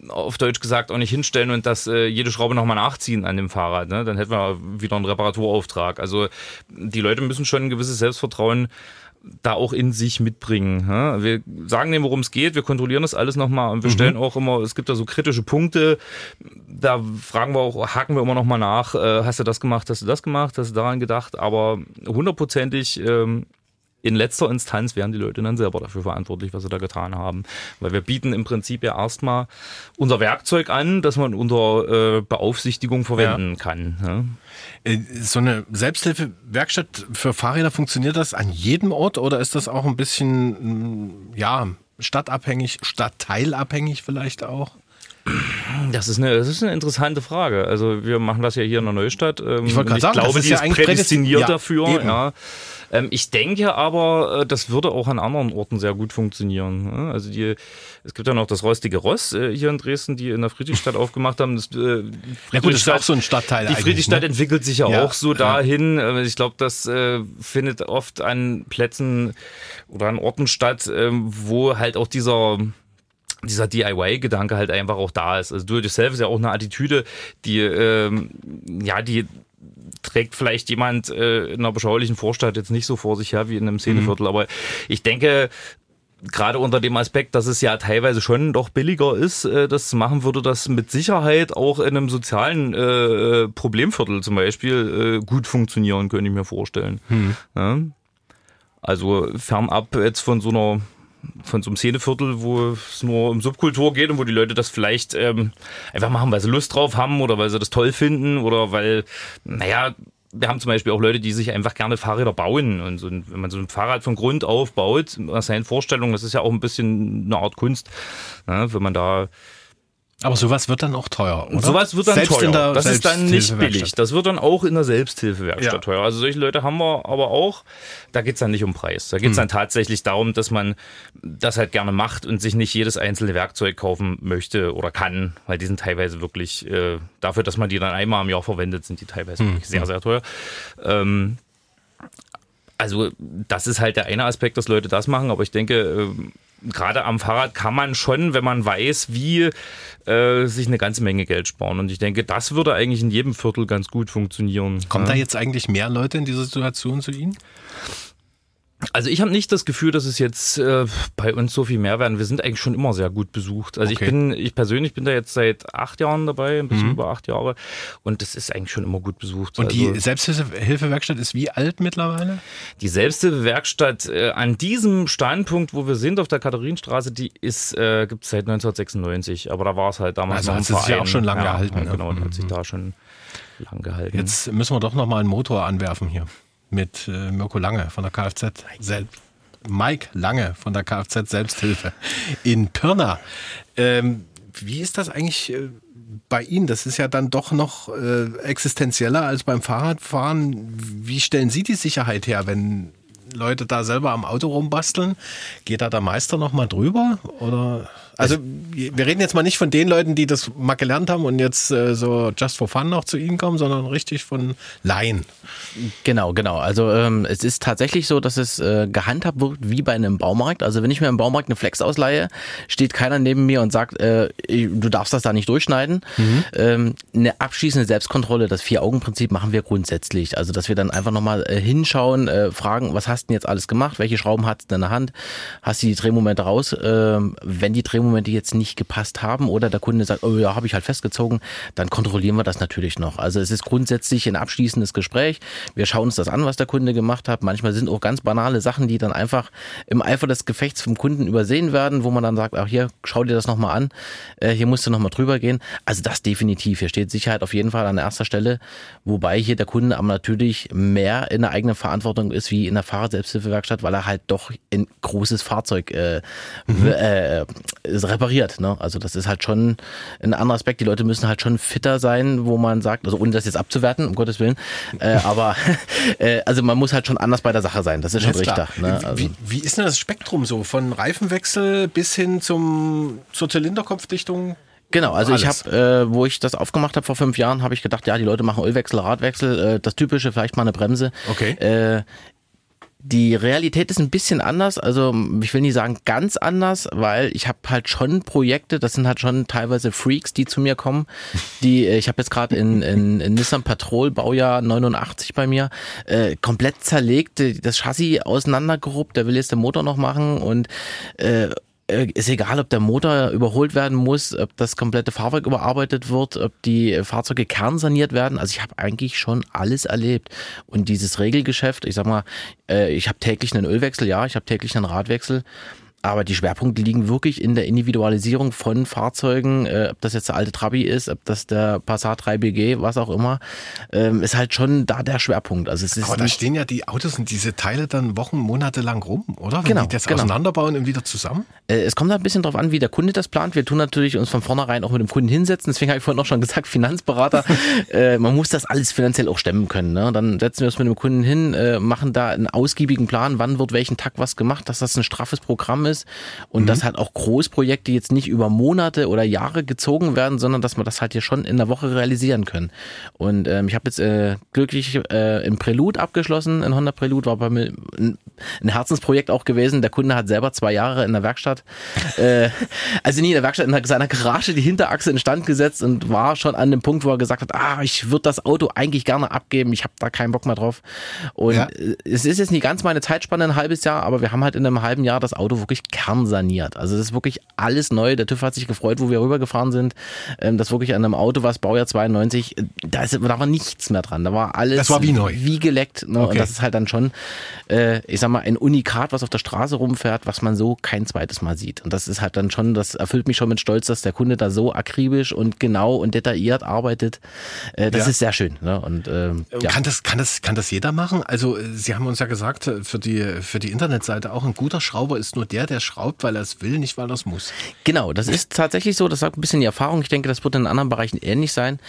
auf Deutsch gesagt auch nicht hinstellen und das äh, jede Schraube nochmal nachziehen an dem Fahrrad. Ne? Dann hätten wir wieder einen Reparaturauftrag. Also die Leute müssen schon ein gewisses Selbstvertrauen da auch in sich mitbringen. Ne? Wir sagen denen, worum es geht, wir kontrollieren das alles nochmal und wir stellen auch immer, es gibt da so kritische Punkte, da fragen wir auch, haken wir immer nochmal nach, äh, hast du das gemacht, hast du das gemacht, hast du daran gedacht, aber hundertprozentig ähm, in letzter Instanz wären die Leute dann selber dafür verantwortlich, was sie da getan haben. Weil wir bieten im Prinzip ja erstmal unser Werkzeug an, das man unter äh, Beaufsichtigung verwenden kann. Ne? Äh, So eine Selbsthilfewerkstatt für Fahrräder, funktioniert das an jedem Ort oder ist das auch ein bisschen, mm, ja, stadtabhängig, stadtteilabhängig vielleicht auch? Das ist, eine, das ist eine interessante Frage. Also wir machen das ja hier in der Neustadt. Ähm, Ich wollte gerade und sagen, glaube, das ist die ja ist prädestiniert prädestin- ja, dafür. eben. Ja. Ähm, ich denke aber, äh, das würde auch an anderen Orten sehr gut funktionieren. ne? Also die, es gibt ja noch das rostige Ross äh, hier in Dresden, die in der Friedrichstadt (laughs) aufgemacht haben. Das, äh, Ja gut, das ist auch so ein Stadtteil Die Friedrichstadt ne? entwickelt sich ja, Ja, auch so ja. dahin. Äh, Ich glaube, das äh, findet oft an Plätzen oder an Orten statt, ähm, wo halt auch dieser dieser DIY-Gedanke halt einfach auch da ist. Also Do-it-yourself ist ja auch eine Attitüde, die ähm, ja die trägt vielleicht jemand äh, in einer beschaulichen Vorstadt jetzt nicht so vor sich her wie in einem Szeneviertel. Aber ich denke, gerade unter dem Aspekt, dass es ja teilweise schon doch billiger ist, äh, das zu machen, würde das mit Sicherheit auch in einem sozialen äh, Problemviertel zum Beispiel äh, gut funktionieren, könnte ich mir vorstellen. Hm. Ja? Also fernab jetzt von so einer von so einem Szeneviertel, wo es nur um Subkultur geht und wo die Leute das vielleicht ähm, einfach machen, weil sie Lust drauf haben oder weil sie das toll finden oder weil, naja, wir haben zum Beispiel auch Leute, die sich einfach gerne Fahrräder bauen. Und so, wenn man so ein Fahrrad von Grund auf baut, nach seinen Vorstellungen, das ist ja auch ein bisschen eine Art Kunst, ne, wenn man da aber sowas wird dann auch teuer, oder? Sowas wird dann Selbst teuer. das ist dann nicht billig. Das wird dann auch in der Selbsthilfewerkstatt ja. teuer. Also solche Leute haben wir aber auch. Da geht's dann nicht um Preis. Da geht's hm. dann tatsächlich darum, dass man das halt gerne macht und sich nicht jedes einzelne Werkzeug kaufen möchte oder kann, weil die sind teilweise wirklich, äh, dafür, dass man die dann einmal im Jahr verwendet, sind die teilweise hm. wirklich sehr, sehr teuer. Ähm, also das ist halt der eine Aspekt, dass Leute das machen, aber ich denke, äh, gerade am Fahrrad kann man schon, wenn man weiß, wie, äh, sich eine ganze Menge Geld sparen. Und ich denke, das würde eigentlich in jedem Viertel ganz gut funktionieren. Kommen ja. da jetzt eigentlich mehr Leute in diese Situation zu Ihnen? Also ich habe nicht das Gefühl, dass es jetzt äh, bei uns so viel mehr werden. Wir sind eigentlich schon immer sehr gut besucht. Also okay. ich bin, ich persönlich bin da jetzt seit acht Jahren dabei, ein bisschen mhm. über acht Jahre. Und das ist eigentlich schon immer gut besucht. Und also, die Selbsthilfewerkstatt ist wie alt mittlerweile? Die Selbsthilfewerkstatt äh, an diesem Standpunkt, wo wir sind, auf der Katharinenstraße, die ist, äh, gibt es seit 1996. Aber da war es halt damals also noch ein Verein. ja auch schon lange ja, gehalten. Ja, ne? genau, mhm. hat sich da schon lang gehalten. Jetzt müssen wir doch noch mal einen Motor anwerfen hier mit äh, Mirko Lange von der Kfz selbst. Mike Lange von der Kfz Selbsthilfe in Pirna. Ähm, wie ist das eigentlich äh, bei Ihnen? Das ist ja dann doch noch äh, existenzieller als beim Fahrradfahren. Wie stellen Sie die Sicherheit her, wenn Leute da selber am Auto rumbasteln? Geht da der Meister noch mal drüber? Oder also wir reden jetzt mal nicht von den Leuten, die das mal gelernt haben und jetzt äh, so just for fun noch zu Ihnen kommen, sondern richtig von Laien. Genau, genau. Also ähm, es ist tatsächlich so, dass es äh, gehandhabt wird wie bei einem Baumarkt. Also wenn ich mir im Baumarkt eine Flex ausleihe, steht keiner neben mir und sagt, äh, du darfst das da nicht durchschneiden. Mhm. Ähm, eine abschließende Selbstkontrolle, das Vier-Augen-Prinzip machen wir grundsätzlich. Also dass wir dann einfach nochmal äh, hinschauen, äh, fragen, was hast du denn jetzt alles gemacht? Welche Schrauben hast du in der Hand? Hast du die Drehmomente raus? Ähm, wenn die Drehmomente Drehmomente jetzt nicht gepasst haben oder der Kunde sagt, oh ja, habe ich halt festgezogen, dann kontrollieren wir das natürlich noch. Also es ist grundsätzlich ein abschließendes Gespräch. Wir schauen uns das an, was der Kunde gemacht hat. Manchmal sind auch ganz banale Sachen, die dann einfach im Eifer des Gefechts vom Kunden übersehen werden, wo man dann sagt, ach hier, schau dir das nochmal an, äh, hier musst du nochmal drüber gehen. Also das definitiv. Hier steht Sicherheit auf jeden Fall an erster Stelle, wobei hier der Kunde aber natürlich mehr in der eigenen Verantwortung ist wie in der Fahrradselbsthilfewerkstatt, weil er halt doch ein großes Fahrzeug äh, mhm. äh, repariert. Ne? Also das ist halt schon ein anderer Aspekt. Die Leute müssen halt schon fitter sein, wo man sagt, also ohne das jetzt abzuwerten, um Gottes Willen, äh, (laughs) aber äh, also man muss halt schon anders bei der Sache sein. Das ist schon richtig. Ne? Also wie, wie ist denn das Spektrum so von Reifenwechsel bis hin zum zur Zylinderkopfdichtung? Genau, also Alles. ich habe, äh, wo ich das aufgemacht habe vor fünf Jahren, habe ich gedacht, ja, die Leute machen Ölwechsel, Radwechsel, äh, das typische, vielleicht mal eine Bremse. Okay. Äh, die Realität ist ein bisschen anders, also ich will nicht sagen ganz anders, weil ich habe halt schon Projekte, das sind halt schon teilweise Freaks, die zu mir kommen. Die äh, ich habe jetzt gerade in, in, in Nissan Patrol Baujahr 89 bei mir äh, komplett zerlegt, das Chassis auseinandergeruppt, der will jetzt den Motor noch machen und äh, ist egal, ob der Motor überholt werden muss, ob das komplette Fahrzeug überarbeitet wird, ob die Fahrzeuge kernsaniert werden. Also ich habe eigentlich schon alles erlebt. Und dieses Regelgeschäft, ich sag mal, äh, ich habe täglich einen Ölwechsel, ja, ich habe täglich einen Radwechsel. Aber die Schwerpunkte liegen wirklich in der Individualisierung von Fahrzeugen, äh, ob das jetzt der alte Trabi ist, ob das der Passat 3BG, was auch immer, ähm, ist halt schon da der Schwerpunkt. Also es ist Aber da stehen ja die Autos und diese Teile dann Wochen, Monate lang rum, oder? Wenn genau, die das genau. auseinanderbauen und wieder zusammen? Äh, es kommt ein bisschen darauf an, wie der Kunde das plant. Wir tun natürlich uns von vornherein auch mit dem Kunden hinsetzen. Deswegen habe ich vorhin auch schon gesagt, Finanzberater, (laughs) äh, man muss das alles finanziell auch stemmen können. Ne? Dann setzen wir uns mit dem Kunden hin, äh, machen da einen ausgiebigen Plan, wann wird welchen Tag was gemacht, dass das ein straffes Programm ist ist und mhm. dass halt auch Großprojekte jetzt nicht über Monate oder Jahre gezogen werden, sondern dass man das halt hier schon in der Woche realisieren können. Und ähm, ich habe jetzt äh, glücklich äh, im Prelude abgeschlossen, in Honda Prelude war bei mir ein, ein Herzensprojekt auch gewesen. Der Kunde hat selber zwei Jahre in der Werkstatt, äh, (laughs) also nie in der Werkstatt, in seiner Garage die Hinterachse instand gesetzt und war schon an dem Punkt, wo er gesagt hat, ah, ich würde das Auto eigentlich gerne abgeben, ich habe da keinen Bock mehr drauf. Und ja. es ist jetzt nicht ganz meine Zeitspanne, ein halbes Jahr, aber wir haben halt in einem halben Jahr das Auto wirklich wirklich kernsaniert. Also das ist wirklich alles neu. Der TÜV hat sich gefreut, wo wir rübergefahren sind. Ähm, das wirklich an einem Auto, was Baujahr 92, äh, da, ist, da war nichts mehr dran. Da war alles Das war wie neu. wie geleckt. Ne? Okay. Und das ist halt dann schon, äh, ich sag mal, ein Unikat, was auf der Straße rumfährt, was man so kein zweites Mal sieht. Und das ist halt dann schon, das erfüllt mich schon mit Stolz, dass der Kunde da so akribisch und genau und detailliert arbeitet. Äh, das Ja. ist sehr schön. Ne? Und ähm, ja. Kann, das, kann, das, kann das jeder machen? Also, äh, Sie haben uns ja gesagt, äh, für die, für die Internetseite auch ein guter Schrauber ist nur der, der schraubt, weil er es will, nicht weil er es muss. Genau, das ist tatsächlich so, das sagt ein bisschen die Erfahrung. Ich denke, das wird in anderen Bereichen ähnlich sein.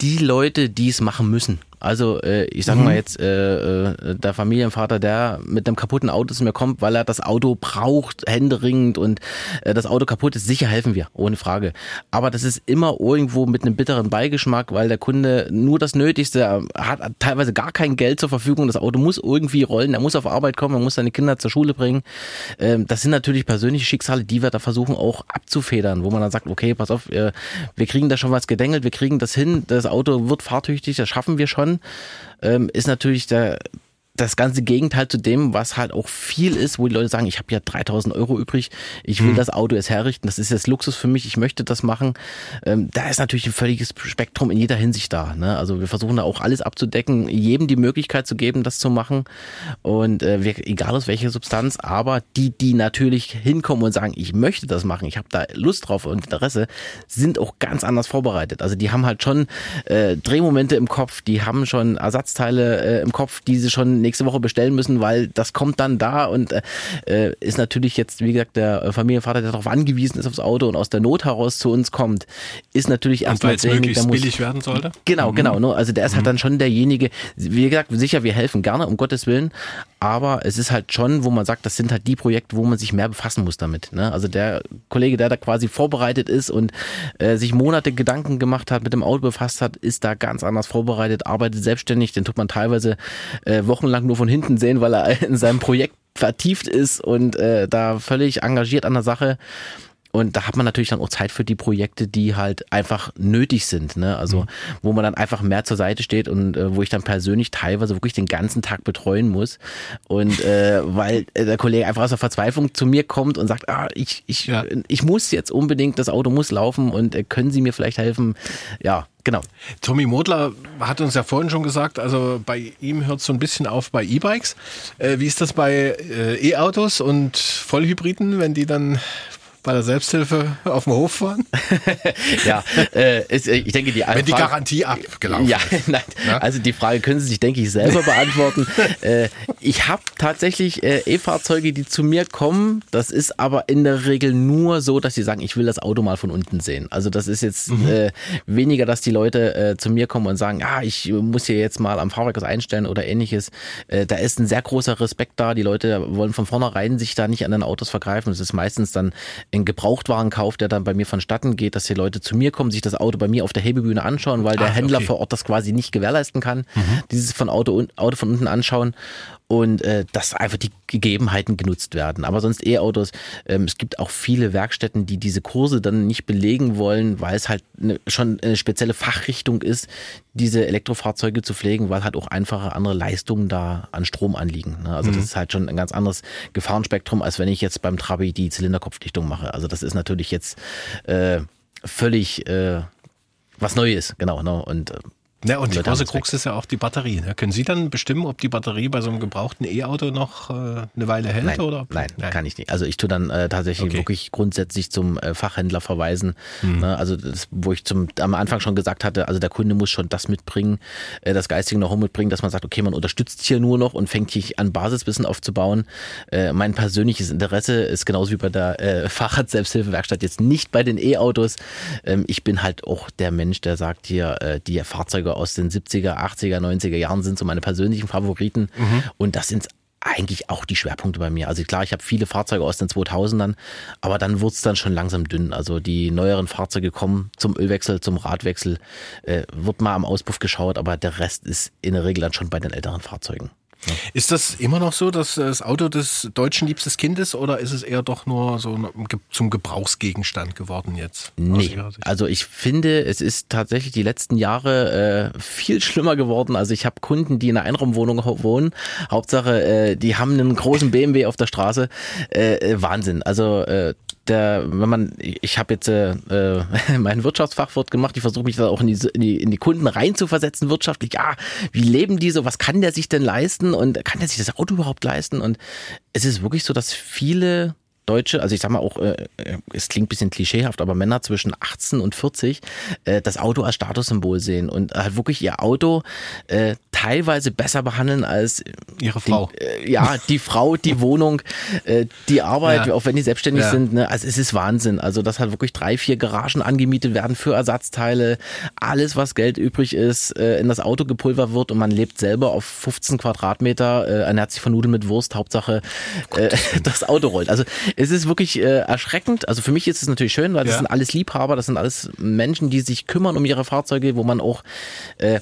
Die Leute, die es machen müssen. Also äh, ich sage mal jetzt, äh, äh, der Familienvater, der mit einem kaputten Auto zu mir kommt, weil er das Auto braucht, händeringend und äh, das Auto kaputt ist, sicher helfen wir, ohne Frage. Aber das ist immer irgendwo mit einem bitteren Beigeschmack, weil der Kunde nur das Nötigste hat, hat teilweise gar kein Geld zur Verfügung. Das Auto muss irgendwie rollen, er muss auf Arbeit kommen, er muss seine Kinder zur Schule bringen. Ähm, das sind natürlich persönliche Schicksale, die wir da versuchen auch abzufedern, wo man dann sagt, okay, pass auf, äh, wir kriegen da schon was gedengelt, wir kriegen das hin, das Auto wird fahrtüchtig, das schaffen wir schon. Ähm, ist natürlich der das ganze Gegenteil zu dem, was halt auch viel ist, wo die Leute sagen, ich habe ja 3000 Euro übrig, ich will das Auto jetzt herrichten, das ist jetzt Luxus für mich, ich möchte das machen. Ähm, da ist natürlich ein völliges Spektrum in jeder Hinsicht da. Ne? Also wir versuchen da auch alles abzudecken, jedem die Möglichkeit zu geben, das zu machen. Und äh, egal aus welcher Substanz, aber die, die natürlich hinkommen und sagen, ich möchte das machen, ich habe da Lust drauf und Interesse, sind auch ganz anders vorbereitet. Also die haben halt schon äh, Drehmomente im Kopf, die haben schon Ersatzteile äh, im Kopf, die sie schon nächste Woche bestellen müssen, weil das kommt dann da und äh, ist natürlich jetzt, wie gesagt, der Familienvater, der darauf angewiesen ist aufs Auto und aus der Not heraus zu uns kommt, ist natürlich erstmal derjenige, der muss billig werden sollte? Genau, genau. Ne? Also der ist halt dann schon derjenige, wie gesagt, sicher, wir helfen gerne, um Gottes Willen, aber es ist halt schon, wo man sagt, das sind halt die Projekte, wo man sich mehr befassen muss damit. Ne? Also der Kollege, der da quasi vorbereitet ist und äh, sich Monate Gedanken gemacht hat, mit dem Auto befasst hat, ist da ganz anders vorbereitet, arbeitet selbstständig, den tut man teilweise äh, wochenlang nur von hinten sehen, weil er in seinem Projekt vertieft ist und äh, da völlig engagiert an der Sache. Und da hat man natürlich dann auch Zeit für die Projekte, die halt einfach nötig sind. Ne? Also wo man dann einfach mehr zur Seite steht und äh, wo ich dann persönlich teilweise wirklich den ganzen Tag betreuen muss. Und äh, (laughs) weil äh, der Kollege einfach aus der Verzweiflung zu mir kommt und sagt, ah, ich, ich, Ja. ich muss jetzt unbedingt, das Auto muss laufen und äh, können Sie mir vielleicht helfen? Ja, genau. Tommy Modler hat uns ja vorhin schon gesagt, also bei ihm hört es so ein bisschen auf bei E-Bikes. Äh, wie ist das bei äh, E-Autos und Vollhybriden, wenn die dann bei der Selbsthilfe auf dem Hof fahren? (laughs) Ja, äh, ist, äh, ich denke, die Wenn die Frage- Garantie abgelaufen Ja, ist. (laughs) nein. Ja? Also die Frage können Sie sich, denke ich, selber beantworten. (laughs) äh, ich habe tatsächlich äh, E-Fahrzeuge, die zu mir kommen. Das ist aber in der Regel nur so, dass sie sagen, ich will das Auto mal von unten sehen. Also das ist jetzt Mhm. äh, weniger, dass die Leute äh, zu mir kommen und sagen, ah, ich muss hier jetzt mal am Fahrwerk was einstellen oder ähnliches. Äh, da ist ein sehr großer Respekt da. Die Leute wollen von vornherein sich da nicht an den Autos vergreifen. Es ist meistens dann ein Gebrauchtwarenkauf, der dann bei mir vonstatten geht, dass die Leute zu mir kommen, sich das Auto bei mir auf der Hebebühne anschauen, weil der Ah, Händler okay. vor Ort das quasi nicht gewährleisten kann. Dieses von Auto, Auto von unten anschauen und äh, dass einfach die Gegebenheiten genutzt werden. Aber sonst E-Autos, ähm, es gibt auch viele Werkstätten, die diese Kurse dann nicht belegen wollen, weil es halt eine, schon eine spezielle Fachrichtung ist, diese Elektrofahrzeuge zu pflegen, weil halt auch einfache andere Leistungen da an Strom anliegen. Ne? Also das ist halt schon ein ganz anderes Gefahrenspektrum, als wenn ich jetzt beim Trabi die Zylinderkopfdichtung mache. Also das ist natürlich jetzt äh, völlig äh, was Neues, genau. Ne? Und äh, Ja, und die große. Krux ist ja auch die Batterie. Ne? Können Sie dann bestimmen, ob die Batterie bei so einem gebrauchten E-Auto noch äh, eine Weile hält? Nein, oder? nein, kann ich nicht. Also ich tue dann äh, tatsächlich Okay. wirklich grundsätzlich zum äh, Fachhändler verweisen. Ne, also das, wo ich zum am Anfang schon gesagt hatte, also der Kunde muss schon das mitbringen, äh, das geistige Know-how mitbringen, dass man sagt, okay, man unterstützt hier nur noch und fängt hier an Basiswissen aufzubauen. Äh, mein persönliches Interesse ist genauso wie bei der äh, (laughs) Fahrrad-Selbsthilfewerkstatt jetzt nicht bei den E-Autos. Ähm, ich bin halt auch der Mensch, der sagt hier, die Fahrzeuge aus den 70er, 80er, 90er Jahren sind so meine persönlichen Favoriten und das sind eigentlich auch die Schwerpunkte bei mir. Also klar, ich habe viele Fahrzeuge aus den 2000ern, aber dann wird's dann schon langsam dünn. Also die neueren Fahrzeuge kommen zum Ölwechsel, zum Radwechsel, äh, wird mal am Auspuff geschaut, aber der Rest ist in der Regel dann schon bei den älteren Fahrzeugen. Ist das immer noch so, dass das Auto des deutschen liebstes Kind ist oder ist es eher doch nur so zum Gebrauchsgegenstand geworden jetzt? Nee, also ich finde, es ist tatsächlich die letzten Jahre äh, viel schlimmer geworden. Also ich habe Kunden, die in einer Einraumwohnung wohnen. Hauptsache, äh, die haben einen großen BMW auf der Straße. Äh, äh, Wahnsinn. Also äh, der, wenn man, ich habe jetzt äh, (laughs) mein Wirtschaftsfachwort gemacht, ich versuche mich da auch in die, in, die, in die Kunden reinzuversetzen wirtschaftlich. Ja, wie leben die so? Was kann der sich denn leisten? Und kann der sich das Auto überhaupt leisten? Und es ist wirklich so, dass viele Deutsche, also ich sag mal auch, äh, äh es klingt ein bisschen klischeehaft, aber Männer zwischen 18 und 40 äh, das Auto als Statussymbol sehen und halt wirklich ihr Auto äh, teilweise besser behandeln als ihre Frau. Die, äh, ja, die Frau, die (laughs) Wohnung, äh, die Arbeit, ja. auch wenn die selbstständig ja. sind. Ne? Also es ist Wahnsinn. Also dass halt wirklich drei, vier Garagen angemietet werden für Ersatzteile, alles, was Geld übrig ist, äh, in das Auto gepulvert wird und man lebt selber auf 15 Quadratmeter, äh, ernährt sich von Nudeln mit Wurst, Hauptsache äh, (laughs) das Auto rollt. Also es ist wirklich äh, erschreckend. Also für mich ist es natürlich schön, weil das ja. sind alles Liebhaber, das sind alles Menschen, die sich kümmern um ihre Fahrzeuge, wo man auch äh,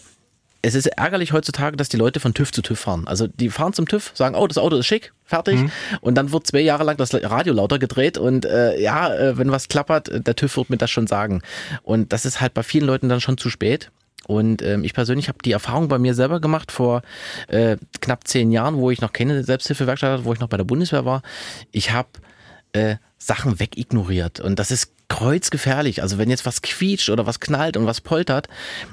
es ist ärgerlich heutzutage, dass die Leute von TÜV zu TÜV fahren. Also die fahren zum TÜV, sagen, oh, das Auto ist schick, fertig. Mhm. Und dann wird zwei Jahre lang das Radio lauter gedreht und äh, ja, äh, wenn was klappert, der TÜV wird mir das schon sagen. Und das ist halt bei vielen Leuten dann schon zu spät. Und ähm, ich persönlich habe die Erfahrung bei mir selber gemacht vor äh, knapp zehn Jahren, wo ich noch keine Selbsthilfewerkstatt hatte, wo ich noch bei der Bundeswehr war. Ich habe äh, Sachen wegignoriert. Und das ist kreuzgefährlich. Also wenn jetzt was quietscht oder was knallt und was poltert.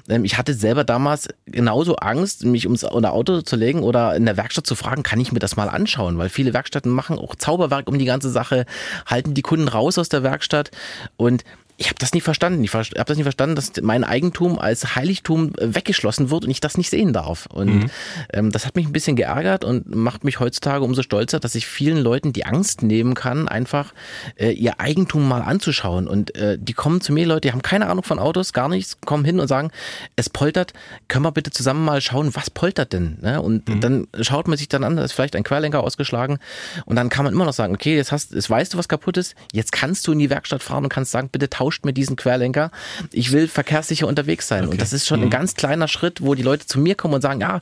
Ähm, ich hatte selber damals genauso Angst, mich ums Auto zu legen oder in der Werkstatt zu fragen, kann ich mir das mal anschauen? Weil viele Werkstätten machen auch Zauberwerk um die ganze Sache, halten die Kunden raus aus der Werkstatt und ich habe das nie verstanden. Ich habe das nie verstanden, dass mein Eigentum als Heiligtum äh, weggeschlossen wird und ich das nicht sehen darf. Und mhm. ähm, das hat mich ein bisschen geärgert und macht mich heutzutage umso stolzer, dass ich vielen Leuten die Angst nehmen kann, einfach äh, ihr Eigentum mal anzuschauen. Und äh, die kommen zu mir, Leute, die haben keine Ahnung von Autos, gar nichts, kommen hin und sagen, es poltert, können wir bitte zusammen mal schauen, was poltert denn? Ne? Und mhm. dann schaut man sich dann an, da ist vielleicht ein Querlenker ausgeschlagen und dann kann man immer noch sagen, okay, jetzt hast, jetzt weißt du, was kaputt ist, jetzt kannst du in die Werkstatt fahren und kannst sagen, bitte tausch tauscht mir diesen Querlenker. Ich will verkehrssicher unterwegs sein. Okay. Und das ist schon mhm. ein ganz kleiner Schritt, wo die Leute zu mir kommen und sagen, ja,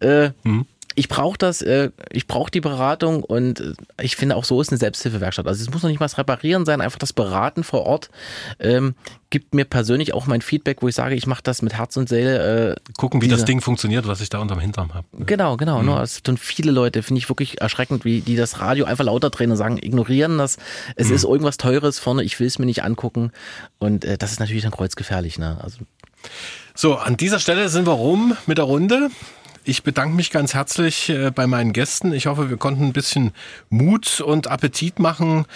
äh, mhm ich brauche das, äh, ich brauche die Beratung und äh, ich finde auch so ist eine Selbsthilfewerkstatt. Also es muss noch nicht mal das Reparieren sein, einfach das Beraten vor Ort ähm, gibt mir persönlich auch mein Feedback, wo ich sage, ich mache das mit Herz und Seele. Äh, Gucken, wie das Ding funktioniert, was ich da unterm Hintern habe. Genau, genau. Mhm. Ne? Es sind viele Leute, finde ich wirklich erschreckend, wie die das Radio einfach lauter drehen und sagen, ignorieren das. Es mhm. ist irgendwas Teures vorne, ich will es mir nicht angucken. Und äh, das ist natürlich dann kreuzgefährlich. Ne? Also so, an dieser Stelle sind wir rum mit der Runde. Ich bedanke mich ganz herzlich äh, bei meinen Gästen. Ich hoffe, wir konnten ein bisschen Mut und Appetit machen.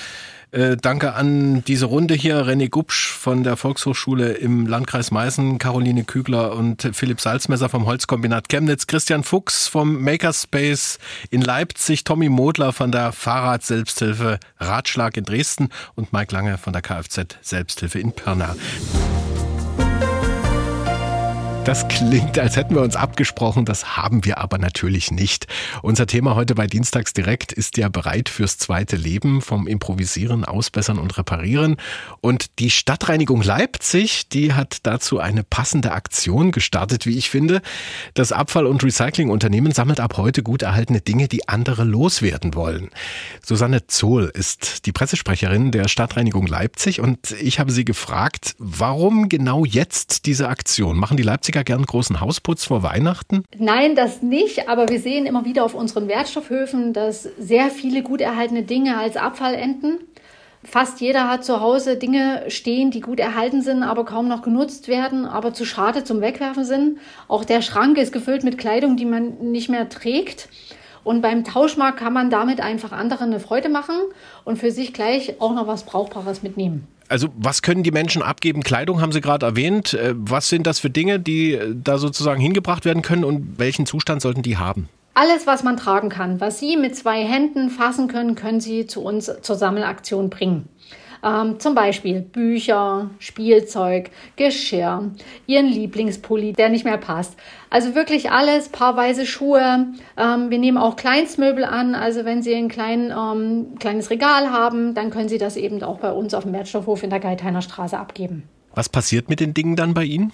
Äh, danke an diese Runde hier, René Gubsch von der Volkshochschule im Landkreis Meißen, Caroline Kügler und Philipp Salzmesser vom Holzkombinat Chemnitz, Christian Fuchs vom Makerspace in Leipzig, Tommy Modler von der Fahrrad-Selbsthilfe Ratschlag in Dresden und Mike Lange von der Kfz Selbsthilfe in Pirna. Das klingt, als hätten wir uns abgesprochen, das haben wir aber natürlich nicht. Unser Thema heute bei Dienstags direkt ist ja bereit fürs zweite Leben vom Improvisieren, Ausbessern und Reparieren. Und die Stadtreinigung Leipzig, die hat dazu eine passende Aktion gestartet, wie ich finde. Das Abfall- und Recyclingunternehmen sammelt ab heute gut erhaltene Dinge, die andere loswerden wollen. Susanne Zohl ist die Pressesprecherin der Stadtreinigung Leipzig und ich habe sie gefragt, warum genau jetzt diese Aktion? Machen die Leipziger Leipziger gern großen Hausputz vor Weihnachten? Nein, das nicht. Aber wir sehen immer wieder auf unseren Wertstoffhöfen, dass sehr viele gut erhaltene Dinge als Abfall enden. Fast jeder hat zu Hause Dinge stehen, die gut erhalten sind, aber kaum noch genutzt werden, aber zu schade zum Wegwerfen sind. Auch der Schrank ist gefüllt mit Kleidung, die man nicht mehr trägt. Und beim Tauschmarkt kann man damit einfach anderen eine Freude machen und für sich gleich auch noch was Brauchbares mitnehmen. Also was können die Menschen abgeben? Kleidung haben Sie gerade erwähnt. Äh, was sind das für Dinge, die äh, da sozusagen hingebracht werden können und welchen Zustand sollten die haben? Alles, was man tragen kann, was Sie mit zwei Händen fassen können, können Sie zu uns zur Sammelaktion bringen. Ähm, zum Beispiel Bücher, Spielzeug, Geschirr, Ihren Lieblingspulli, der nicht mehr passt. Also wirklich alles, paarweise Schuhe. Ähm, wir nehmen auch Kleinstmöbel an. Also wenn Sie ein klein, ähm, kleines Regal haben, dann können Sie das eben auch bei uns auf dem Wertstoffhof in der Geithainer Straße abgeben. Was passiert mit den Dingen dann bei Ihnen?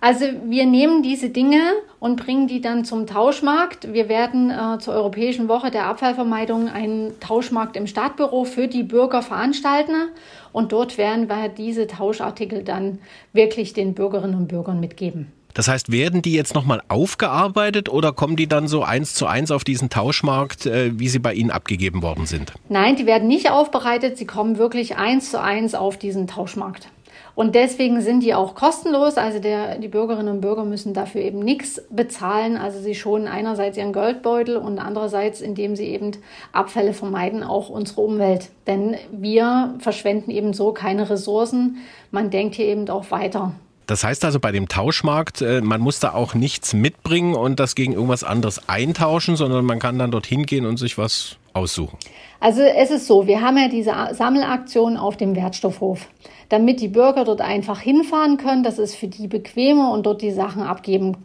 Also wir nehmen diese Dinge und bringen die dann zum Tauschmarkt. Wir werden äh, zur Europäischen Woche der Abfallvermeidung einen Tauschmarkt im Stadtbüro für die Bürger veranstalten. Und dort werden wir diese Tauschartikel dann wirklich den Bürgerinnen und Bürgern mitgeben. Das heißt, werden die jetzt nochmal aufgearbeitet oder kommen die dann so eins zu eins auf diesen Tauschmarkt, äh, wie sie bei Ihnen abgegeben worden sind? Nein, die werden nicht aufbereitet. Sie kommen wirklich eins zu eins auf diesen Tauschmarkt. Und deswegen sind die auch kostenlos. Also der, die Bürgerinnen und Bürger müssen dafür eben nichts bezahlen. Also sie schonen einerseits ihren Geldbeutel und andererseits, indem sie eben Abfälle vermeiden, auch unsere Umwelt. Denn wir verschwenden eben so keine Ressourcen. Man denkt hier eben auch weiter. Das heißt also bei dem Tauschmarkt, äh, man muss da auch nichts mitbringen und das gegen irgendwas anderes eintauschen, sondern man kann dann dorthin gehen und sich was aussuchen. Also es ist so, wir haben ja diese Sammelaktion auf dem Wertstoffhof, damit die Bürger dort einfach hinfahren können. Das ist für die bequemer und dort die Sachen abgeben.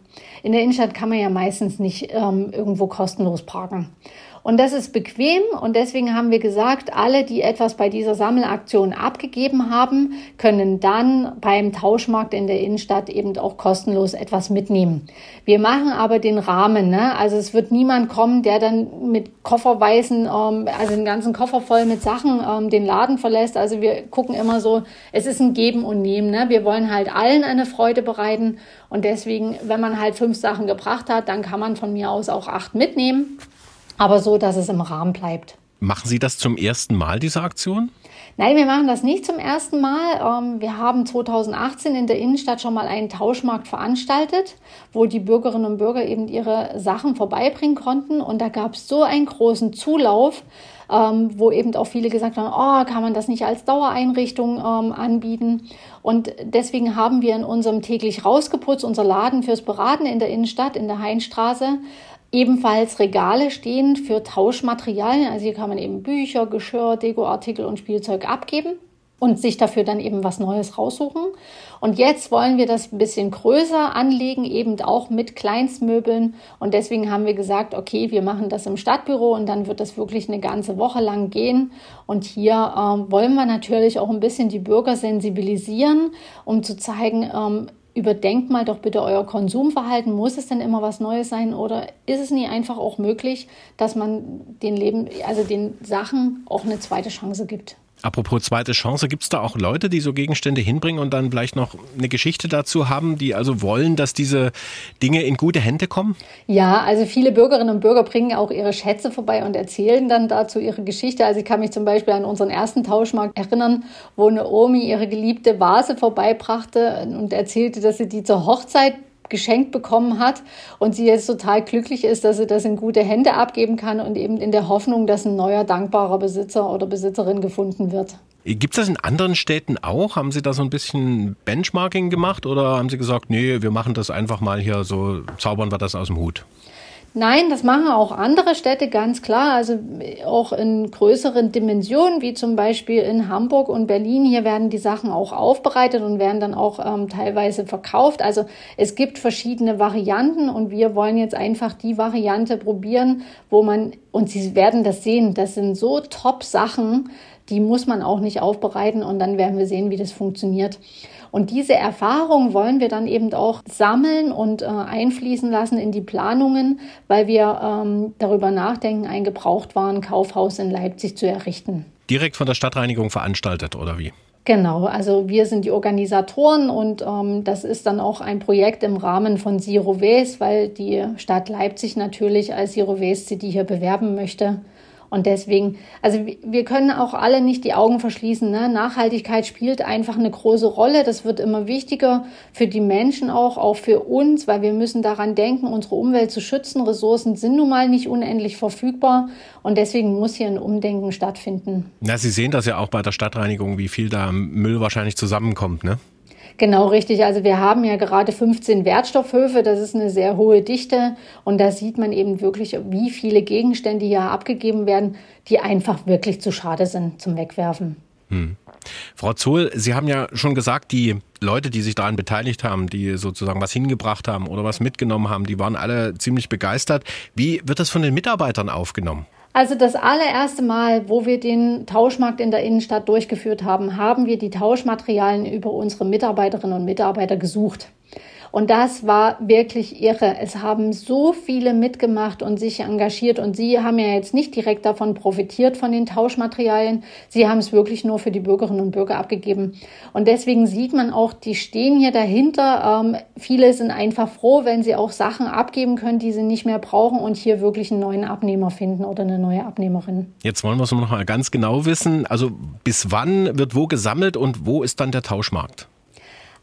In der Innenstadt kann man ja meistens nicht ähm, irgendwo kostenlos parken. Und das ist bequem und deswegen haben wir gesagt, alle, die etwas bei dieser Sammelaktion abgegeben haben, können dann beim Tauschmarkt in der Innenstadt eben auch kostenlos etwas mitnehmen. Wir machen aber den Rahmen, ne? also es wird niemand kommen, der dann mit Kofferweisen, ähm, also den ganzen Koffer voll mit Sachen ähm, den Laden verlässt. Also wir gucken immer so, es ist ein Geben und Nehmen. Ne? Wir wollen halt allen eine Freude bereiten und deswegen, wenn man halt fünf Sachen gebracht hat, dann kann man von mir aus auch acht mitnehmen aber so, dass es im Rahmen bleibt. Machen Sie das zum ersten Mal, diese Aktion? Nein, wir machen das nicht zum ersten Mal. Ähm, wir haben 2018 in der Innenstadt schon mal einen Tauschmarkt veranstaltet, wo die Bürgerinnen und Bürger eben ihre Sachen vorbeibringen konnten. Und da gab es so einen großen Zulauf, ähm, wo eben auch viele gesagt haben, oh, kann man das nicht als Dauereinrichtung ähm, anbieten? Und deswegen haben wir in unserem täglich rausgeputzt, unser Laden fürs Beraten in der Innenstadt, in der Heinstraße, ebenfalls Regale stehen für Tauschmaterialien. Also hier kann man eben Bücher, Geschirr, Dekoartikel und Spielzeug abgeben und sich dafür dann eben was Neues raussuchen. Und jetzt wollen wir das ein bisschen größer anlegen, eben auch mit Kleinstmöbeln. Und deswegen haben wir gesagt, okay, wir machen das im Stadtbüro und dann wird das wirklich eine ganze Woche lang gehen. Und hier ähm, wollen wir natürlich auch ein bisschen die Bürger sensibilisieren, um zu zeigen, ähm, überdenkt mal doch bitte euer Konsumverhalten. Muss es denn immer was Neues sein oder ist es nie einfach auch möglich, dass man den Leben, also den Sachen auch eine zweite Chance gibt? Apropos zweite Chance, gibt es da auch Leute, die so Gegenstände hinbringen und dann vielleicht noch eine Geschichte dazu haben, die also wollen, dass diese Dinge in gute Hände kommen? Ja, also viele Bürgerinnen und Bürger bringen auch ihre Schätze vorbei und erzählen dann dazu ihre Geschichte. Also ich kann mich zum Beispiel an unseren ersten Tauschmarkt erinnern, wo eine Omi ihre geliebte Vase vorbeibrachte und erzählte, dass sie die zur Hochzeit geschenkt bekommen hat und sie jetzt total glücklich ist, dass sie das in gute Hände abgeben kann und eben in der Hoffnung, dass ein neuer dankbarer Besitzer oder Besitzerin gefunden wird. Gibt es das in anderen Städten auch? Haben Sie da so ein bisschen Benchmarking gemacht oder haben Sie gesagt, nee, wir machen das einfach mal hier so, zaubern wir das aus dem Hut? Nein, das machen auch andere Städte ganz klar, also auch in größeren Dimensionen, wie zum Beispiel in Hamburg und Berlin. Hier werden die Sachen auch aufbereitet und werden dann auch ähm, teilweise verkauft. Also es gibt verschiedene Varianten und wir wollen jetzt einfach die Variante probieren, wo man, und Sie werden das sehen, das sind so top Sachen, die muss man auch nicht aufbereiten und dann werden wir sehen, wie das funktioniert. Und diese Erfahrung wollen wir dann eben auch sammeln und äh, einfließen lassen in die Planungen, weil wir ähm, darüber nachdenken, ein Gebrauchtwarenkaufhaus in Leipzig zu errichten. Direkt von der Stadtreinigung veranstaltet oder wie? Genau, also wir sind die Organisatoren und ähm, das ist dann auch ein Projekt im Rahmen von Zero Waste, weil die Stadt Leipzig natürlich als Zero Waste City hier bewerben möchte. Und deswegen, also wir können auch alle nicht die Augen verschließen. Ne? Nachhaltigkeit spielt einfach eine große Rolle. Das wird immer wichtiger für die Menschen auch, auch für uns, weil wir müssen daran denken, unsere Umwelt zu schützen. Ressourcen sind nun mal nicht unendlich verfügbar. Und deswegen muss hier ein Umdenken stattfinden. Na, Sie sehen das ja auch bei der Stadtreinigung, wie viel da Müll wahrscheinlich zusammenkommt, ne? Genau, richtig. Also wir haben ja gerade 15 Wertstoffhöfe, das ist eine sehr hohe Dichte und da sieht man eben wirklich, wie viele Gegenstände hier abgegeben werden, die einfach wirklich zu schade sind zum Wegwerfen. Hm. Frau Zohl, Sie haben ja schon gesagt, die Leute, die sich daran beteiligt haben, die sozusagen was hingebracht haben oder was mitgenommen haben, die waren alle ziemlich begeistert. Wie wird das von den Mitarbeitern aufgenommen? Also das allererste Mal, wo wir den Tauschmarkt in der Innenstadt durchgeführt haben, haben wir die Tauschmaterialien über unsere Mitarbeiterinnen und Mitarbeiter gesucht. Und das war wirklich irre. Es haben so viele mitgemacht und sich engagiert. Und sie haben ja jetzt nicht direkt davon profitiert, von den Tauschmaterialien. Sie haben es wirklich nur für die Bürgerinnen und Bürger abgegeben. Und deswegen sieht man auch, die stehen hier dahinter. Ähm, viele sind einfach froh, wenn sie auch Sachen abgeben können, die sie nicht mehr brauchen und hier wirklich einen neuen Abnehmer finden oder eine neue Abnehmerin. Jetzt wollen wir es noch mal ganz genau wissen. Also bis wann wird wo gesammelt und wo ist dann der Tauschmarkt?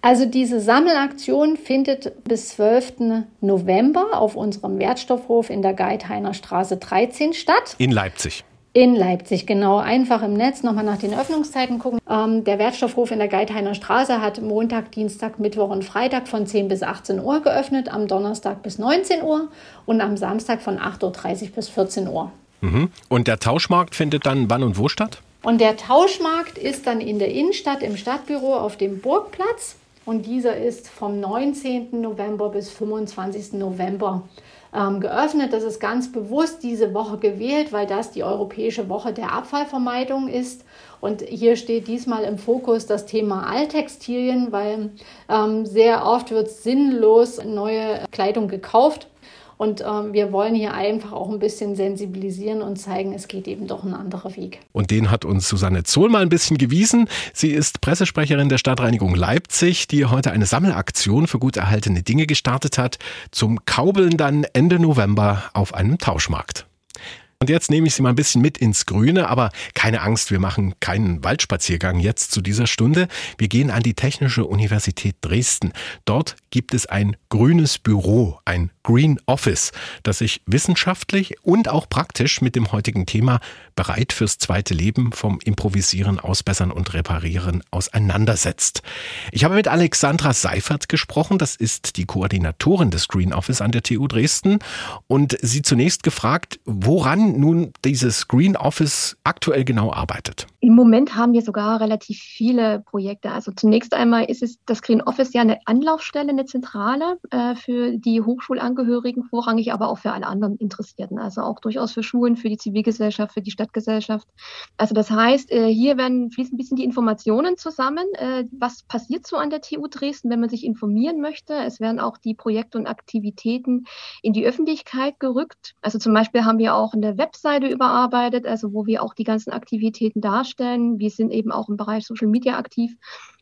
Also diese Sammelaktion findet bis 12. November auf unserem Wertstoffhof in der Geithainer Straße 13 statt. In Leipzig. In Leipzig, genau. Einfach im Netz nochmal nach den Öffnungszeiten gucken. Ähm, der Wertstoffhof in der Geithainer Straße hat Montag, Dienstag, Mittwoch und Freitag von 10 bis 18 Uhr geöffnet, am Donnerstag bis 19 Uhr und am Samstag von 8.30 Uhr bis 14 Uhr. Mhm. Und der Tauschmarkt findet dann wann und wo statt? Und der Tauschmarkt ist dann in der Innenstadt im Stadtbüro auf dem Burgplatz und dieser ist vom 19. November bis 25. November ähm, geöffnet. Das ist ganz bewusst diese Woche gewählt, weil das die Europäische Woche der Abfallvermeidung ist. Und hier steht diesmal im Fokus das Thema Alttextilien, weil ähm, sehr oft wird sinnlos neue Kleidung gekauft und ähm, wir wollen hier einfach auch ein bisschen sensibilisieren und zeigen, es geht eben doch ein anderer Weg. Und den hat uns Susanne Zohl mal ein bisschen gewiesen. Sie ist Pressesprecherin der Stadtreinigung Leipzig, die heute eine Sammelaktion für gut erhaltene Dinge gestartet hat, zum Kaubeln dann Ende November auf einem Tauschmarkt. Und jetzt nehme ich Sie mal ein bisschen mit ins Grüne, aber keine Angst, wir machen keinen Waldspaziergang jetzt zu dieser Stunde. Wir gehen an die Technische Universität Dresden. Dort gibt es ein grünes Büro, ein Green Office, das sich wissenschaftlich und auch praktisch mit dem heutigen Thema bereit fürs zweite Leben vom Improvisieren, Ausbessern und Reparieren auseinandersetzt. Ich habe mit Alexandra Seifert gesprochen, das ist die Koordinatorin des Green Office an der TU Dresden und sie zunächst gefragt, woran nun dieses Green Office aktuell genau arbeitet. Im Moment haben wir sogar relativ viele Projekte. Also zunächst einmal ist es das Green Office ja eine Anlaufstelle, eine Zentrale äh, für die Hochschulangehörigen, vorrangig aber auch für alle anderen Interessierten. Also auch durchaus für Schulen, für die Zivilgesellschaft, für die Stadtgesellschaft. Also das heißt, äh, hier werden fließen ein bisschen die Informationen zusammen, äh, was passiert so an der TU Dresden, wenn man sich informieren möchte. Es werden auch die Projekte und Aktivitäten in die Öffentlichkeit gerückt. Also zum Beispiel haben wir auch eine Webseite überarbeitet, also wo wir auch die ganzen Aktivitäten darstellen darstellen. Wir sind eben auch im Bereich Social Media aktiv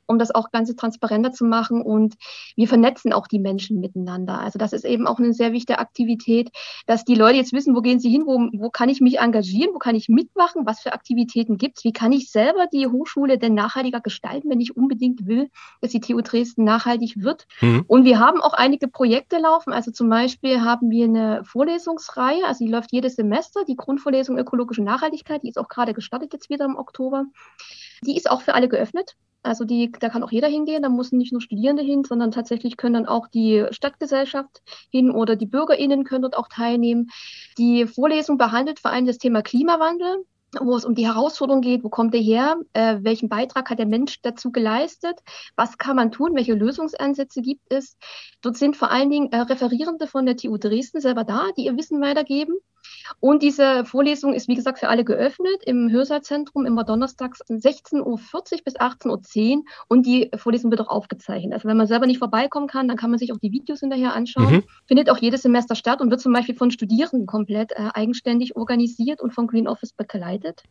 um das auch Ganze transparenter zu machen. Und wir vernetzen auch die Menschen miteinander. Also das ist eben auch eine sehr wichtige Aktivität, dass die Leute jetzt wissen, wo gehen sie hin, wo, wo kann ich mich engagieren, wo kann ich mitmachen, was für Aktivitäten gibt es, wie kann ich selber die Hochschule denn nachhaltiger gestalten, wenn ich unbedingt will, dass die TU Dresden nachhaltig wird. Mhm. Und wir haben auch einige Projekte laufen. Also zum Beispiel haben wir eine Vorlesungsreihe, also die läuft jedes Semester, die Grundvorlesung Ökologische Nachhaltigkeit, die ist auch gerade gestartet jetzt wieder im Oktober. Die ist auch für alle geöffnet. Also die, da kann auch jeder hingehen, da müssen nicht nur Studierende hin, sondern tatsächlich können dann auch die Stadtgesellschaft hin oder die BürgerInnen können dort auch teilnehmen. Die Vorlesung behandelt vor allem das Thema Klimawandel wo es um die Herausforderung geht, wo kommt er her, äh, welchen Beitrag hat der Mensch dazu geleistet, was kann man tun, welche Lösungsansätze gibt es. Dort sind vor allen Dingen äh, Referierende von der TU Dresden selber da, die ihr Wissen weitergeben. Und diese Vorlesung ist, wie gesagt, für alle geöffnet im Hörsaalzentrum immer donnerstags 16.40 Uhr bis 18.10 Uhr und die Vorlesung wird auch aufgezeichnet. Also wenn man selber nicht vorbeikommen kann, dann kann man sich auch die Videos hinterher anschauen. Mhm. Findet auch jedes Semester statt und wird zum Beispiel von Studierenden komplett äh, eigenständig organisiert und vom Green Office begleitet.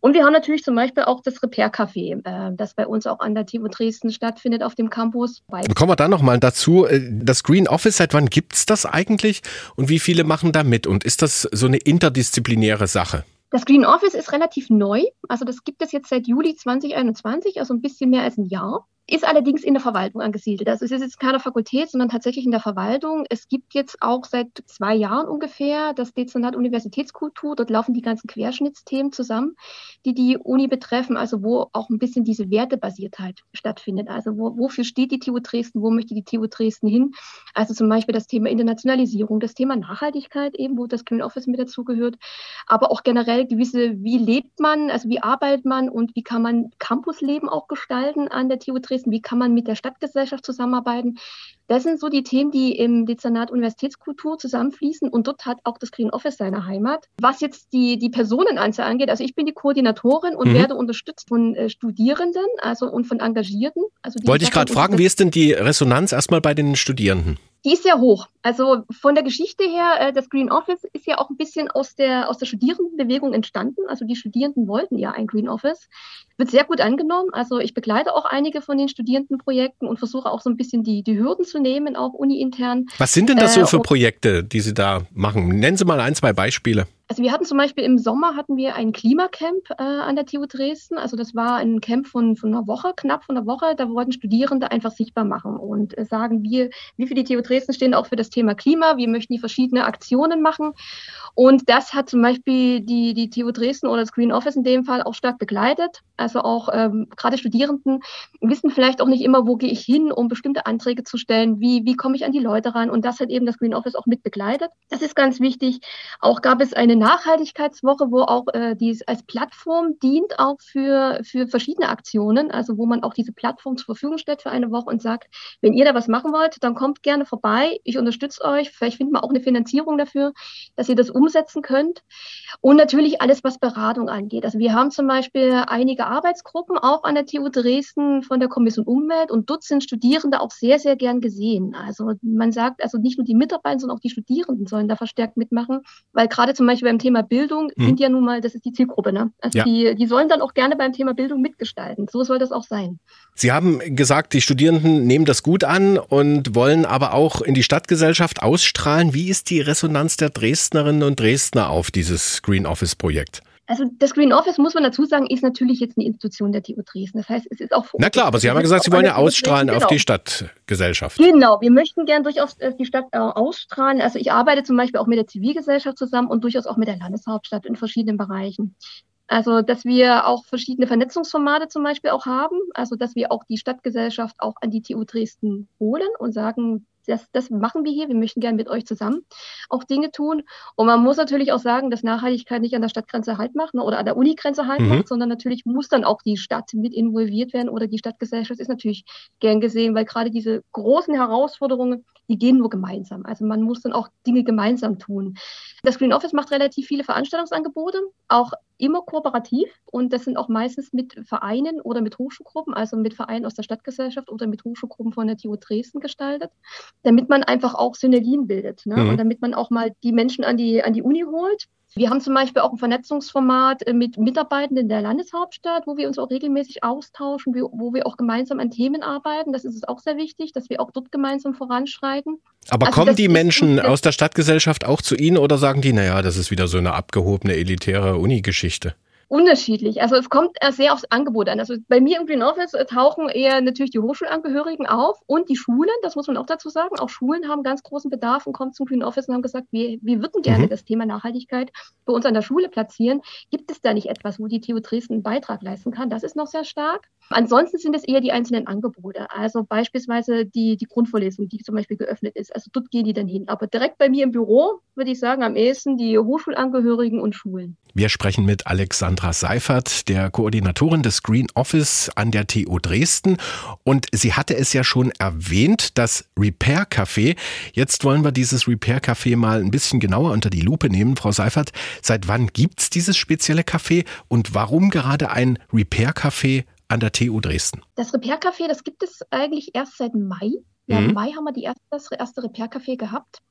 Und wir haben natürlich zum Beispiel auch das Repair-Café, äh, das bei uns auch an der TU Dresden stattfindet auf dem Campus. Kommen wir da nochmal dazu. Äh, das Green Office, seit wann gibt es das eigentlich und wie viele machen da mit? Und ist das so eine interdisziplinäre Sache? Das Green Office ist relativ neu. Also das gibt es jetzt seit Juli 2021, also ein bisschen mehr als ein Jahr ist allerdings in der Verwaltung angesiedelt. Also es ist jetzt keine Fakultät, sondern tatsächlich in der Verwaltung. Es gibt jetzt auch seit zwei Jahren ungefähr das Dezernat Universitätskultur. Dort laufen die ganzen Querschnittsthemen zusammen, die die Uni betreffen, also wo auch ein bisschen diese Wertebasiertheit stattfindet. Also wo, wofür steht die TU Dresden, wo möchte die TU Dresden hin? Also zum Beispiel das Thema Internationalisierung, das Thema Nachhaltigkeit eben, wo das Green Office mit dazugehört, aber auch generell gewisse, wie lebt man, also wie arbeitet man und wie kann man Campusleben auch gestalten an der TU Dresden Dresden, wie kann man mit der Stadtgesellschaft zusammenarbeiten. Das sind so die Themen, die im Dezernat Universitätskultur zusammenfließen und dort hat auch das Green Office seine Heimat. Was jetzt die, die Personenanzahl angeht, also ich bin die Koordinatorin und mhm. werde unterstützt von äh, Studierenden also und von Engagierten. Also Wollte ich gerade fragen, wie ist denn die Resonanz erstmal bei den Studierenden? Die ist sehr hoch. Also von der Geschichte her, äh, das Green Office ist ja auch ein bisschen aus der, aus der Studierendenbewegung entstanden. Also die Studierenden wollten ja ein Green Office. Wird sehr gut angenommen. Also ich begleite auch einige von den Studierendenprojekten und versuche auch so ein bisschen die, die Hürden zu nehmen, auch uni-intern. Was sind denn das so äh, für Projekte, die Sie da machen? Nennen Sie mal ein, zwei Beispiele. Also wir hatten zum Beispiel im Sommer hatten wir ein Klimacamp äh, an der TU Dresden. Also das war ein Camp von, von einer Woche, knapp von einer Woche. Da wollten Studierende einfach sichtbar machen und äh, sagen, wir, wir für die TU Dresden stehen auch für das Thema Klima. Wir möchten die verschiedene Aktionen machen. Und das hat zum Beispiel die, die TU Dresden oder das Green Office in dem Fall auch stark begleitet. Also auch ähm, gerade Studierenden wissen vielleicht auch nicht immer, wo gehe ich hin, um bestimmte Anträge zu stellen, wie, wie komme ich an die Leute ran. Und das hat eben das Green Office auch mit begleitet. Das ist ganz wichtig. Auch gab es eine Nachhaltigkeitswoche, wo auch äh, dies als Plattform dient, auch für, für verschiedene Aktionen, also wo man auch diese Plattform zur Verfügung stellt für eine Woche und sagt, wenn ihr da was machen wollt, dann kommt gerne vorbei, ich unterstütze euch, vielleicht finden wir auch eine Finanzierung dafür, dass ihr das umsetzen könnt. Und natürlich alles, was Beratung angeht. Also wir haben zum Beispiel einige Arbeitsgruppen auch an der TU Dresden von der Kommission Umwelt und dort sind Studierende auch sehr, sehr gern gesehen. Also man sagt, also nicht nur die Mitarbeiter, sondern auch die Studierenden sollen da verstärkt mitmachen, weil gerade zum Beispiel beim Thema Bildung mhm. sind ja nun mal, das ist die Zielgruppe, ne? Also ja. die, die sollen dann auch gerne beim Thema Bildung mitgestalten. So soll das auch sein. Sie haben gesagt, die Studierenden nehmen das gut an und wollen aber auch in die Stadtgesellschaft ausstrahlen. Wie ist die Resonanz der Dresdnerinnen und Dresdner auf dieses Green Office Projekt? Also das Green Office, muss man dazu sagen, ist natürlich jetzt eine Institution der TU Dresden. Das heißt, es ist auch... Na klar, aber Sie haben ja gesagt, Sie wollen ja ausstrahlen genau. auf die Stadtgesellschaft. Genau, wir möchten gern durchaus äh, die Stadt äh, ausstrahlen. Also ich arbeite zum Beispiel auch mit der Zivilgesellschaft zusammen und durchaus auch mit der Landeshauptstadt in verschiedenen Bereichen. Also, dass wir auch verschiedene Vernetzungsformate zum Beispiel auch haben. Also, dass wir auch die Stadtgesellschaft auch an die TU Dresden holen und sagen, das, das machen wir hier. Wir möchten gerne mit euch zusammen auch Dinge tun. Und man muss natürlich auch sagen, dass Nachhaltigkeit nicht an der Stadtgrenze halt macht ne, oder an der Unigrenze halt mhm. macht, sondern natürlich muss dann auch die Stadt mit involviert werden oder die Stadtgesellschaft ist natürlich gern gesehen, weil gerade diese großen Herausforderungen, die gehen nur gemeinsam. Also man muss dann auch Dinge gemeinsam tun. Das Green Office macht relativ viele Veranstaltungsangebote, auch immer kooperativ und das sind auch meistens mit Vereinen oder mit Hochschulgruppen, also mit Vereinen aus der Stadtgesellschaft oder mit Hochschulgruppen von der TU Dresden gestaltet, damit man einfach auch Synergien bildet ne? Mhm. und damit man auch mal die Menschen an die, an die Uni holt wir haben zum Beispiel auch ein Vernetzungsformat äh, mit Mitarbeitenden der Landeshauptstadt, wo wir uns auch regelmäßig austauschen, wo wir auch gemeinsam an Themen arbeiten. Das ist es auch sehr wichtig, dass wir auch dort gemeinsam voranschreiten. Aber also kommen die Menschen aus der Stadtgesellschaft auch zu Ihnen oder sagen die, naja, das ist wieder so eine abgehobene, elitäre Uni-Geschichte? Unterschiedlich. Also es kommt sehr aufs Angebot an. Also bei mir im Green Office äh, tauchen eher natürlich die Hochschulangehörigen auf und die Schulen, das muss man auch dazu sagen. Auch Schulen haben ganz großen Bedarf und kommen zum Green Office und haben gesagt, wir, wir würden gerne mhm. das Thema Nachhaltigkeit bei uns an der Schule platzieren. Gibt es da nicht etwas, wo die TU Dresden einen Beitrag leisten kann? Das ist noch sehr stark. Ansonsten sind es eher die einzelnen Angebote. Also beispielsweise die, die Grundvorlesung, die zum Beispiel geöffnet ist. Also dort gehen die dann hin. Aber direkt bei mir im Büro würde ich sagen, am ehesten die Hochschulangehörigen und Schulen. Wir sprechen mit Alexandra Seifert, der Koordinatorin des Green Office an der TU Dresden. Und sie hatte es ja schon erwähnt, das Repair Café. Jetzt wollen wir dieses Repair Café mal ein bisschen genauer unter die Lupe nehmen. Frau Seifert, seit wann gibt es dieses spezielle Café und warum gerade ein Repair Café an der TU Dresden? Das Repair Café, das gibt es eigentlich erst seit Mai. Ja, mhm. Im Mai haben wir die erste, das erste Repair Café gehabt.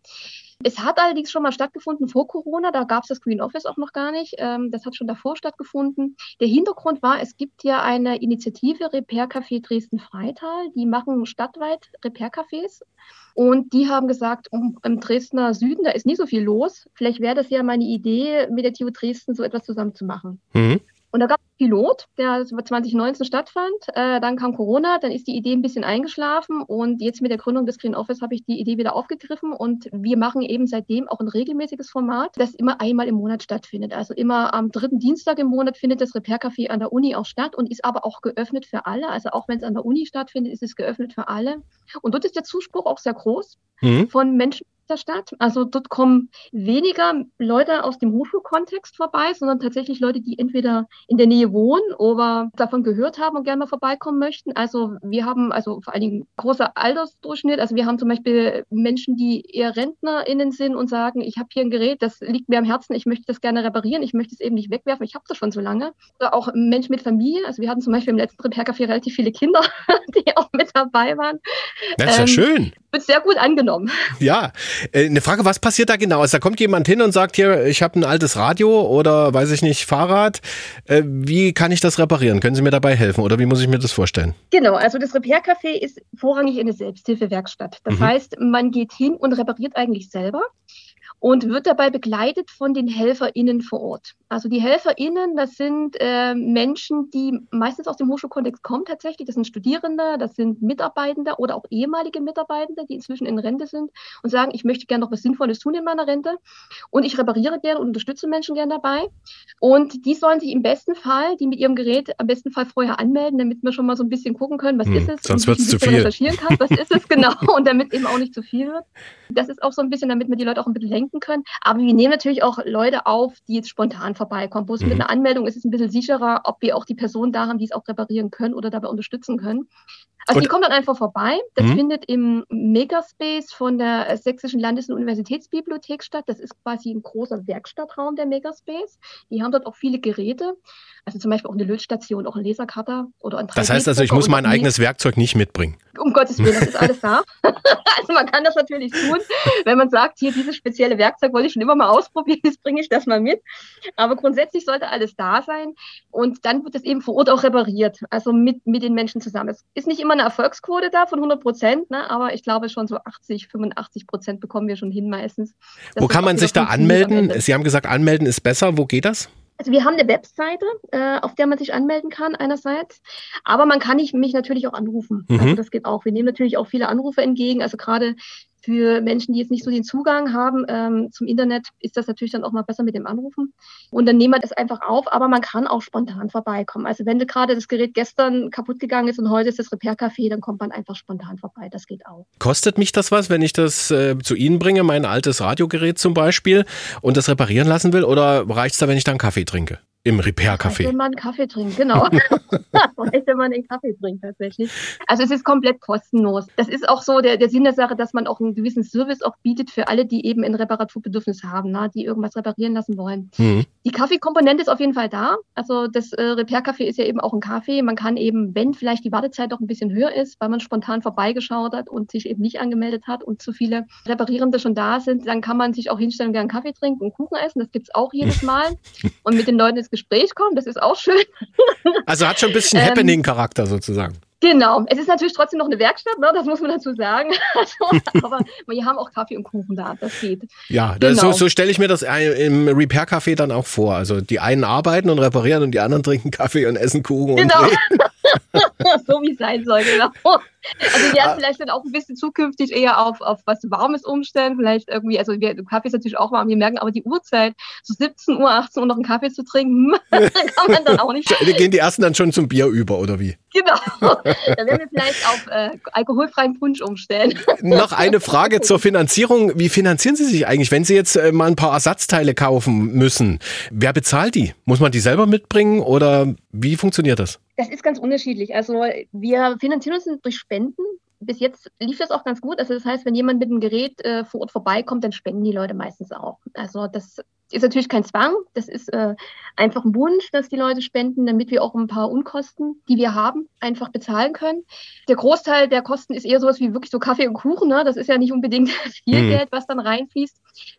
Es hat allerdings schon mal stattgefunden vor Corona, da gab es das Green Office auch noch gar nicht. Ähm, das hat schon davor stattgefunden. Der Hintergrund war, es gibt ja eine Initiative Repair Café Dresden-Freital, die machen stadtweit Repair Cafés. Und die haben gesagt, oh, im Dresdner Süden, da ist nicht so viel los. Vielleicht wäre das ja meine Idee, mit der TU Dresden so etwas zusammen zu machen. Mhm. Und da gab es einen Pilot, der 2019 stattfand. Äh, dann kam Corona, dann ist die Idee ein bisschen eingeschlafen und jetzt mit der Gründung des Green Office habe ich die Idee wieder aufgegriffen und wir machen eben seitdem auch ein regelmäßiges Format, das immer einmal im Monat stattfindet. Also immer am dritten Dienstag im Monat findet das Repair Café an der Uni auch statt und ist aber auch geöffnet für alle. Also auch wenn es an der Uni stattfindet, ist es geöffnet für alle. Und dort ist der Zuspruch auch sehr groß mhm. von Menschen, der Stadt. Also dort kommen weniger Leute aus dem Hochschulkontext vorbei, sondern tatsächlich Leute, die entweder in der Nähe wohnen oder davon gehört haben und gerne mal vorbeikommen möchten. Also wir haben also vor allen Dingen großer Altersdurchschnitt. Also wir haben zum Beispiel Menschen, die eher RentnerInnen sind und sagen, ich habe hier ein Gerät, das liegt mir am Herzen, ich möchte das gerne reparieren, ich möchte es eben nicht wegwerfen, ich habe das schon so lange. Oder auch Menschen mit Familie. Also wir hatten zum Beispiel im letzten Repair-Café relativ viele Kinder, (laughs) die auch mit dabei waren. Das ist ja Ähm, schön. Wird sehr gut angenommen. Ja, eine Frage, was passiert da genau? Also da kommt jemand hin und sagt hier, ich habe ein altes Radio oder weiß ich nicht, Fahrrad. Äh, Wie kann ich das reparieren? Können Sie mir dabei helfen oder wie muss ich mir das vorstellen? Genau, also das Repair-Café ist vorrangig eine Selbsthilfewerkstatt. Das Mhm. heißt, man geht hin und repariert eigentlich selber und wird dabei begleitet von den HelferInnen vor Ort. Also die HelferInnen, das sind äh, Menschen, die meistens aus dem Hochschulkontext kommen tatsächlich. Das sind Studierende, das sind Mitarbeitende oder auch ehemalige Mitarbeitende, die inzwischen in Rente sind und sagen, ich möchte gerne noch was Sinnvolles tun in meiner Rente und ich repariere gerne und unterstütze Menschen gerne dabei. Und die sollen sich im besten Fall, die mit ihrem Gerät am besten Fall vorher anmelden, damit wir schon mal so ein bisschen gucken können, was Hm, ist es, sonst wird's ein zu viel. recherchieren kann, was ist es (laughs) genau und damit eben auch nicht zu viel wird. Das ist auch so ein bisschen, damit wir die Leute auch ein bisschen lenken können. Aber wir nehmen natürlich auch Leute auf, die jetzt spontan vorbeikommen. Wo es mit Mhm. einer Anmeldung ist es ein bisschen sicherer, ob wir auch die Person da haben, die es auch reparieren können oder dabei unterstützen können. Also Und- die kommen dann einfach vorbei. Das Mhm. findet im Makerspace von der Sächsischen Landes- und Universitätsbibliothek statt. Das ist quasi ein großer Werkstattraum der Makerspace. Die haben dort auch viele Geräte. Also zum Beispiel auch eine Lötstation, auch ein Lasercutter oder ein Das heißt also, ich 3D-Drucker muss mein eigenes Werkzeug nicht mitbringen. um Gottes Willen, das ist (laughs) alles da. also man kann das natürlich tun, wenn man sagt, hier dieses spezielle Werkzeug wollte ich schon immer mal ausprobieren, jetzt bringe ich das mal mit. Aber grundsätzlich sollte alles da sein und dann wird es eben vor Ort auch repariert, also mit, mit den Menschen zusammen. Es ist nicht immer eine Erfolgsquote da von 100 Prozent, ne, aber ich glaube schon so 80, 85 Prozent bekommen wir schon hin meistens. Wo kann man sich da anmelden? Sie haben gesagt, anmelden ist besser. Wo geht das? Also wir haben eine Webseite, äh, auf der man sich anmelden kann einerseits, aber man kann ich, mich natürlich auch anrufen. Mhm. Also das geht auch. Wir nehmen natürlich auch viele Anrufe entgegen. Also gerade für Menschen, die jetzt nicht so den Zugang haben ähm, zum Internet, ist das natürlich dann auch mal besser mit dem Anrufen. Und dann nehmen wir das einfach auf, aber man kann auch spontan vorbeikommen. Also wenn gerade das Gerät gestern kaputt gegangen ist und heute ist das Repair-Café, dann kommt man einfach spontan vorbei. Das geht auch. Kostet mich das was, wenn ich das äh, zu Ihnen bringe, mein altes Radiogerät zum Beispiel, und das reparieren lassen will? Oder reicht es da, wenn ich da einen Kaffee trinke? Im Repair-Café? wenn man Kaffee trinkt, genau. (laughs) (laughs) Wenn man einen Kaffee trinkt, tatsächlich. Also es ist komplett kostenlos. Das ist auch so der, der Sinn der Sache, dass man auch einen gewissen Service auch bietet für alle, die eben ein Reparaturbedürfnis haben, ne, die irgendwas reparieren lassen wollen. Mhm. Die Kaffeekomponente ist auf jeden Fall da. Also das äh, Repair-Café ist ja eben auch ein Kaffee. Man kann eben, wenn vielleicht die Wartezeit doch ein bisschen höher ist, weil man spontan vorbeigeschaut hat und sich eben nicht angemeldet hat und zu viele Reparierende schon da sind, dann kann man sich auch hinstellen und gerne Kaffee trinken und Kuchen essen. Das gibt's auch jedes (laughs) Mal. und mit den Leuten ins Gespräch kommen, das ist auch schön. Also hat schon ein bisschen (laughs) Ähm, Happening-Charakter sozusagen. Genau. Es ist natürlich trotzdem noch eine Werkstatt, ne? das muss man dazu sagen. (laughs) Also, aber wir haben auch Kaffee und Kuchen da, das geht. Ja, das, genau. so, so stelle ich mir das im Repair-Café dann auch vor. Also die einen arbeiten und reparieren und die anderen trinken Kaffee und essen Kuchen Genau. (laughs) (laughs) so wie es sein soll, genau. Also wir Ah. werden vielleicht dann auch ein bisschen zukünftig eher auf, auf was Warmes umstellen. Vielleicht irgendwie, also wir, Kaffee ist natürlich auch warm, wir merken aber die Uhrzeit, so 17 Uhr, 18 Uhr noch einen Kaffee zu trinken, kann man dann auch nicht. Da Gehen die ersten dann schon zum Bier über, oder wie? Genau. Da werden wir vielleicht auf äh, alkoholfreien Punsch umstellen. Noch eine Frage zur Finanzierung. Wie finanzieren Sie sich eigentlich, wenn Sie jetzt äh, mal ein paar Ersatzteile kaufen müssen? Wer bezahlt die? Muss man die selber mitbringen oder wie funktioniert das? Das ist ganz unterschiedlich. Also wir finanzieren uns durch Spenden. Bis jetzt lief das auch ganz gut. Also das heißt, wenn jemand mit einem Gerät äh, vor Ort vorbeikommt, dann spenden die Leute meistens auch. Also das ist natürlich kein Zwang. Das ist äh, einfach ein Wunsch, dass die Leute spenden, damit wir auch ein paar Unkosten, die wir haben, einfach bezahlen können. Der Großteil der Kosten ist eher sowas wie wirklich so Kaffee und Kuchen. Ne? Das ist ja nicht unbedingt (laughs) viel Mhm. Geld, was dann reinfließt.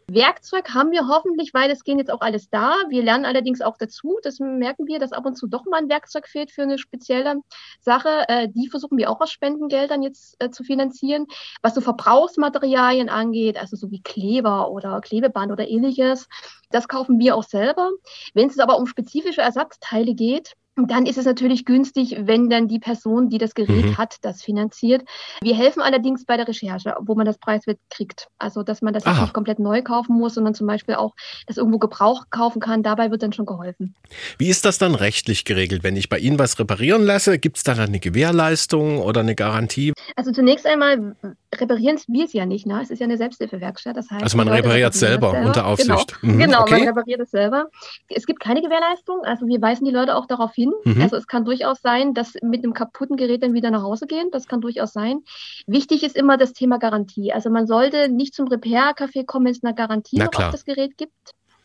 Werkzeug haben wir hoffentlich, weil es gehen jetzt auch alles da. Wir lernen allerdings auch dazu. Das merken wir, dass ab und zu doch mal ein Werkzeug fehlt für eine spezielle Sache. Äh, die versuchen wir auch aus Spendengeldern jetzt äh, zu finanzieren. Was so Verbrauchsmaterialien angeht, also so wie Kleber oder Klebeband oder ähnliches, das kaufen wir auch selber. Wenn es aber um spezifische Ersatzteile geht, dann ist es natürlich günstig, wenn dann die Person, die das Gerät mhm. hat, das finanziert. Wir helfen allerdings bei der Recherche, wo man das preiswert kriegt. Also, dass man das Aha. nicht komplett neu kaufen muss, sondern zum Beispiel auch das irgendwo Gebrauch kaufen kann. Dabei wird dann schon geholfen. Wie ist das dann rechtlich geregelt? Wenn ich bei Ihnen was reparieren lasse, gibt es da dann eine Gewährleistung oder eine Garantie? Also zunächst einmal reparieren wir es ja nicht. Ne? Es ist ja eine Selbsthilfewerkstatt. Das heißt, also man repariert selber, selber, unter Aufsicht. Genau, mhm. genau okay. man repariert es selber. Es gibt keine Gewährleistung. Also wir weisen die Leute auch darauf hin. Mhm. Also es kann durchaus sein, dass mit einem kaputten Gerät dann wieder nach Hause gehen. Das kann durchaus sein. Wichtig ist immer das Thema Garantie. Also man sollte nicht zum Repair-Café kommen, wenn es eine Garantie noch auf das Gerät gibt.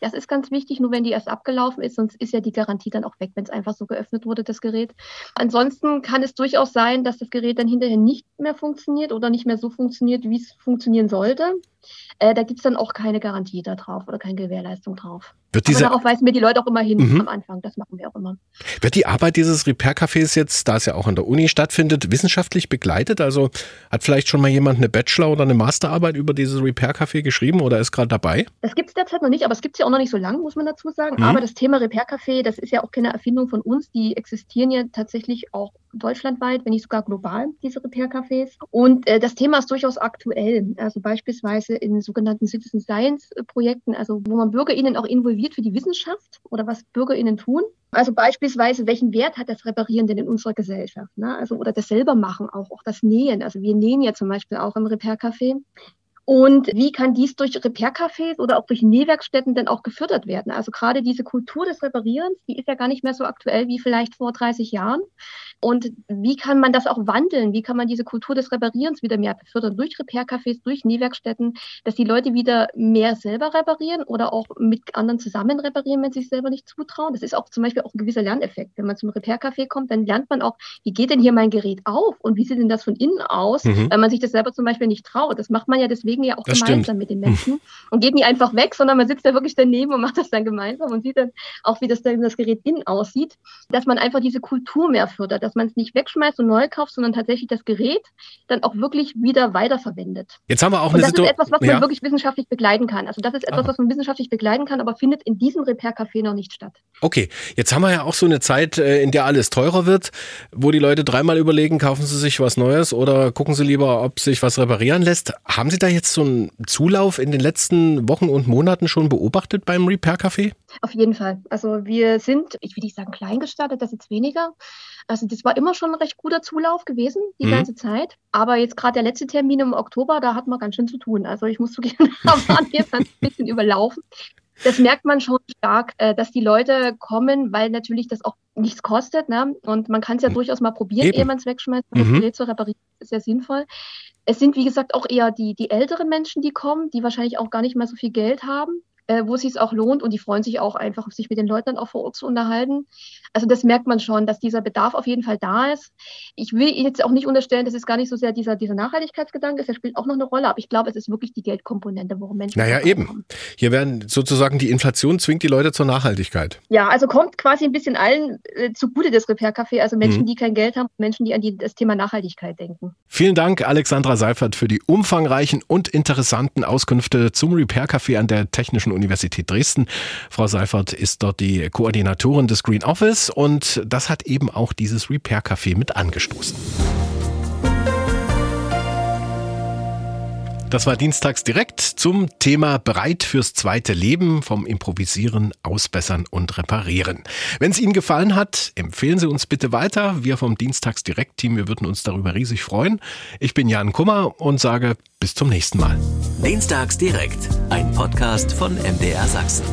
Das ist ganz wichtig, nur wenn die erst abgelaufen ist, sonst ist ja die Garantie dann auch weg, wenn es einfach so geöffnet wurde, das Gerät. Ansonsten kann es durchaus sein, dass das Gerät dann hinterher nicht mehr funktioniert oder nicht mehr so funktioniert, wie es funktionieren sollte. Äh, da gibt es dann auch keine Garantie darauf oder keine Gewährleistung drauf. Wird diese, Aber darauf weisen wir die Leute auch immer hin mhm. am Anfang. Das machen wir auch immer. Wird die Arbeit dieses Repair-Cafés jetzt, da es ja auch an der Uni stattfindet, wissenschaftlich begleitet? Also hat vielleicht schon mal jemand eine Bachelor- oder eine Masterarbeit über dieses Repair-Café geschrieben oder ist gerade dabei? Das gibt es derzeit noch nicht, aber es gibt es ja auch noch nicht so lange, muss man dazu sagen. Mhm. Aber das Thema Repair-Café, das ist ja auch keine Erfindung von uns. Die existieren ja tatsächlich auch deutschlandweit, wenn nicht sogar global, diese Repair-Cafés. Und äh, das Thema ist durchaus aktuell. Also beispielsweise in sogenannten Citizen Science-Projekten, also wo man BürgerInnen auch involviert für die Wissenschaft oder was BürgerInnen tun. Also beispielsweise, welchen Wert hat das Reparieren denn in unserer Gesellschaft? Ne? Also, oder das selber machen auch, auch das Nähen. Also wir nähen ja zum Beispiel auch im Repair-Café. Und wie kann dies durch Repair-Cafés oder auch durch Nähwerkstätten denn auch gefördert werden? Also gerade diese Kultur des Reparierens, die ist ja gar nicht mehr so aktuell wie vielleicht vor 30 Jahren. Und wie kann man das auch wandeln? Wie kann man diese Kultur des Reparierens wieder mehr befördern? Durch Repair-Cafés, durch Nähwerkstätten, dass die Leute wieder mehr selber reparieren oder auch mit anderen zusammen reparieren, wenn sie sich selber nicht zutrauen. Das ist auch zum Beispiel auch ein gewisser Lerneffekt. Wenn man zum Repair-Café kommt, dann lernt man auch, wie geht denn hier mein Gerät auf und wie sieht denn das von innen aus, mhm. wenn man sich das selber zum Beispiel nicht traut. Das macht man ja deswegen ja auch das gemeinsam stimmt. mit den Menschen mhm. und geht nicht einfach weg, sondern man sitzt da wirklich daneben und macht das dann gemeinsam und sieht dann auch, wie das dann das Gerät innen aussieht, dass man einfach diese Kultur mehr fördert, dass man es nicht wegschmeißt und neu kauft, sondern tatsächlich das Gerät dann auch wirklich wieder weiterverwendet. Jetzt haben wir auch und eine Situation. Das ist etwas, was ja. man wirklich wissenschaftlich begleiten kann. Also das ist etwas, Aha. was man wissenschaftlich begleiten kann, aber findet in diesem Repair-Café noch nicht statt. Okay, jetzt haben wir ja auch so eine Zeit, äh, in der alles teurer wird, wo die Leute dreimal überlegen, kaufen sie sich was Neues oder gucken sie lieber, ob sich was reparieren lässt. Haben Sie da jetzt so einen Zulauf in den letzten Wochen und Monaten schon beobachtet beim Repair-Café? Auf jeden Fall. Also wir sind, ich will nicht sagen klein gestartet, das ist jetzt weniger. Also das war immer schon ein recht guter Zulauf gewesen, die mhm. ganze Zeit. Aber jetzt gerade der letzte Termin im Oktober, da hat man ganz schön zu tun. Also ich muss zugeben, (laughs) da waren wir ein bisschen überlaufen. Das merkt man schon stark, äh, dass die Leute kommen, weil natürlich das auch nichts kostet. Ne? Und man kann es ja mhm. durchaus mal probieren, Eben. ehe man es wegschmeißt. Das mhm. Gerät zu reparieren ist ja sinnvoll. Es sind, wie gesagt, auch eher die, die älteren Menschen, die kommen, die wahrscheinlich auch gar nicht mehr so viel Geld haben äh, wo es sich auch lohnt und die freuen sich auch einfach, sich mit den Leuten dann auch vor Ort zu unterhalten. Also das merkt man schon, dass dieser Bedarf auf jeden Fall da ist. Ich will jetzt auch nicht unterstellen, dass es gar nicht so sehr dieser, dieser Nachhaltigkeitsgedanke ist, der spielt auch noch eine Rolle, aber ich glaube, es ist wirklich die Geldkomponente, worum Menschen. Naja, eben. Haben. Hier werden sozusagen die Inflation zwingt die Leute zur Nachhaltigkeit. Ja, also kommt quasi ein bisschen allen äh, zugute das Repair-Café, also Menschen, mhm. die kein Geld haben, Menschen, die an die, das Thema Nachhaltigkeit denken. Vielen Dank, Alexandra Seifert, für die umfangreichen und interessanten Auskünfte zum Repair-Café an der Technischen Universität Dresden. Frau Seifert ist dort die Koordinatorin des Green Office und das hat eben auch dieses Repair Café mit angestoßen. Das war dienstags direkt zum Thema Bereit fürs zweite Leben vom Improvisieren, Ausbessern und Reparieren. Wenn es Ihnen gefallen hat, empfehlen Sie uns bitte weiter. Wir vom Dienstags direkt Team, wir würden uns darüber riesig freuen. Ich bin Jan Kummer und sage bis zum nächsten Mal. Dienstags direkt, ein Podcast von MDR Sachsen.